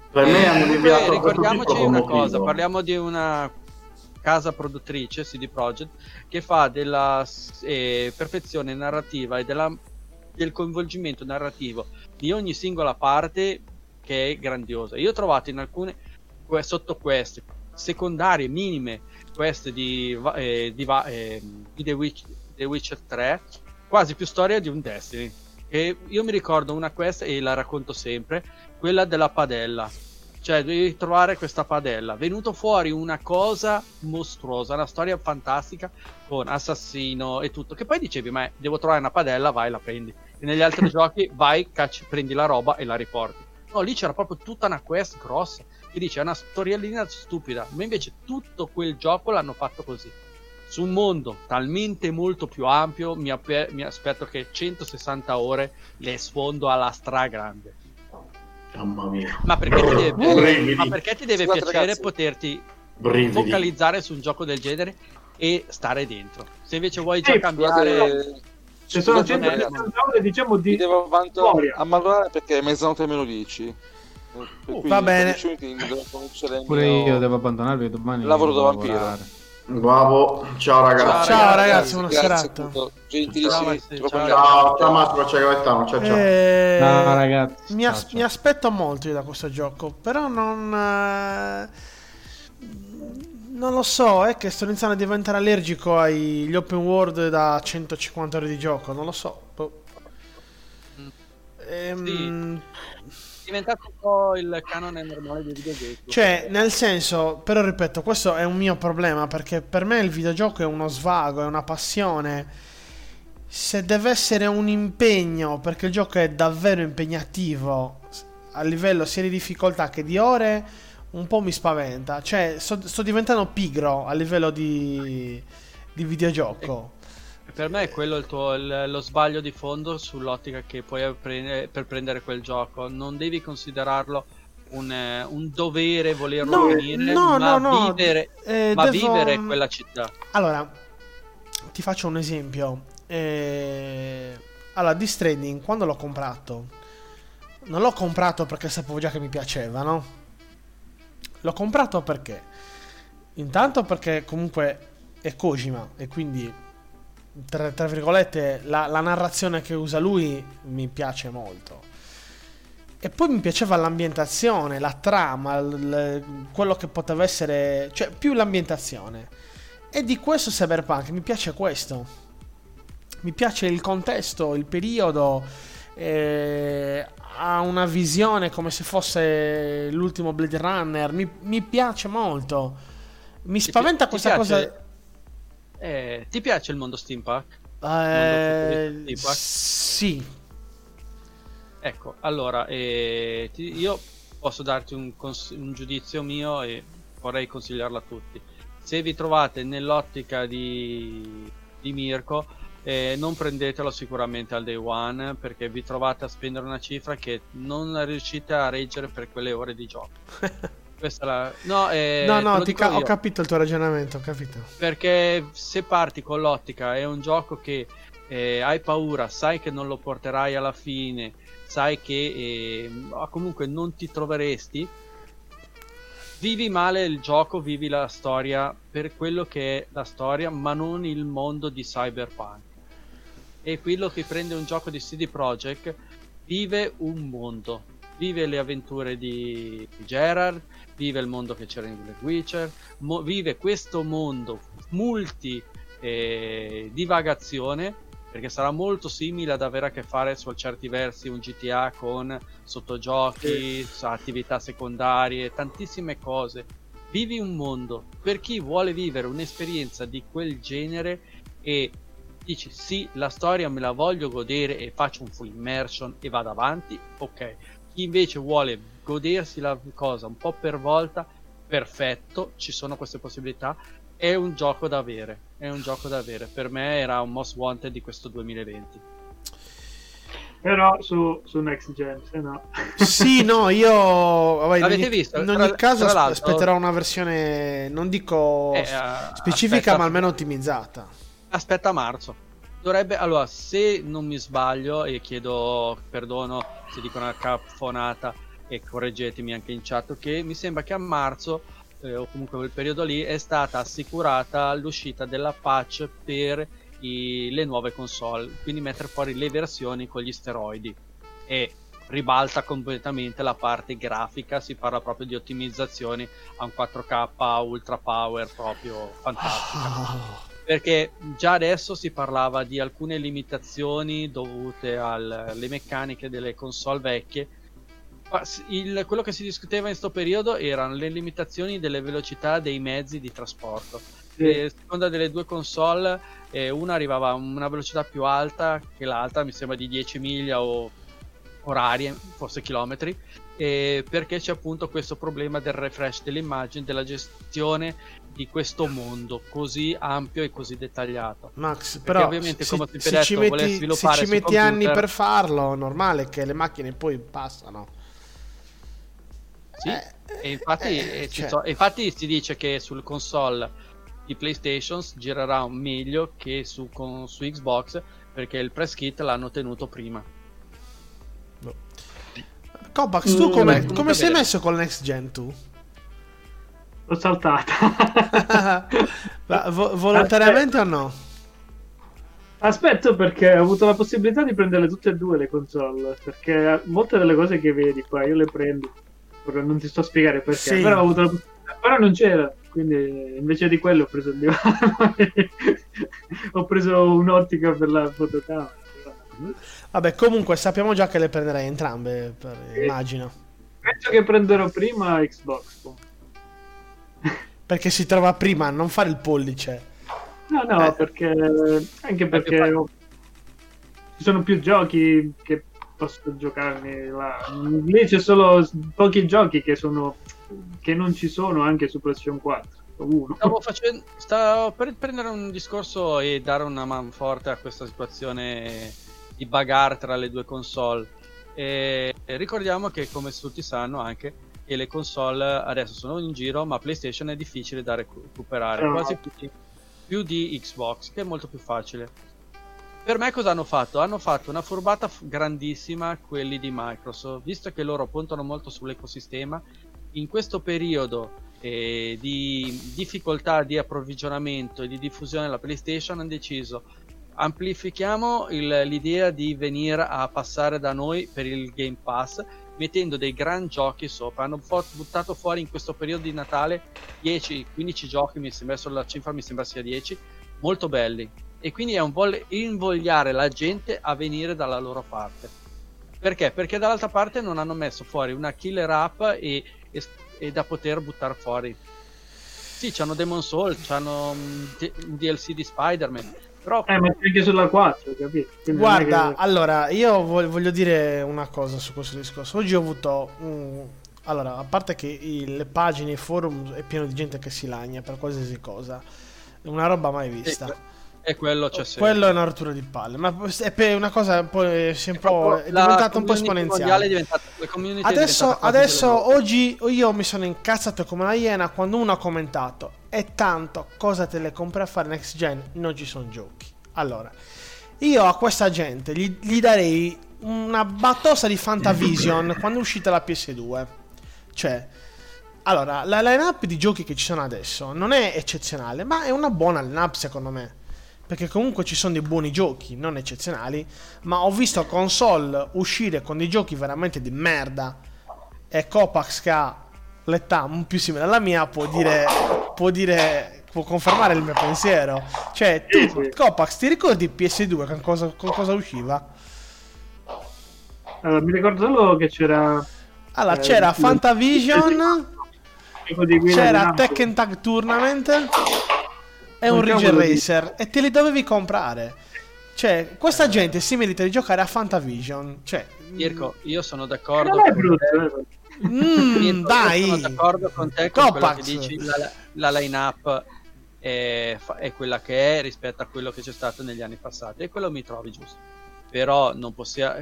per me hanno Comunque, inviato ricordiamoci una motivo. cosa, parliamo di una casa produttrice, CD Projekt, che fa della eh, perfezione narrativa e della- del coinvolgimento narrativo di ogni singola parte che è grandiosa. Io ho trovato in alcune que- sottoquest secondarie, minime quest di, eh, di, eh, di The, Witch- The Witcher 3, quasi più storia di un Destiny. E io mi ricordo una quest e la racconto sempre, quella della padella. Cioè, devi trovare questa padella. Venuto fuori una cosa mostruosa, una storia fantastica con assassino e tutto. Che poi dicevi, ma devo trovare una padella, vai, la prendi. E negli altri giochi, vai, cacci, prendi la roba e la riporti. No, lì c'era proprio tutta una quest grossa. Che dice, è una storiellina stupida. Ma invece tutto quel gioco l'hanno fatto così. Su un mondo talmente molto più ampio, mi, appe- mi aspetto che 160 ore le sfondo alla stragrande. Mamma mia. Ma perché ti deve, ma perché ti deve Scusate, piacere ragazzi. poterti Brividi. focalizzare su un gioco del genere e stare dentro? Se invece vuoi già cambiare... Eh, Ci sono scusate, ragazzi, 160 ore, diciamo, Mi di devo avanti storia. a malorare perché è mezzanotte meno 10. Cui va bene. tra 10 minuti devo cominciare il Pure mio io devo abbandonarvi domani. lavoro da vampiro. lavorare. Bravo, ciao ragazzi. Ciao, ragazzi, buona serata. Gentilissimi, Ciao, Massi, troppo ciao. grazie. Ciao, ciao Massimo, ciao Gaetano, ciao ciao. Eh, Ciao, ragazzi. Mi, Ciao, as- ciao. mi aspetto molto da questo gioco, però non... eh, non lo so, è che sto iniziando a diventare allergico agli open world da 150 ore di gioco, non lo so. boh. Mm. Ehm, È diventato un po' il canone normale dei videogiochi. Cioè, nel senso, però ripeto, questo è un mio problema perché per me il videogioco è uno svago, è una passione. Se deve essere un impegno, perché il gioco è davvero impegnativo a livello sia di difficoltà che di ore, un po' mi spaventa. Cioè, sto, sto diventando pigro a livello di, di videogioco. Per me è quello il tuo, il- lo sbaglio di fondo sull'ottica che puoi prendere per prendere quel gioco. Non devi considerarlo un, eh, un dovere volerlo No, finire, no, ma, no. Vivere, Eh, ma devo- vivere quella città. Allora, ti faccio un esempio. Eh, Allora, The Stranding, quando l'ho comprato, non l'ho comprato perché sapevo già che mi piaceva, no? L'ho comprato perché? Intanto perché comunque è Kojima e quindi, tra, tra virgolette, la, la narrazione che usa lui mi piace molto. E poi mi piaceva l'ambientazione, la trama, il- quello che poteva essere... cioè più l'ambientazione. E di questo Cyberpunk mi piace questo. Mi piace il contesto, il periodo. eh, ha una visione come se fosse l'ultimo Blade Runner. Mi, mi piace molto. Mi spaventa questa cosa. Eh, ti piace il mondo steampunk? Eh, mondo futurista, sì. Ecco, allora, eh, ti- io posso darti un, cons- un giudizio mio e vorrei consigliarlo a tutti. Se vi trovate nell'ottica di, di Mirko, eh, non prendetelo sicuramente al day one perché vi trovate a spendere una cifra che non riuscite a reggere per quelle ore di gioco. Questa la... No, eh, no, no, ca- ho capito il tuo ragionamento, ho capito. Perché se parti con l'ottica è un gioco che eh, hai paura, sai che non lo porterai alla fine, sai che eh, comunque non ti troveresti, vivi male il gioco, vivi la storia per quello che è la storia, ma non il mondo di Cyberpunk. E quello che prende un gioco di CD Projekt vive un mondo, vive le avventure di Gerard, vive il mondo che c'era in Black Witcher, mo- vive questo mondo multi eh, divagazione perché sarà molto simile ad avere a che fare su certi versi un GTA con sottogiochi, sa- attività secondarie, tantissime cose. Vivi un mondo per chi vuole vivere un'esperienza di quel genere e dici sì, la storia me la voglio godere e faccio un full immersion e vado avanti, ok. Chi invece vuole godersi la cosa un po' per volta, perfetto, ci sono queste possibilità. È un gioco da avere, è un gioco da avere. Per me era un most wanted di questo 2020. Però su, su Next Gen, se no. Sì, no, io vabbè, in L'avete ogni, visto? in Tra- ogni caso tra asp- l'altro- aspetterò una versione, non dico eh, specifica, aspetta- ma almeno ottimizzata. Aspetta marzo. Dovrebbe, allora, se non mi sbaglio, e chiedo perdono se dico una cafonata e correggetemi anche in chat, che mi sembra che a marzo, eh, o comunque quel periodo lì, è stata assicurata l'uscita della patch per i- le nuove console, quindi mettere fuori le versioni con gli steroidi. E ribalta completamente la parte grafica, si parla proprio di ottimizzazioni a un 4K ultra power proprio fantastica. Ah, perché già adesso si parlava di alcune limitazioni dovute al- alle meccaniche delle console vecchie. Il- quello che si discuteva in questo periodo erano le limitazioni delle velocità dei mezzi di trasporto. E a seconda delle due console, eh, una arrivava a una velocità più alta che l'altra, mi sembra di 10 miglia o orarie, forse chilometri, eh, perché c'è appunto questo problema del refresh delle immagini, della gestione di questo mondo così ampio e così dettagliato. Max, Perché però ovviamente, se, come se detto, ci metti, se ci metti anni computer- per farlo, normale che le macchine poi passano. Sì, Eh, e infatti, eh, ci cioè- so- infatti si dice che sul console di PlayStation girerà meglio che su, con- su Xbox perché il press kit l'hanno tenuto prima. Kovacs, tu Mm, come, come sei messo con Next Gen tu? L'ho saltata. Vo- volontariamente o no? Aspetto perché ho avuto la possibilità di prendere tutte e due le console. Perché molte delle cose che vedi qua io le prendo. Non ti sto a spiegare perché. Sì. Però ho avuto la. Però non c'era. Quindi invece di quello ho preso il divano. ho preso un'ottica per la fotocamera. Vabbè, comunque sappiamo già che le prenderai entrambe, per- immagino. Penso che prenderò prima Xbox. Perché si trova prima, non fare il pollice. No, no, Eh. perché anche perché Perché ho- ci sono più giochi che posso giocarmi là. Lì c'è solo pochi giochi che sono che non ci sono anche su PlayStation 4. Uno. Stavo, facendo, stavo per prendere un discorso e dare una man forte a questa situazione di bagar tra le due console. E ricordiamo che, come tutti sanno, anche che le console adesso sono in giro, ma PlayStation è difficile da recu- recuperare, Ah. quasi più di, più di Xbox, che è molto più facile. Per me cosa hanno fatto? Hanno fatto una furbata grandissima quelli di Microsoft, visto che loro puntano molto sull'ecosistema. In questo periodo eh, di difficoltà di approvvigionamento e di diffusione della PlayStation hanno deciso amplifichiamo il- l'idea di venire a passare da noi per il Game Pass mettendo dei gran giochi sopra. Hanno buttato fuori in questo periodo di Natale 10-15 giochi mi sembra adesso la cifra mi sembra sia 10 molto belli. E quindi è un po' invogliare la gente a venire dalla loro parte. Perché? Perché dall'altra parte non hanno messo fuori una killer app e, e- e da poter buttare fuori. Sì, c'hanno Demon Soul, c'hanno mm, un DLC di Spider-Man, però Eh, ma anche sulla 4, capito? Quindi Guarda, che- allora, io vo- voglio dire una cosa su questo discorso. Oggi ho avuto... un- Allora, a parte che i- le pagine, i forum è pieno di gente che si lagna per qualsiasi cosa. È una roba mai vista. E quello c'è sempre. Quello è una rottura di palle, ma è una cosa poi si è un po', è diventata un po' esponenziale. è diventata- Adesso, adesso oggi io mi sono incazzato come una iena quando uno ha commentato e tanto cosa te le compri a fare next gen? Non ci sono giochi. Allora, io a questa gente gli, gli darei una battosa di Fantavision quando è uscita la PS2. Cioè, allora, la line-up di giochi che ci sono adesso non è eccezionale, ma è una buona line-up secondo me. Perché comunque ci sono dei buoni giochi, non eccezionali, ma ho visto console uscire con dei giochi veramente di merda. E Copax che ha l'età più simile alla mia può dire, può dire, può confermare il mio pensiero. Cioè, tu, Sì, sì. Copax, ti ricordi PS2 con cosa, con cosa usciva? Allora, mi ricordo solo che c'era Allora, Eh, c'era sì. Fantavision, c'era. Tekken Tag Tournament e un Un Ridge cavolo di- Racer e te li dovevi comprare. Cioè, questa gente si merita di giocare a Fantavision. Cioè, Mirko, io sono d'accordo. Non è con brutto, te. Mm, dai. Sono d'accordo con te con quello Copax. che dici. La, la line-up è, è quella che è rispetto a quello che c'è stato negli anni passati e quello mi trovi giusto. Però non possiamo,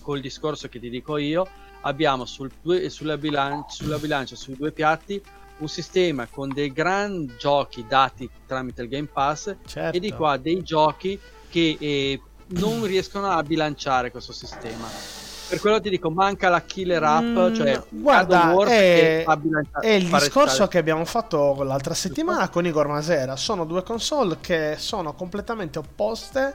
col discorso che ti dico io, abbiamo sul sulla, bilan- sulla bilancia, sui due piatti, un sistema con dei gran giochi dati tramite il Game Pass Certo. e di qua dei giochi che eh, non riescono a bilanciare questo sistema. Per quello ti dico, manca la killer app, Mm, cioè guarda, è- È il discorso restare- che abbiamo fatto l'altra settimana con Igor Masera. Sono due console che sono completamente opposte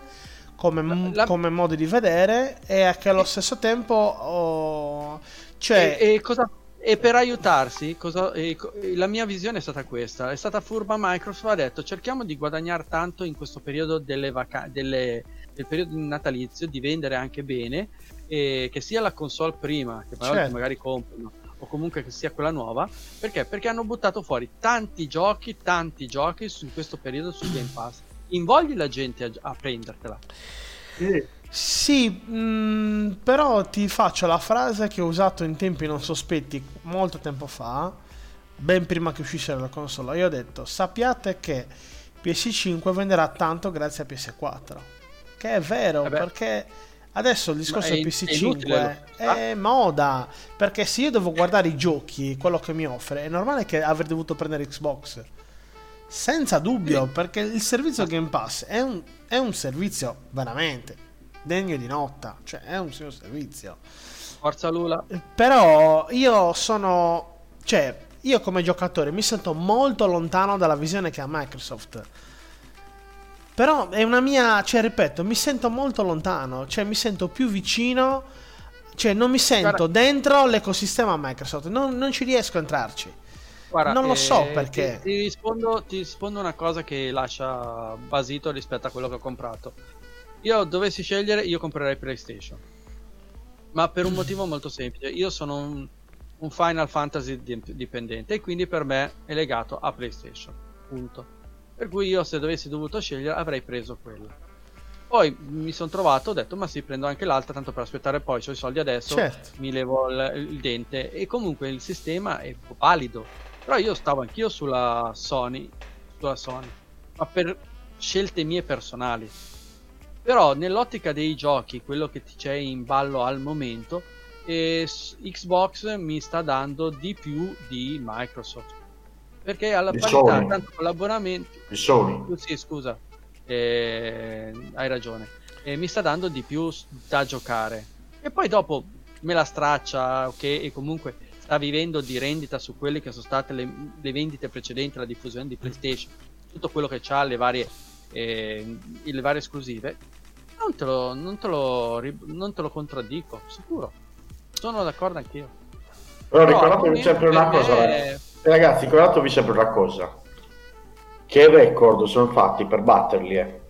come, La- come modi di vedere e che allo stesso tempo oh, cioè e, e cosa- e per aiutarsi, cosa- e co- e la mia visione è stata questa: è stata furba Microsoft. Ha detto cerchiamo di guadagnare tanto in questo periodo delle vaca- delle- del periodo natalizio, di vendere anche bene, e che sia la console prima, che magari, Certo. magari comprano, o comunque che sia quella nuova. Perché? Perché hanno buttato fuori tanti giochi, tanti giochi su in questo periodo su Game Pass. Invogli la gente a, a prendertela. Sì. Sì, mh, però ti faccio la frase che ho usato in tempi non sospetti molto tempo fa, ben prima che uscisse la console. Io ho detto, sappiate che PS5 venderà tanto grazie a PS4. Che è vero, Eh perché adesso il discorso è- del è inutile, PS5 lo- è moda. Perché se io devo guardare i giochi, quello che mi offre, è normale che avrei dovuto prendere Xbox. Senza dubbio, perché il servizio Game Pass è un, è un servizio veramente degno di nota, cioè è un suo servizio. Forza Lula. Però io sono, cioè, io come giocatore mi sento molto lontano dalla visione che ha Microsoft. Però è una mia, cioè, ripeto, mi sento molto lontano, cioè mi sento più vicino, cioè non mi sento Guarda- dentro l'ecosistema Microsoft, non, non ci riesco a entrarci. Guarda, Non lo so eh, perché. Ti, ti rispondo, ti rispondo una cosa che lascia basito rispetto a quello che ho comprato. Io dovessi scegliere, io comprerei PlayStation. Ma per un motivo molto semplice. Io sono un, un Final Fantasy di- dipendente e quindi per me è legato a PlayStation. Punto. Per cui io se dovessi dovuto scegliere avrei preso quella. Poi mi sono trovato, ho detto ma sì, prendo anche l'altra, tanto per aspettare poi, ho i soldi adesso, Certo. mi levo il, il dente e comunque il sistema è valido. Però io stavo anch'io sulla Sony, sulla Sony, ma per scelte mie personali. Però nell'ottica dei giochi, quello che c'è in ballo al momento, eh, Xbox mi sta dando di più di Microsoft. Perché alla Di parità, Sony. tanto con l'abbonamento, Di Sony. sì, scusa, eh, hai ragione. Eh, mi sta dando di più da giocare. E poi dopo me la straccia, ok, e comunque sta vivendo di rendita su quelle che sono state le, le vendite precedenti, la diffusione di PlayStation, tutto quello che ha, le varie, eh, le varie esclusive. Non te lo, non te lo, non te lo contraddico, sicuro. Sono d'accordo anch'io. Però Però ricordatevi al sempre una cosa, me- ragazzi. Ragazzi, ricordatevi sempre una cosa. Che record sono fatti per batterli, eh.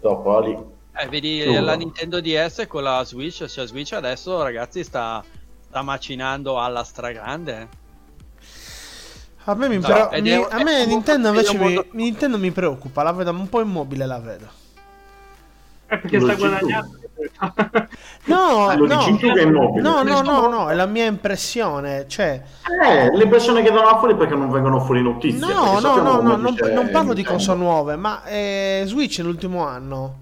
Dopo, lì. Eh, vedi Solo. la Nintendo DS con la Switch, cioè Switch adesso ragazzi sta, sta macinando alla stragrande. eh. A me, mi No, però- mi- è- a è me Nintendo invece mi, Nintendo mi preoccupa, la vedo un po' immobile, la vedo. Eh, perché Lo sta guadagnando. No, no, no, no, no, no, è la mia impressione. Cioè, Eh, le persone che danno fuori perché non vengono fuori notizie. no, no, no, no, non, parlo di console nuove, ma eh, Switch nell'ultimo anno,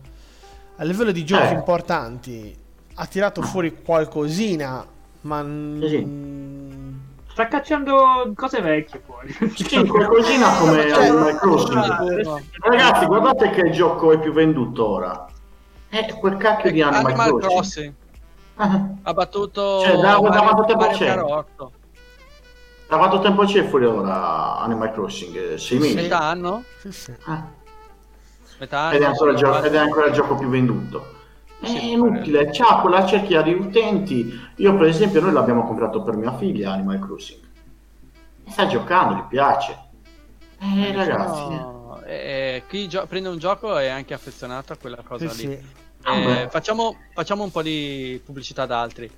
a livello di giochi Eh. importanti, ha tirato fuori qualcosina, ma... Sì, sì. Sta cacciando cose vecchie fuori. Sì, qualcosina come Cioè, Animal Crossing. Ragazzi, guardate che gioco è più venduto ora. È quel cacchio di Animal, Animal Crossing. Crossing Ah, ha battuto Cioè, da- da quanto tempo Mario c'è? Carotto. Da quanto tempo c'è fuori ora Animal Crossing? Eh, Sei mesi? Metà anno? sì, sì. Ah, Metà anno? ed, è ancora il gioco, ed è ancora il gioco più venduto. È Sì, inutile, c'ha quella cerchia di utenti. Io, per esempio, noi l'abbiamo comprato per mia figlia Animal Crossing. E sta giocando, gli piace. Eh, ragazzi. eh. No, eh, chi gio- prende un gioco è anche affezionato a quella cosa Sì, lì. sì. Eh, facciamo, facciamo un po' di pubblicità ad altri.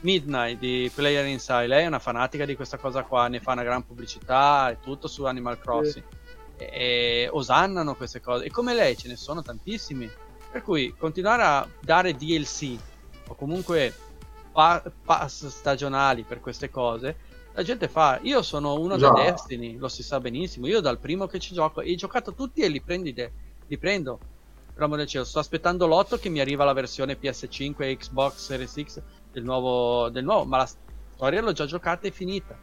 Midnight di Player Inside, lei è una fanatica di questa cosa qua, ne fa una gran pubblicità e tutto su Animal Crossing. E, e osannano queste cose. E come lei ce ne sono tantissimi. Per cui continuare a dare DLC o comunque pa- pass stagionali per queste cose, la gente fa. Io sono uno Già. da Destiny, lo si sa benissimo. Io dal primo che ci gioco, e ho giocato tutti e li, prendi de- li prendo. Amore del cielo, sto aspettando l'8 che mi arriva la versione PS5 e Xbox Series X del nuovo, del nuovo, ma la storia l'ho già giocata e finita.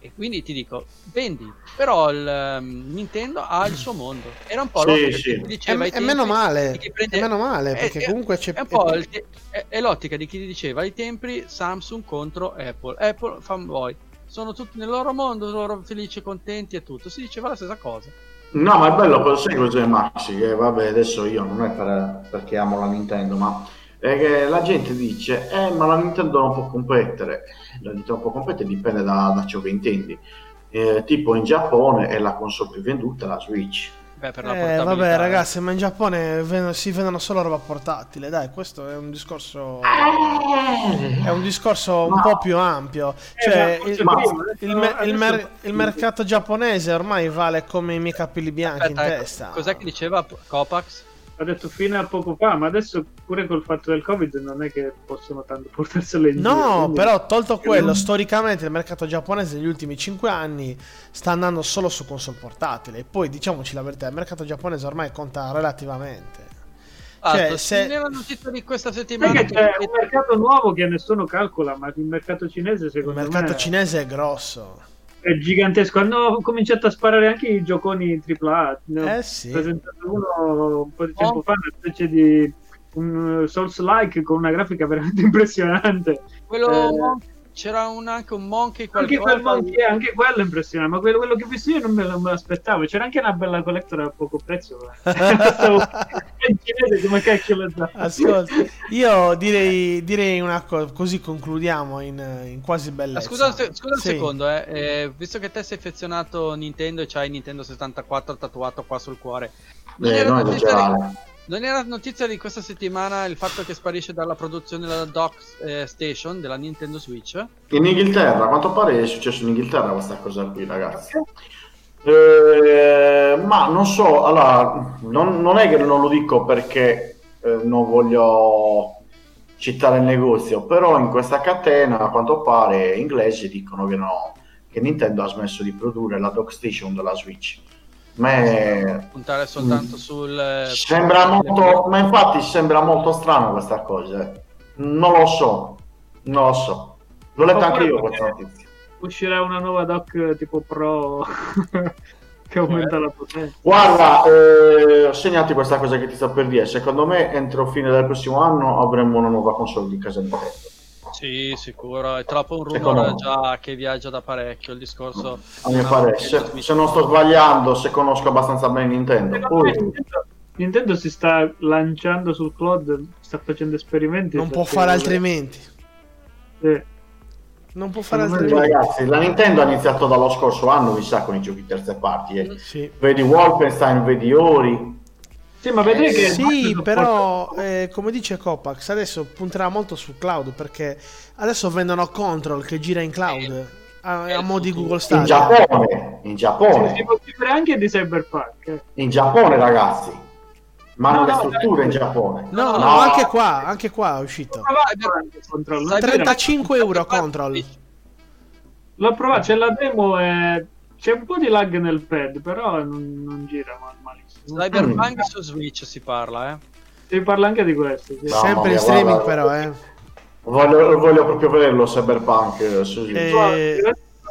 E quindi ti dico, vendi, però il ehm, Nintendo ha il suo mondo. Era un po' Sì, l'ottica sì. che ti diceva È, è meno male, prende- è meno male, è- perché è- comunque c'è... è un po' il è, è l'ottica di chi diceva ai tempi Samsung contro Apple. Apple fanboy. Sono tutti nel loro mondo, loro felici, contenti e tutto. Si diceva la stessa cosa. No, ma è bello, sai cos'è Maxi? Che vabbè, adesso io non è per- perché amo la Nintendo, ma è che la gente dice, eh, ma la Nintendo non può competere. La Nintendo non può competere, dipende da, da ciò che intendi. Eh, tipo in Giappone è la console più venduta la Switch. Beh, per la Eh, vabbè, ragazzi, ma in Giappone ven- si vendono solo roba portatile. Dai, questo è un discorso. È un discorso un Ma- po' più ampio. Eh, Cioè, ma- il, ma- il me- il mer- il mercato giapponese ormai vale come i miei capelli bianchi Aspetta, in ecco, testa. Cos'è che diceva Copax? Ha detto fino a poco fa, ma adesso pure col fatto del Covid non è che possono tanto portarselo in giro. No, quindi- però tolto quello, storicamente il mercato giapponese negli ultimi 5 anni sta andando solo su console portatile. E poi diciamoci la verità, il mercato giapponese ormai conta relativamente. Cioè, Altro, se- nella notizia di questa settimana che c'è un mercato nuovo che nessuno calcola, ma il mercato cinese Il secondo mercato me cinese è grosso. È gigantesco. Hanno cominciato a sparare anche i gioconi AAA. Ne Eh sì. presentato uno un po' di tempo Oh. fa, una specie di un Souls-like con una grafica veramente impressionante. quello eh, c'era un- anche un monkey Anche, qualcosa quel monkey, anche quello è impressionante, ma quello, quello che ho visto io non me, lo- non me l'aspettavo. C'era anche una bella collector a poco prezzo. Ascolta, io direi, direi una cosa, così concludiamo in, in quasi bellezza. scusa, un se- scusa un Sì. secondo, eh. Eh, visto che te sei affezionato a Nintendo e c'hai Nintendo 64 tatuato qua sul cuore, non, Eh, era non di, non era notizia di questa settimana il fatto che sparisce dalla produzione della Dock eh, Station della Nintendo Switch? In Inghilterra, a quanto pare è successo in Inghilterra questa cosa qui, ragazzi. Eh, ma non so, allora, non, non è che non lo dico perché eh, non voglio citare il negozio, però in questa catena, a quanto pare, inglesi dicono che no, che Nintendo ha smesso di produrre la dock station della Switch. Ma Puntare soltanto Mm. sul... eh, Sembra molto, ma infatti sembra molto strano questa cosa. eh. Non lo so, non lo so. L'ho letta anche io questa notizia. Uscirà una nuova doc tipo Pro che aumenta la potenza. Guarda, eh, segnati questa cosa che ti sto per dire. Secondo me, entro fine del prossimo anno avremo una nuova console di casa Nintendo. Sì, sicuro, è troppo un rumore già che viaggia da parecchio il discorso. A mio parere, se, se non sto sbagliando, se conosco abbastanza bene Nintendo. Poi, Nintendo, si sta lanciando sul cloud, sta facendo esperimenti. Non può fare altrimenti. Sì. Non può fare altrimenti. ragazzi, la Nintendo ha iniziato dallo scorso anno, vi sa, con i giochi terze parti. eh. Sì. Vedi Wolfenstein, vedi Ori. Sì, ma vedrai che Sì, però eh, come dice Copax, adesso punterà molto sul cloud perché adesso vendono Control che gira in cloud a, a mo' di. Google In Stadia. Giappone, in Giappone, si può vivere anche di Cyberpunk. eh. in Giappone, ragazzi. Ma hanno No, le no, strutture in Giappone. No, no, No. anche qua, anche qua è uscito. provato anche Control, non c'era- 35 euro Control. L'ho provato, c'è la demo e c'è un po' di lag nel pad, però non, non gira mal- malissimo. Cyberpunk su Switch si parla, eh. Si parla anche di questo. sì. No. Sempre in streaming guarda. però, eh. Voglio, voglio proprio vederlo Cyberpunk. eh, su-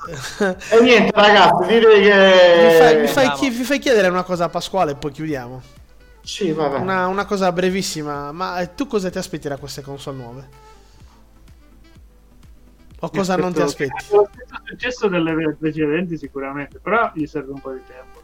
Eh, E niente, ragazzi, direi mi, che. fai, mi fai Andiamo. chi- mi fai chiedere una cosa a Pasquale e poi chiudiamo. Sì, vabbè. Una, una cosa brevissima, ma eh, tu cosa ti aspetti da queste console nuove? O cosa non ti aspetti? Lo stesso successo delle precedenti sicuramente, però gli serve un po' di tempo.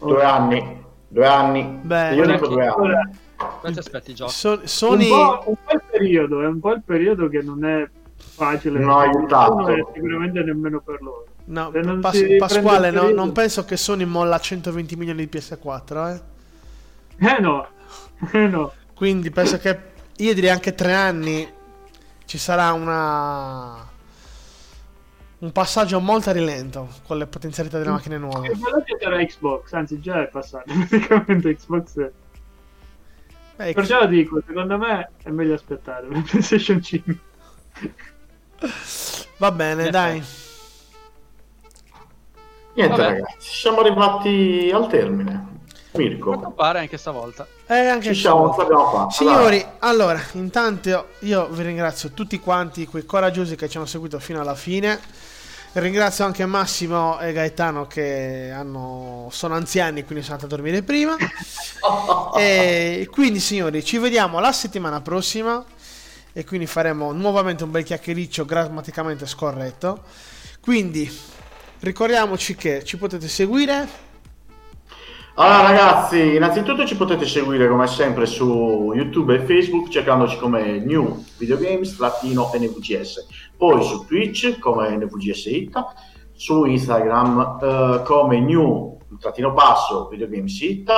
Due anni. Due anni. Beh, Io dico due anni. Ora, Come ti aspetti, gioco? So- un, Sony... po', un po' il periodo, è un po' il periodo che non è facile. Per aiutato. sicuramente nemmeno per loro. No, Pas- Pasquale, no- non penso che Sony molla 120 milioni di PS4, eh. Eh no, eh no. Quindi penso che io direi anche tre anni ci sarà una un passaggio molto a rilento con le potenzialità delle macchine E nuove. quello che sarà Xbox, anzi già è passato praticamente Xbox. è- Beh, Perciò dico, secondo me è meglio aspettare per PlayStation 5. va bene, dai. Niente, Vabbè. ragazzi, siamo arrivati al termine. Quanto Mirko, pare anche stavolta. Eh, anche ci siamo, ce l'abbiamo fatta. Signori, allora, intanto io vi ringrazio tutti quanti quei coraggiosi che ci hanno seguito fino alla fine. Ringrazio anche Massimo e Gaetano che hanno, sono anziani, quindi sono andati a dormire prima. e quindi, signori, ci vediamo la settimana prossima. E quindi faremo nuovamente un bel chiacchiericcio grammaticamente scorretto. Quindi, ricordiamoci che ci potete seguire Allora ragazzi, innanzitutto ci potete seguire come sempre su YouTube e Facebook cercandoci come New Videogames trattino NVGS, poi su Twitch come NVGS Itta, su Instagram eh, come New trattino basso Videogames Itta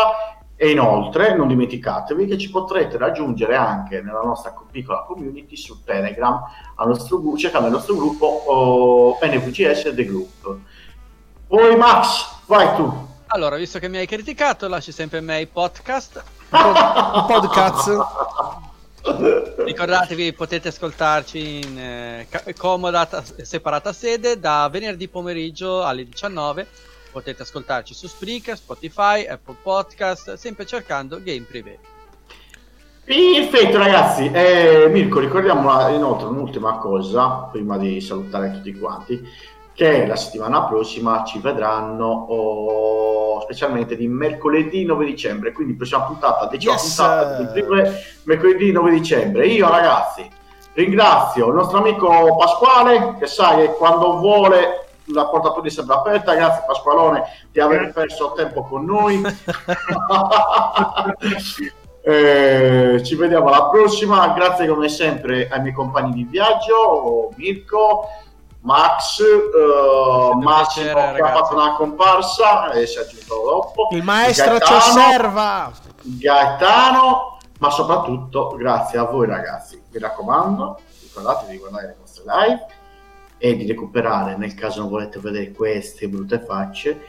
e inoltre non dimenticatevi che ci potrete raggiungere anche nella nostra co- piccola community su Telegram nostro cercando il nostro gruppo oh, NVGS The Group. Poi Max, vai tu. Allora, visto che mi hai criticato, lasci sempre me i podcast. un podcast. Ricordatevi, potete ascoltarci in eh, comoda ta- separata sede da venerdì pomeriggio alle 19. Potete ascoltarci su Spreaker, Spotify, Apple Podcast, sempre cercando Game Privé. Perfetto ragazzi, eh, Mirko ricordiamo inoltre un'ultima cosa prima di salutare tutti quanti, che la settimana prossima ci vedranno oh, specialmente di mercoledì 9 dicembre, quindi prossima puntata, decima Yes! puntata mercoledì 9 dicembre. Io ragazzi ringrazio il nostro amico Pasquale che sa che quando vuole la portatura è sempre aperta, grazie Pasqualone di aver perso tempo con noi. Eh, ci vediamo alla prossima. Grazie come sempre ai miei compagni di viaggio, Mirko, Max, eh, Massimo piacere, che ha fatto una comparsa e si è aggiunto dopo. Il maestro ci Gaetano, osserva. Gaetano, ma soprattutto grazie a voi ragazzi. Mi raccomando, ricordatevi di guardare le nostre live e di recuperare, nel caso non volete vedere queste brutte facce,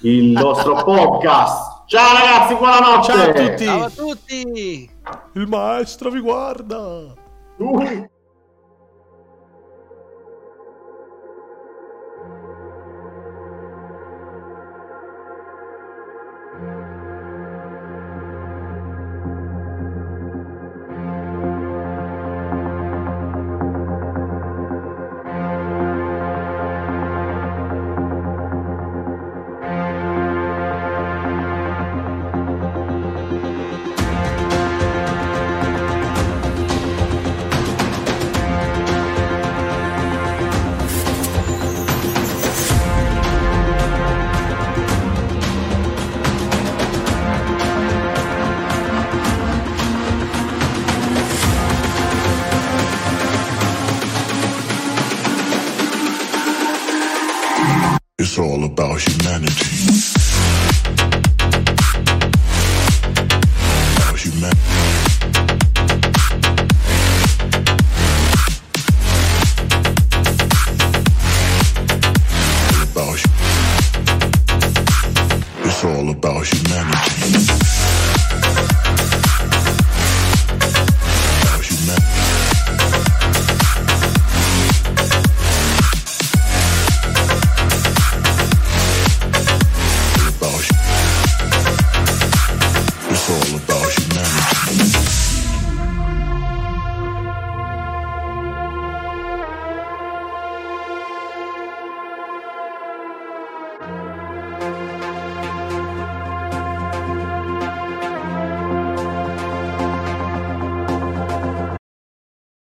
il nostro podcast. Ciao ragazzi, buonanotte! Ciao a tutti. Ciao a tutti! Il maestro vi guarda. Uh.